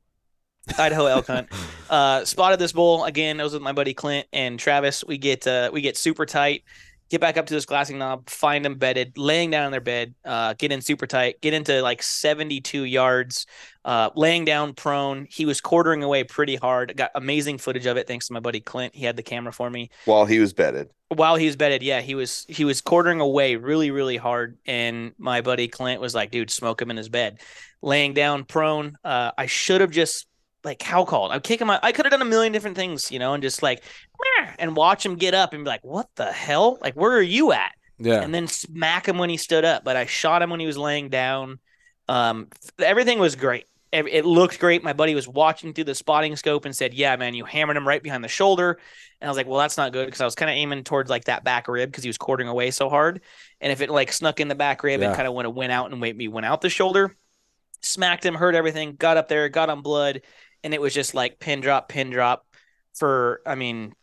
Speaker 3: Idaho elk hunt. Uh, spotted this bull again. I was with my buddy Clint and Travis. We get uh, we get super tight. Get back up to this glassing knob. Find them bedded, laying down in their bed. Uh, get in super tight. Get into like 72 yards. Uh, laying down prone. He was quartering away pretty hard. Got amazing footage of it thanks to my buddy Clint. He had the camera for me
Speaker 2: While he was bedded.
Speaker 3: while he was bedded, yeah, he was he was quartering away really really hard, and my buddy Clint was like, "Dude, smoke him in his bed, laying down prone." Uh, I should have just like how called. I'm kicking my. I could have done a million different things, you know, and just like and watch him get up and be like, "What the hell? Like, where are you at?"
Speaker 1: Yeah.
Speaker 3: And then smack him when he stood up. But I shot him when he was laying down. Um, everything was great. It looked great. My buddy was watching through the spotting scope and said, "Yeah, man, you hammered him right behind the shoulder." And I was like, "Well, that's not good," because I was kind of aiming towards like that back rib because he was quartering away so hard. And if it like snuck in the back rib
Speaker 1: Yeah.
Speaker 3: and kind of went went out and wait me went out the shoulder, smacked him, hurt everything, got up there, got on blood, and it was just like pin drop, pin drop for I mean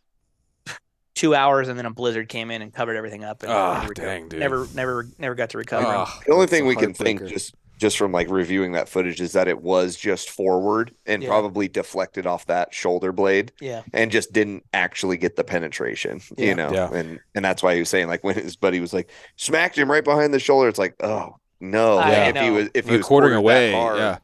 Speaker 3: two hours, and then a blizzard came in and covered everything up. And never,
Speaker 1: dang, dude.
Speaker 3: never, never, never got to recover. him.
Speaker 1: Ah,
Speaker 2: The only thing we can think
Speaker 1: heartbreaker.
Speaker 2: just just from like reviewing that footage is that it was just forward and
Speaker 3: Yeah.
Speaker 2: probably deflected off that shoulder blade
Speaker 3: Yeah,
Speaker 2: and just didn't actually get the penetration,
Speaker 3: Yeah.
Speaker 2: you know.
Speaker 1: Yeah.
Speaker 2: And and that's why he was saying like when his buddy was like smacked him right behind the shoulder, it's like, oh no.
Speaker 3: I
Speaker 2: if he was if he was
Speaker 1: quartering away.
Speaker 2: hard,
Speaker 1: yeah.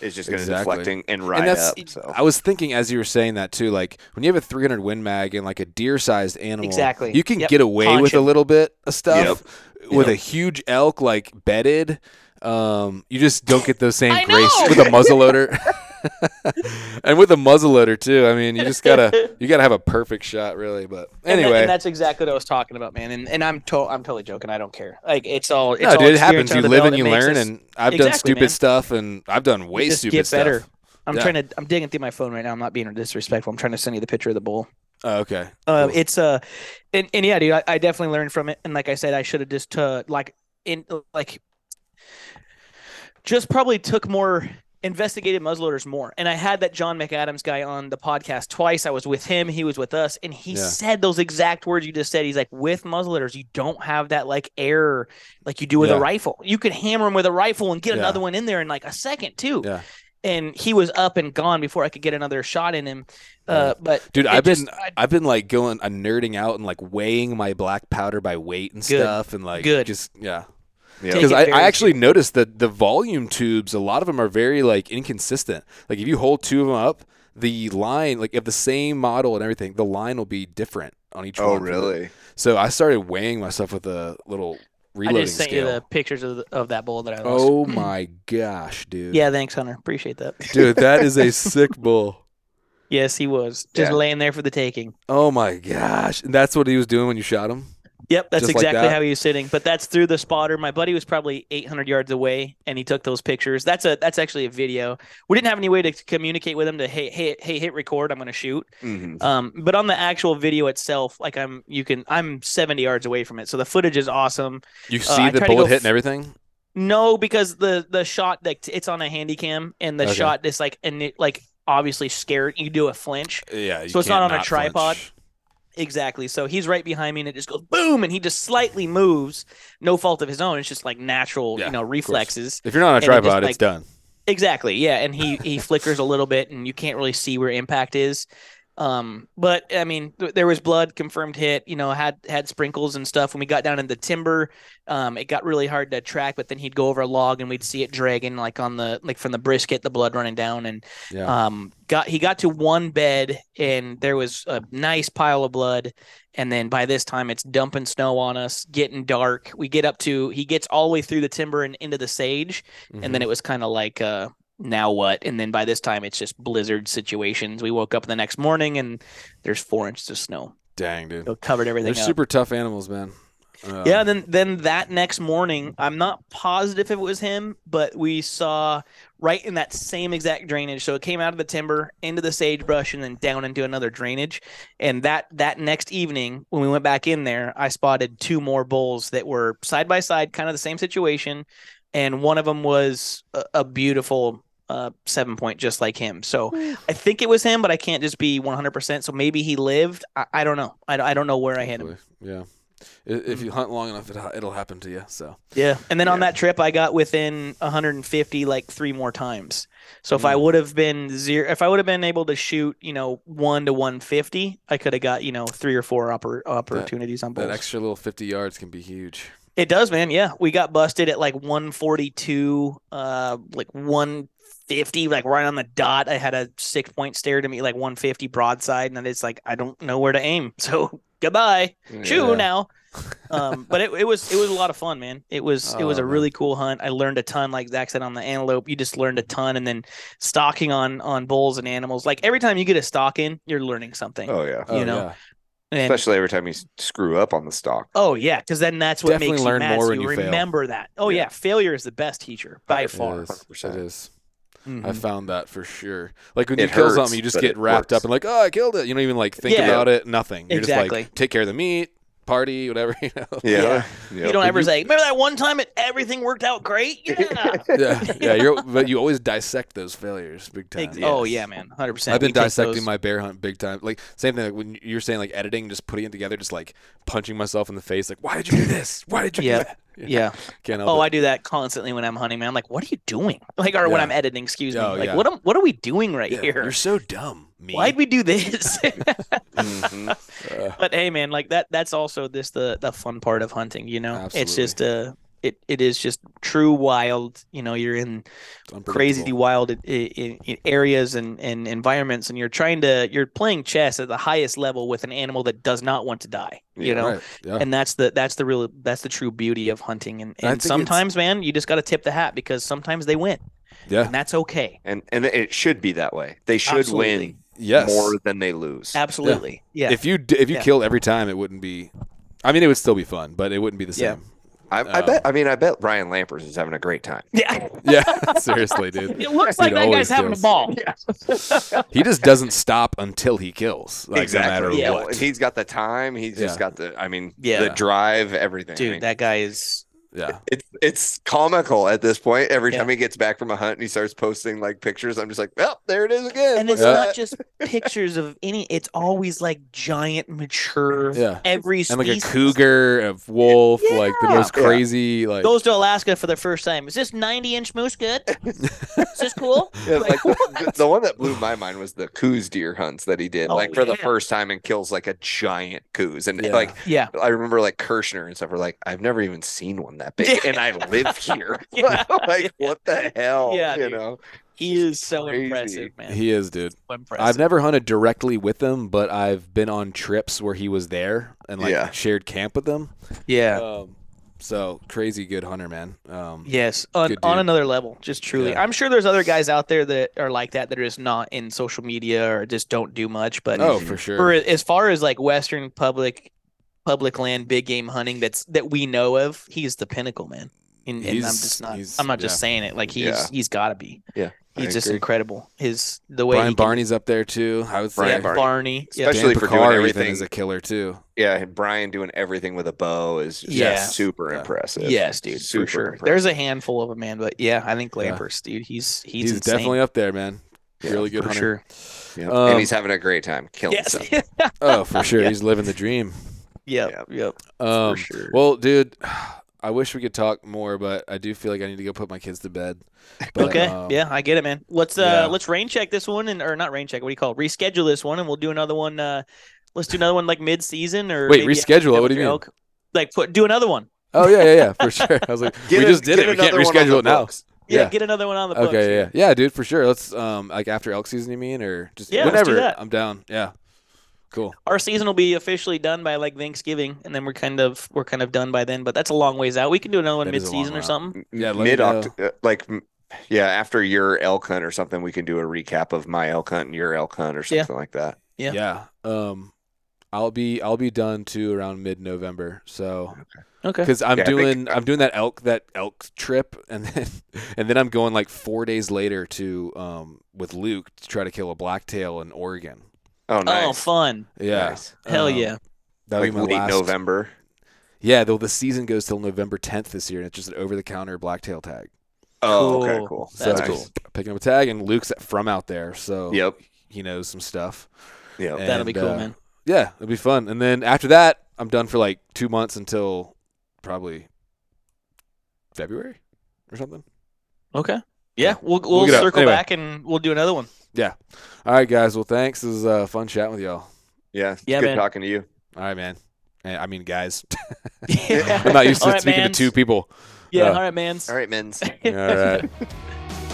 Speaker 2: It's just gonna
Speaker 1: Exactly.
Speaker 2: deflecting and ride
Speaker 1: that's-
Speaker 2: up. So
Speaker 1: I was thinking as you were saying that too, like when you have a 300 Win Mag and like a deer-sized animal,
Speaker 3: Exactly.
Speaker 1: you can
Speaker 3: Yep.
Speaker 1: get away
Speaker 3: Paunch
Speaker 1: with a little bit of stuff. With
Speaker 2: Yep.
Speaker 1: a huge elk like bedded, um, you just don't get those same grace with a muzzleloader. and with a muzzleloader too, I mean, you just gotta you gotta have a perfect shot, really. But
Speaker 3: And tha-
Speaker 1: anyway,
Speaker 3: and, that's exactly what I was talking about, man. And and I'm to- I'm totally joking. I don't care. Like it's all. It's
Speaker 1: no,
Speaker 3: all
Speaker 1: dude, it happens. You live and you learn,
Speaker 3: us-
Speaker 1: and I've done stupid
Speaker 3: man.
Speaker 1: stuff, and I've done way stupid
Speaker 3: get
Speaker 1: stuff.
Speaker 3: better. I'm
Speaker 1: Yeah.
Speaker 3: trying to. I'm digging through my phone right now. I'm not being disrespectful. I'm trying to send you the picture of the bull.
Speaker 1: Oh, okay.
Speaker 3: Uh,
Speaker 1: Cool.
Speaker 3: it's uh, and, and yeah, dude, I, I definitely learned from it. And like I said, I should have just uh, like in like just probably took more investigated muzzleloaders more. And I had that John McAdams guy on the podcast twice. I was with him, he was with us, and he
Speaker 1: Yeah.
Speaker 3: said those exact words you just said. He's like, with muzzleloaders, you don't have that like error like you do with
Speaker 1: Yeah.
Speaker 3: a rifle. You could hammer them with a rifle and get
Speaker 1: Yeah.
Speaker 3: another one in there in like a second too. And he was up and gone before I could get another shot in him. Uh, but
Speaker 1: Dude, I've
Speaker 3: just-
Speaker 1: been
Speaker 3: I-
Speaker 1: I've been like going uh, nerding out and like weighing my black powder by weight and
Speaker 3: Good.
Speaker 1: stuff and like
Speaker 3: Good.
Speaker 1: just yeah.
Speaker 2: Yeah.
Speaker 3: Take
Speaker 1: Because
Speaker 3: it
Speaker 1: I, I actually noticed that the volume tubes, a lot of them are very like inconsistent. Like if you hold two of them up, the line, like if the same model and everything, the line will be different on each
Speaker 2: Oh,
Speaker 1: one.
Speaker 2: really?
Speaker 1: So I started weighing myself with a little reloading
Speaker 3: I
Speaker 1: reloading
Speaker 3: just sent
Speaker 1: scale.
Speaker 3: you the pictures of, the, of that bull that I lost.
Speaker 1: oh mm. my gosh, dude.
Speaker 3: Yeah, thanks, Hunter. Appreciate that.
Speaker 1: Dude, that is a sick bull.
Speaker 3: Yes, he was just
Speaker 2: Yeah.
Speaker 3: laying there for the taking.
Speaker 1: Oh my gosh. And that's what he was doing when you shot him?
Speaker 3: Yep, that's
Speaker 1: Just like
Speaker 3: exactly
Speaker 1: that?
Speaker 3: how he was sitting. But that's through the spotter. My buddy was probably 800 yards away, and he took those pictures. That's a that's actually a video. We didn't have any way to communicate with him to hey hey hey hit record. I'm going to shoot.
Speaker 2: Mhm.
Speaker 3: Um, but on the actual video itself, like I'm you can I'm 70 yards away from it, so the footage is awesome.
Speaker 1: You
Speaker 3: Uh,
Speaker 1: see
Speaker 3: I
Speaker 1: the bullet hit
Speaker 3: f-
Speaker 1: and everything?
Speaker 3: No, because the the shot like it's on a handy cam, and the
Speaker 1: Okay.
Speaker 3: shot is like and it like obviously scared. You do a flinch.
Speaker 1: Yeah. you
Speaker 3: So it's not on a tripod?
Speaker 1: flinch.
Speaker 3: Exactly. So he's right behind me and it just goes boom and he just slightly moves. No fault of his own. It's just like natural,
Speaker 1: Yeah,
Speaker 3: you know, reflexes.
Speaker 1: If you're not on a
Speaker 3: And it like-
Speaker 1: it's done.
Speaker 3: Exactly. Yeah, and he he flickers a little bit and you can't really see where impact is. Um but I mean th- there was blood confirmed hit, you know, had had sprinkles and stuff when we got down in the timber. Um it got really hard to track, but then he'd go over a log and we'd see it dragging like on the like from the brisket the blood running down and
Speaker 1: Yeah.
Speaker 3: um got he got to one bed and there was a nice pile of blood and then by this time it's dumping snow on us getting dark we get up to he gets all the way through the timber and into the sage and
Speaker 1: Mm-hmm.
Speaker 3: then it was kind of like uh now what and then by this time it's just blizzard situations we woke up the next morning and there's four inches of snow
Speaker 1: Dang, dude.
Speaker 3: so it covered everything
Speaker 1: They're
Speaker 3: up
Speaker 1: super tough animals, man. Um,
Speaker 3: yeah, then then that next morning, I'm not positive if it was him, but we saw right in that same exact drainage. So it came out of the timber into the sagebrush and then down into another drainage. And that that next evening, when we went back in there, I spotted two more bulls that were side by side, kind of the same situation, and one of them was a, a beautiful. Uh, seven point, just like him. So I think it was him, but I can't just be 100%. So maybe he lived. I, I don't know. I, I don't know where I hit him.
Speaker 1: Yeah. If you hunt long enough, it, it'll happen to you. So
Speaker 3: Yeah. And then on that trip, I got within 150 like three more times. So if I
Speaker 1: Mm.
Speaker 3: would have been zero, if I would have been able to shoot, you know, one to 150, I could have got, you know, three or four oppor- opportunities on
Speaker 1: both.
Speaker 3: that
Speaker 1: extra little 50 yards can be huge.
Speaker 3: it does, man. Yeah. We got busted at like 142, uh, like 150, like right on the dot. I had a six point stare to me, like 150 broadside. And then it's like, I don't know where to aim. So goodbye. Shoo
Speaker 1: Yeah.
Speaker 3: now. um, but it, it was it was a lot of fun, man. It was it was
Speaker 1: Oh,
Speaker 3: a
Speaker 1: man.
Speaker 3: really cool hunt. I learned a ton, like Zach said on the antelope. You just learned a ton, and then stalking on on bulls and animals. Like every time you get a stalk in, you're learning something.
Speaker 2: Oh yeah.
Speaker 1: Oh,
Speaker 3: You know,
Speaker 1: yeah.
Speaker 3: And-
Speaker 2: Especially every time you screw up on the stock.
Speaker 3: oh yeah, because then that's what
Speaker 1: Definitely
Speaker 3: makes
Speaker 1: learn
Speaker 3: you mad.
Speaker 1: more
Speaker 3: so
Speaker 1: when
Speaker 3: you
Speaker 1: you fail.
Speaker 3: remember that. Oh yeah.
Speaker 2: Yeah.
Speaker 3: failure is the best teacher by
Speaker 1: It
Speaker 3: far.
Speaker 1: is.
Speaker 2: 100%.
Speaker 1: It is.
Speaker 3: Mhm.
Speaker 1: I found that for sure. Like when
Speaker 2: It
Speaker 1: you kill
Speaker 2: hurts,
Speaker 1: something, you just get wrapped
Speaker 2: works.
Speaker 1: up and like, oh, I killed it. You don't even like think
Speaker 3: Yeah.
Speaker 1: about it. Nothing. You're just
Speaker 3: Exactly.
Speaker 1: like, take care of the meat, party, whatever. You know.
Speaker 2: Yeah.
Speaker 3: Yeah.
Speaker 2: Yep.
Speaker 3: You don't
Speaker 1: Did
Speaker 3: ever
Speaker 1: you-
Speaker 3: say, "Remember that one time it everything worked out great?" Yeah.
Speaker 1: yeah, yeah. You're, but you always dissect those failures big time.
Speaker 3: Ex- Oh yeah, man, hundred percent.
Speaker 1: I've been dissecting my bear hunt big time. Like same thing. Like when you're saying like editing, just putting it together, just like punching myself in the face. Like, why did you do this? Why did you
Speaker 3: Yeah.
Speaker 1: do that?
Speaker 3: Yeah.
Speaker 1: Can't
Speaker 3: Oh,
Speaker 1: it.
Speaker 3: I do that constantly when I'm hunting, man. I'm like, what are you doing? Like, or when I'm editing, excuse me.
Speaker 1: Oh,
Speaker 3: like,
Speaker 1: yeah.
Speaker 3: what am, what are we doing right
Speaker 1: Yeah,
Speaker 3: here?
Speaker 1: You're so dumb. Me.
Speaker 3: Why'd we do this?
Speaker 2: Mhm.
Speaker 1: Uh,
Speaker 3: but hey, man, like that. That's also this the the fun part of hunting. You know, it's
Speaker 1: Absolutely.
Speaker 3: just uh it it is just true wild. You know, you're in crazy wild i- i- i- areas and, and environments, and you're trying to you're playing chess at the highest level with an animal that does not want to die. You
Speaker 2: Yeah,
Speaker 3: know,
Speaker 1: Right. Yeah.
Speaker 3: and that's the that's the real that's the true beauty of hunting and, and
Speaker 1: think it's-
Speaker 3: sometimes man you just got to tip the hat because sometimes they win
Speaker 1: yeah.
Speaker 3: and that's okay
Speaker 2: And and it should be that way. They should
Speaker 3: Absolutely.
Speaker 2: win
Speaker 1: Yes.
Speaker 2: more than they lose.
Speaker 3: absolutely yeah,
Speaker 1: If you d- if you
Speaker 3: Yeah.
Speaker 1: killed every time, it wouldn't be. I mean, it would still be fun, but it wouldn't be the
Speaker 3: Yeah.
Speaker 1: same.
Speaker 2: I, I
Speaker 1: Um,
Speaker 2: bet. I mean, I bet Ryan Lampers is having a great time.
Speaker 3: yeah
Speaker 1: Yeah. Seriously, dude.
Speaker 3: it looks like
Speaker 1: Dude
Speaker 3: that
Speaker 1: always
Speaker 3: guy's having
Speaker 1: does.
Speaker 3: a ball
Speaker 1: He just doesn't stop until he kills. Like,
Speaker 2: exactly.
Speaker 1: No matter
Speaker 3: Yeah.
Speaker 1: What.
Speaker 2: He's got the time. He's just got the. I mean,
Speaker 3: Yeah.
Speaker 2: the drive, everything. I
Speaker 3: dude
Speaker 2: mean,
Speaker 3: that guy is
Speaker 1: Yeah.
Speaker 2: It's it's comical at this point. Every
Speaker 3: Yeah.
Speaker 2: time he gets back from a hunt and he starts posting like pictures, I'm just like, well, there it is again.
Speaker 3: and
Speaker 2: Look
Speaker 3: it's
Speaker 2: at
Speaker 1: Yeah.
Speaker 3: not just pictures of any it's always like giant mature
Speaker 1: Yeah.
Speaker 3: every
Speaker 1: And like a cougar, a wolf, like the
Speaker 3: Yeah.
Speaker 1: most
Speaker 2: Yeah.
Speaker 1: crazy, like
Speaker 3: goes to alaska for the first time is this 90 inch moose good is this cool
Speaker 2: Yeah,
Speaker 3: Like,
Speaker 2: like the, the one that blew my mind was the Coues deer hunts that he did,
Speaker 3: Oh,
Speaker 2: like for the first time and kills like a giant Coues. And
Speaker 1: Yeah.
Speaker 2: like
Speaker 3: yeah
Speaker 2: I remember like Kirshner and stuff were like, I've never even seen one that big, and I live here.
Speaker 3: Yeah.
Speaker 2: like what the hell?
Speaker 3: Yeah,
Speaker 2: you
Speaker 3: dude.
Speaker 2: know.
Speaker 3: he is so
Speaker 2: crazy.
Speaker 3: impressive man
Speaker 1: he is, dude.
Speaker 3: So impressive.
Speaker 1: I've never hunted directly with him, but I've been on trips where he was there and like
Speaker 2: Yeah.
Speaker 1: shared camp with them.
Speaker 3: yeah
Speaker 1: Um, so crazy good hunter, man. Um,
Speaker 3: Yes, on, on another level, just truly.
Speaker 1: Yeah.
Speaker 3: I'm sure there's other guys out there that are like that that are just not in social media or just don't do much. But
Speaker 1: Oh, for sure.
Speaker 3: for as far as like Western public public land big game hunting that's that we know of, he's the pinnacle, man. And, and I'm just not I'm not just
Speaker 1: yeah.
Speaker 3: saying it. Like he's
Speaker 2: Yeah.
Speaker 3: he's got to be.
Speaker 2: Yeah, I
Speaker 3: He's just
Speaker 2: agree.
Speaker 3: incredible. His the way
Speaker 1: Brian
Speaker 3: he can-
Speaker 1: Barney's up there too. I would say
Speaker 2: Brian
Speaker 3: yeah,
Speaker 2: Barney.
Speaker 3: Barney.
Speaker 2: Especially
Speaker 1: Dan
Speaker 2: for doing
Speaker 1: Picard even
Speaker 2: everything.
Speaker 1: is a killer too.
Speaker 2: Yeah, Brian doing everything with a bow is just
Speaker 3: Yeah.
Speaker 2: super
Speaker 1: Yeah.
Speaker 2: impressive.
Speaker 3: Yes, dude,
Speaker 2: Super
Speaker 3: for sure.
Speaker 2: impressive.
Speaker 3: There's a handful of them, man, but yeah, I think
Speaker 1: Yeah.
Speaker 3: Lampers, dude, he's he's,
Speaker 1: He's, definitely up there, man.
Speaker 2: Yeah,
Speaker 1: really good
Speaker 3: for
Speaker 1: hunter.
Speaker 3: sure.
Speaker 2: Yep.
Speaker 1: Um,
Speaker 2: and he's having a great time killing
Speaker 3: Yes.
Speaker 2: stuff.
Speaker 1: Oh, for sure.
Speaker 3: Yeah.
Speaker 1: He's living the dream.
Speaker 3: Yep.
Speaker 2: Yeah.
Speaker 3: Yep.
Speaker 1: Um,
Speaker 3: sure.
Speaker 1: Well, dude, I wish we could talk more, but I do feel like I need to go put my kids to bed. But,
Speaker 3: okay.
Speaker 1: um,
Speaker 3: yeah, I get it, man. Let's uh
Speaker 1: yeah.
Speaker 3: let's rain check this one and or not rain check. What do you call it? Reschedule this one, and we'll do another one. Uh, let's do another one like mid season or
Speaker 1: Wait,
Speaker 3: maybe
Speaker 1: reschedule it? What do you mean?
Speaker 3: with elk. Like put do another one.
Speaker 1: Oh yeah, yeah, yeah, for sure. I was like,
Speaker 2: Get
Speaker 1: we
Speaker 2: a-
Speaker 1: just did it. We can't
Speaker 2: another one on
Speaker 1: reschedule it now.
Speaker 2: books.
Speaker 3: Yeah,
Speaker 1: Yeah.
Speaker 3: get another one on the books.
Speaker 1: Okay, yeah, yeah, dude, for sure. Let's um like after elk season, you mean, or just
Speaker 3: Yeah, let's do
Speaker 1: whenever?
Speaker 3: that.
Speaker 1: I'm down. Yeah, cool.
Speaker 3: Our season will be officially done by like Thanksgiving, and then we're kind of we're kind of done by then. But that's a long ways out. We can do another one
Speaker 1: That
Speaker 3: mid
Speaker 1: is a long
Speaker 3: season or something.
Speaker 1: Yeah,
Speaker 2: mid
Speaker 1: know.
Speaker 2: Oct- uh, like yeah, after your elk hunt or something, we can do a recap of my elk hunt and your elk hunt or
Speaker 3: Yeah.
Speaker 2: something like that.
Speaker 3: Yeah.
Speaker 1: Yeah. Um, I'll be I'll be done too around mid November. So
Speaker 3: Okay.
Speaker 1: because I'm
Speaker 2: Yeah, I think-
Speaker 1: doing I'm doing that elk that elk trip, and then and then I'm going like four days later to um with Luke to try to kill a blacktail in Oregon.
Speaker 2: Oh, nice.
Speaker 3: Oh, fun!
Speaker 1: Yeah.
Speaker 2: Nice.
Speaker 3: Hell
Speaker 1: Um,
Speaker 3: yeah!
Speaker 1: That'll
Speaker 2: Like
Speaker 1: be my
Speaker 2: late
Speaker 1: last.
Speaker 2: November.
Speaker 1: Yeah, though the season goes till November 10th this year, and it's just an over-the-counter blacktail tag.
Speaker 2: Oh, okay,
Speaker 3: Cool.
Speaker 2: cool.
Speaker 1: So
Speaker 3: That's
Speaker 1: I'm
Speaker 3: cool.
Speaker 1: picking up a tag, and Luke's from out there, so
Speaker 2: Yep.
Speaker 1: he knows some stuff.
Speaker 2: Yep.
Speaker 3: That'll be cool,
Speaker 1: uh,
Speaker 3: man.
Speaker 1: Yeah, it'll be fun. And then after that, I'm done for like two months until probably February or something.
Speaker 3: Okay. Yeah, we'll we'll
Speaker 1: Look it up.
Speaker 3: circle
Speaker 1: Anyway.
Speaker 3: back and we'll do another one.
Speaker 1: All right, guys. Well, thanks. This was uh, fun chatting with y'all.
Speaker 2: Yeah. It's
Speaker 3: Yeah,
Speaker 2: good
Speaker 3: man.
Speaker 2: talking to you.
Speaker 1: All right, man. I mean, guys.
Speaker 3: Yeah.
Speaker 1: I'm not used to
Speaker 3: All right,
Speaker 1: speaking
Speaker 3: mans.
Speaker 1: to two people.
Speaker 3: Yeah.
Speaker 1: Uh,
Speaker 3: all right, man.
Speaker 2: All right, men's.
Speaker 1: All right.